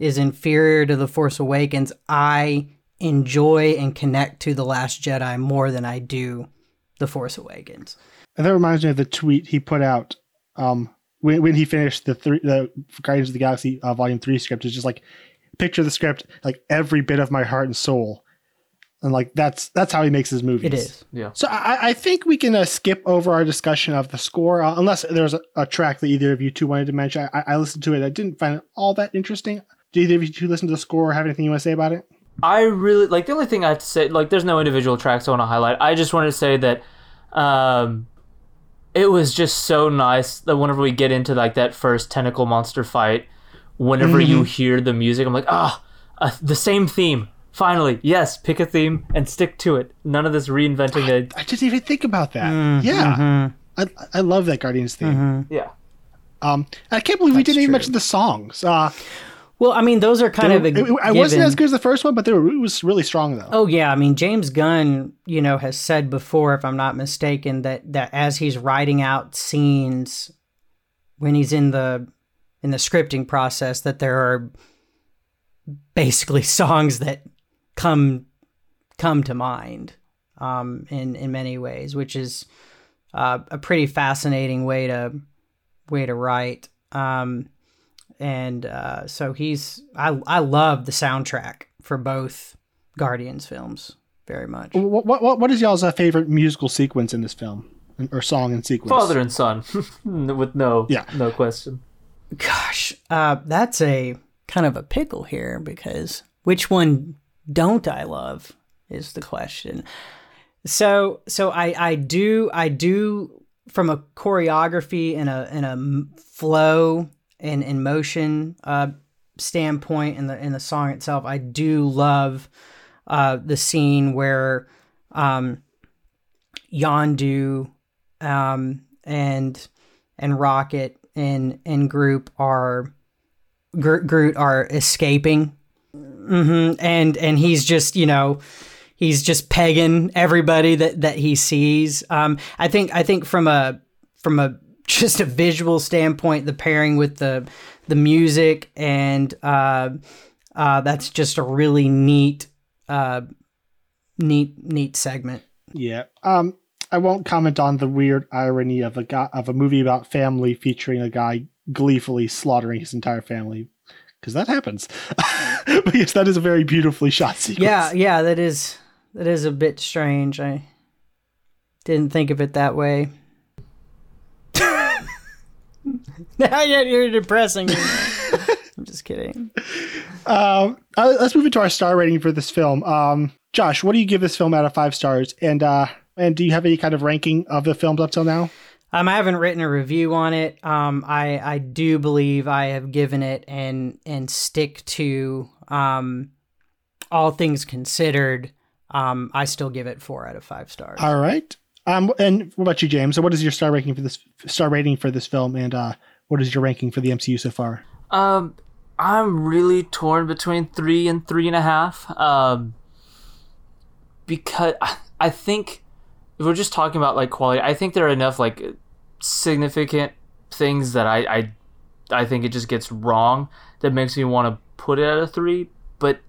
is inferior to The Force Awakens. I enjoy and connect to The Last Jedi more than I do The Force Awakens. And that reminds me of the tweet he put out um, when, when he finished the three, the Guardians of the Galaxy uh, Volume Three script. It's just like picture the script, like every bit of my heart and soul, and like that's that's how he makes his movies. It is. Yeah. So I, I think we can uh, skip over our discussion of the score, uh, unless there's a, a track that either of you two wanted to mention. I, I listened to it. I didn't find it all that interesting. Do either of you two listen to the score or have anything you want to say about it? I really like the only thing I have to say. Like, there's no individual tracks I want to highlight. I just wanted to say that um, it was just so nice that whenever we get into like that first tentacle monster fight, whenever you hear the music, I'm like, ah, uh, the same theme. Finally, yes, pick a theme and stick to it. None of this reinventing it. I didn't even think about that. Mm-hmm. yeah, I, I love that Guardians theme. Yeah. Um, I can't believe we didn't even mention the songs. Uh, Well, I mean, those are kind of a it, it wasn't as good as the first one, but they were, it was really strong though. Oh yeah, I mean James Gunn, you know, has said before, if I'm not mistaken, that that as he's writing out scenes when he's in the in the scripting process, that there are basically songs that come come to mind um, in in many ways, which is uh, a pretty fascinating way to way to write. Um, and uh, so he's I I love the soundtrack for both Guardians films very much. What, what what is y'all's uh, favorite musical sequence in this film or song and sequence? Father and son, with no, Yeah. no question. Gosh, uh, that's a kind of a pickle here because which one don't I love is the question. So so I I do I do from a choreography and a and a flow and and motion uh, standpoint in the in the song itself. I do love uh, the scene where um, Yondu um, and and Rocket and and Groot are Groot, Groot are escaping, mm-hmm. and and he's just you know he's just pegging everybody that that he sees. Um, I think I think from a from a just a visual standpoint, the pairing with the the music and uh, uh, that's just a really neat uh, neat neat segment. Yeah. Um, I won't comment on the weird irony of a guy of a movie about family featuring a guy gleefully slaughtering his entire family because that happens. but yes, that is a very beautifully shot sequence. Yeah, yeah, that is that is a bit strange. I didn't think of it that way. now you're depressing me. I'm just kidding. Um, uh, let's move into our star rating for this film. Um, Josh, what do you give this film out of five stars? And uh, and do you have any kind of ranking of the films up till now? Um, I haven't written a review on it. Um, I I do believe I have given it and and stick to um, all things considered. Um, I still give it four out of five stars. All right. Um, and what about you, James? So, what is your star ranking for this star rating for this film, and uh, what is your ranking for the MCU so far? Um, I'm really torn between three and three and a half. Um, because I- I think if we're just talking about like quality, I think there are enough like significant things that I I, I think it just gets wrong that makes me want to put it at a three. But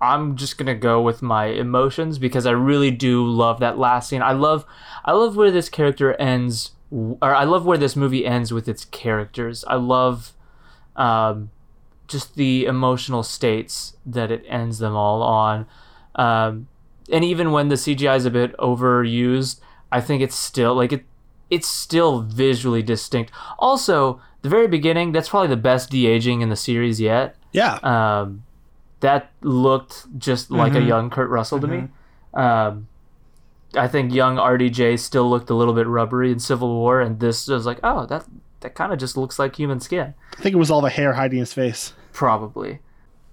I'm just gonna go with my emotions because I really do love that last scene. I love I love where this character ends, or I love where this movie ends with its characters. I love um, just the emotional states that it ends them all on. Um, and even when the CGI is a bit overused, I think it's still like it. It's still visually distinct. Also, the very beginning, that's probably the best de aging in the series yet. Yeah. Um, that looked just like a young Kurt Russell to me. Um, I think young RDJ still looked a little bit rubbery in Civil War, and this was like, oh, that that kind of just looks like human skin I think it was all the hair hiding his face. probably.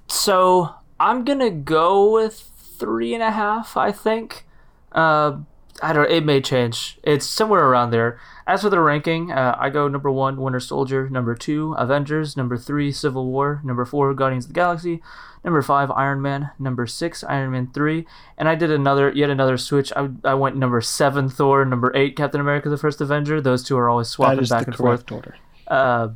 So I'm gonna go with three and a half. I think. Uh, I don't. It may change. It's somewhere around there. As for the ranking, uh, I go number one, Winter Soldier. Number two, Avengers. Number three, Civil War. Number four, Guardians of the Galaxy. Number five, Iron Man. Number six, Iron Man three. And I did another, yet another switch. I, I went number seven, Thor. Number eight, Captain America: The First Avenger. Those two are always swapping back and forth. order. Uh,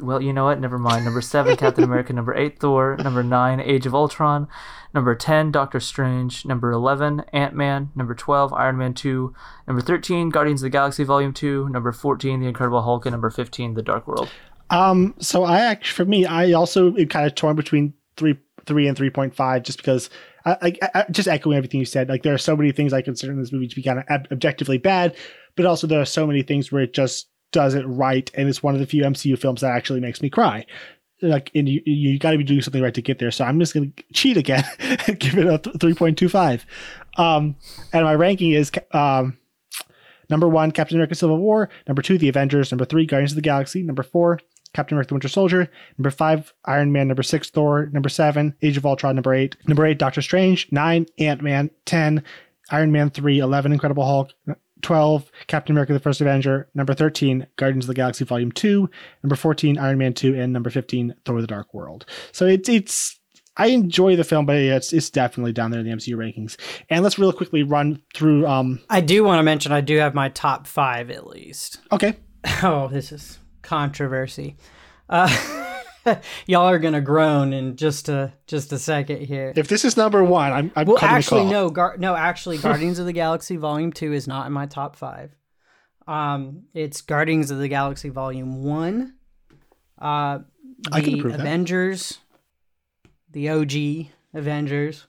well, you know what? Never mind. Number seven, Captain America. Number eight, Thor. Number nine, Age of Ultron. Number ten, Doctor Strange. Number eleven, Ant Man. Number twelve, Iron Man two. Number thirteen, Guardians of the Galaxy Volume two. Number fourteen, The Incredible Hulk, and number fifteen, The Dark World. Um, so I actually, for me, I also kind of torn between three, three and three point five, just because. I, I, I just echoing everything you said. Like there are so many things I consider in this movie to be kind of ob- objectively bad, but also there are so many things where it just does it right, and it's one of the few MCU films that actually makes me cry. Like, and you you got to be doing something right to get there. So I'm just gonna cheat again and give it a three point two five. Um, and my ranking is um Number one, Captain America Civil War. Number two, The Avengers. Number three, Guardians of the Galaxy. Number four, Captain America the Winter Soldier. Number five, Iron Man. Number six, Thor. Number seven, Age of Ultron. Number eight, number eight, Doctor Strange. Nine, Ant Man. Ten, Iron Man 3. Eleven, Incredible Hulk. 12, Captain America the First Avenger. Number 13, Guardians of the Galaxy Volume 2. Number 14, Iron Man 2. And number 15, Thor the Dark World. So it's, it's, I enjoy the film, but it's, it's definitely down there in the MCU rankings. And let's real quickly run through, um, I do want to mention I do have my top five at least. okay. Oh, this is controversy. Uh, y'all are gonna groan in just a just a second here. If this is number one, I'm, I'm Well, actually, no, Gar- no. Actually, Guardians of the Galaxy Volume Two is not in my top five. Um, it's Guardians of the Galaxy Volume One, uh, I can the approve that. Avengers, the OG Avengers,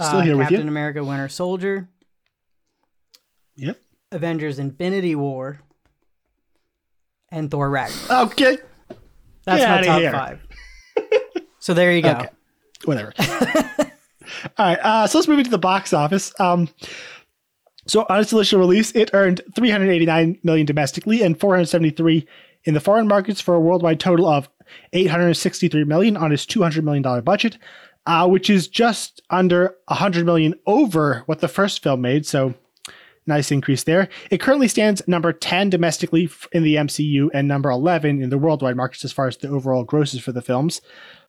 Still uh, here with Captain you. America: Winter Soldier, Yep. Avengers: Infinity War, and Thor Ragnarok. Okay. That's Get my top here. five. so there you go. Okay. Whatever. All right. Uh, so let's move into the box office. Um, so on its initial release, it earned 389 million domestically and 473 in the foreign markets for a worldwide total of 863 million on its 200 million dollar budget, uh, which is just under 100 million over what the first film made. So nice increase there. It currently stands number 10 domestically in the MCU and number 11 in the worldwide markets as far as the overall grosses for the films.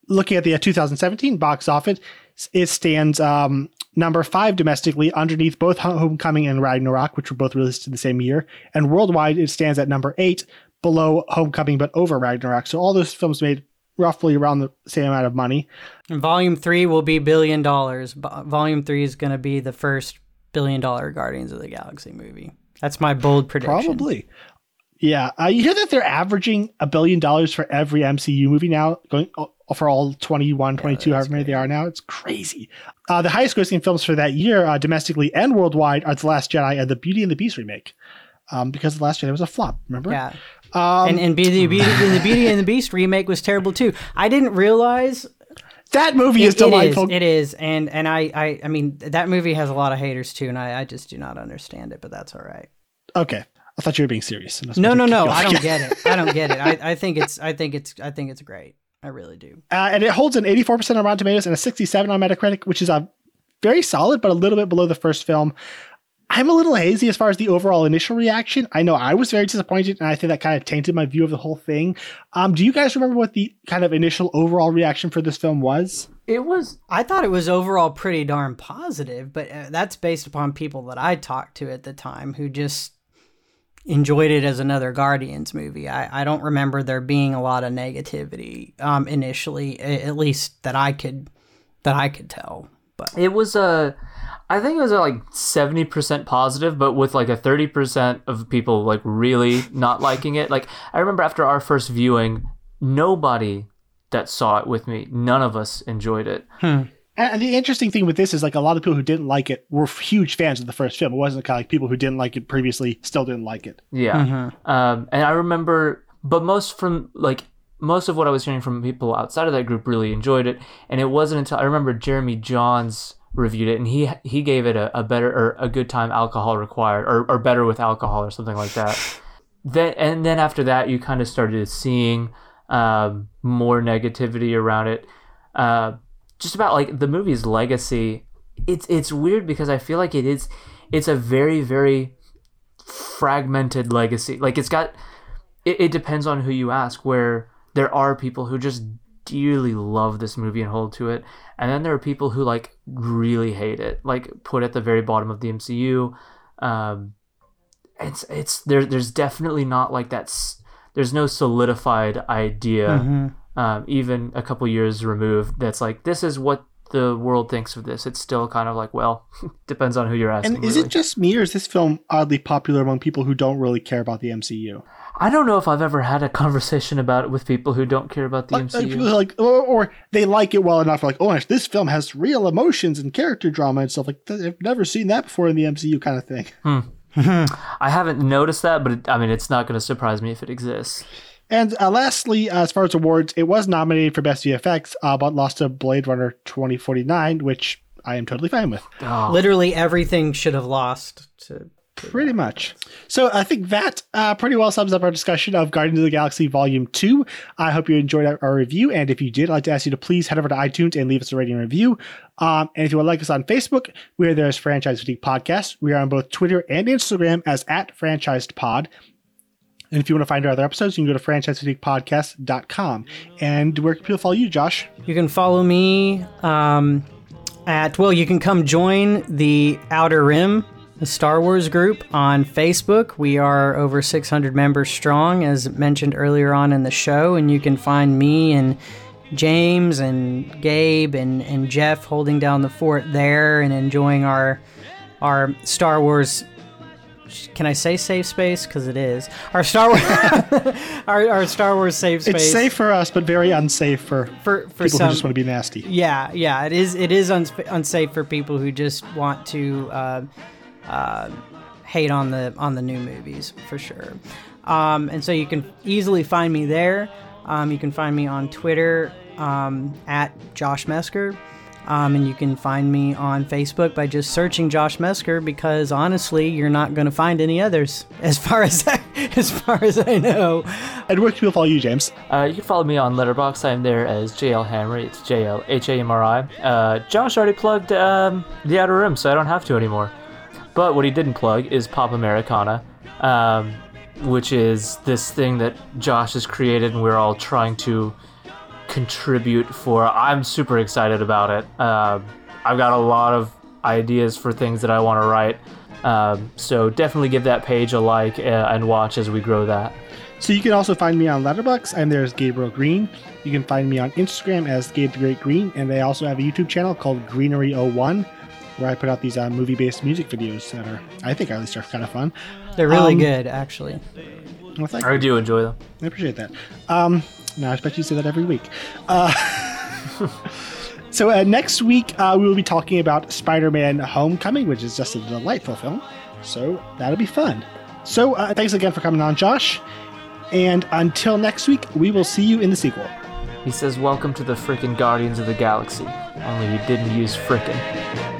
Looking at the uh, 2017 box office, it stands um, number five domestically underneath both Homecoming and Ragnarok, which were both released in the same year. And worldwide, it stands at number eight below Homecoming but over Ragnarok. So all those films made roughly around the same amount of money. And volume three will be billion dollars. Volume three is going to be the first billion dollar Guardians of the Galaxy movie. That's my bold prediction. Probably. Yeah. Uh, you hear that they're averaging a billion dollars for every MCU movie now, going uh, for all 21, 22, Yeah, however many they are now. It's crazy. Uh, the highest grossing films for that year, uh, domestically and worldwide, are The Last Jedi and the Beauty and the Beast remake. Um, because The Last Jedi was a flop, remember? Yeah. Um, and and Beauty, Beauty, and the Beauty and the Beast remake was terrible too. I didn't realize that movie is it, it is. delightful. It is, and and I, I I mean that movie has a lot of haters too, and I, I just do not understand it, but that's all right. Okay. I thought you were being serious. No, no, no. I don't get it. I don't get it. I, I think it's I think it's I think it's great. I really do. Uh, and it holds an 84% on Rotten Tomatoes and a 67 on Metacritic, which is a very solid, but a little bit below the first film. I'm a little hazy as far as the overall initial reaction. I know I was very disappointed, and I think that kind of tainted my view of the whole thing. Um, do you guys remember what the kind of initial overall reaction for this film was? It was I thought it was overall pretty darn positive, but uh, that's based upon people that I talked to at the time who just enjoyed it as another Guardians movie. I, I don't remember there being a lot of negativity um, initially, at least that I could that I could tell. But it was a I think it was like 70% positive but with like a 30% of people like really not liking it. Like I remember after our first viewing nobody that saw it with me, none of us enjoyed it. And, and the interesting thing with this is like a lot of people who didn't like it were huge fans of the first film. It wasn't kind of like people who didn't like it previously still didn't like it. Yeah. Um, and I remember, but most from like most of what I was hearing from people outside of that group really enjoyed it. And it wasn't until I remember Jeremy Jahns reviewed it and he he gave it a, a better or a good time alcohol required or, or better with alcohol or something like that. then and then after that you kind of started seeing um, more negativity around it. Uh, just about like the movie's legacy. It's it's weird because I feel like it is it's a very very fragmented legacy. Like it's got it, it depends on who you ask where there are people who just dearly love this movie and hold to it. And then there are people who like really hate it like put at the very bottom of the mcu um it's it's there there's definitely not like that there's no solidified idea um, even a couple years removed that's like this is what the world thinks of this it's still kind of like well depends on who you're asking And is really. it just me, or is this film oddly popular among people who don't really care about the MCU? I don't know if I've ever had a conversation about it with people who don't care about the Like, MCU. like or, or they like it well enough, like, oh, this film has real emotions and character drama and stuff. Like, I've never seen that before in the MCU, kind of thing. Hmm. I haven't noticed that, but it, I mean, it's not going to surprise me if it exists. And uh, lastly, uh, as far as awards, it was nominated for Best VFX, uh, but lost to Blade Runner 2049, which I am totally fine with. Oh, literally everything should have lost to. Pretty much. So I think that uh, pretty well sums up our discussion of Guardians of the Galaxy Volume 2. I hope you enjoyed our, our review. And if you did, I'd like to ask you to please head over to iTunes and leave us a rating and review. Um, and if you would like us on Facebook, we're there as Franchise Fatigue Podcast. We are on both Twitter and Instagram as at Franchised Pod. And if you want to find our other episodes, you can go to franchisefatiguepodcast.com. And where can people follow you, Josh? You can follow me um, at well. You can come join the Outer Rim, the Star Wars group on Facebook. We are over 600 members strong, as mentioned earlier on in the show, and you can find me and James and Gabe and, and Jeff holding down the fort there and enjoying our our Star Wars. Can I say safe space? Because it is our Star Wars, our, our Star Wars safe space. It's safe for us, but very unsafe for for for people some. who just want to be nasty. Yeah, yeah, it is. It is uns- unsafe for people who just want to uh, uh, hate on the on the new movies for sure. Um, and so you can easily find me there. Um, you can find me on Twitter um, at Josh Mesker. Um, and you can find me on Facebook by just searching Josh Mesker because honestly, you're not going to find any others as far as I, as far as I know. And where can people follow you, James? Uh, you can follow me on Letterboxd. I'm there as JL Hammery. It's J L H A M R I. Uh, Josh already plugged um, the Outer Rim, so I don't have to anymore. But what he didn't plug is Pop Americana, um, which is this thing that Josh has created, and we're all trying to contribute for. I'm super excited about it. Uh, I've got a lot of ideas for things that I want to write. Um, so definitely give that page a like uh, and watch as we grow that. So you can also find me on Letterboxd. I'm there as Gabriel Green. You can find me on Instagram as Gabe the Great Green, and they also have a YouTube channel called Greenery01, where I put out these uh, movie-based music videos that are, I think, at least, are kind of fun. They're really Um, good, actually. Well, I do enjoy them. I appreciate that. Um, now I expect you to say that every week. Uh, so uh, next week uh, we will be talking about Spider-Man: Homecoming, which is just a delightful film. So that'll be fun. So uh, thanks again for coming on, Josh. And until next week, we will see you in the sequel. He says, Welcome to the frickin' Guardians of the Galaxy. Only he didn't use frickin'.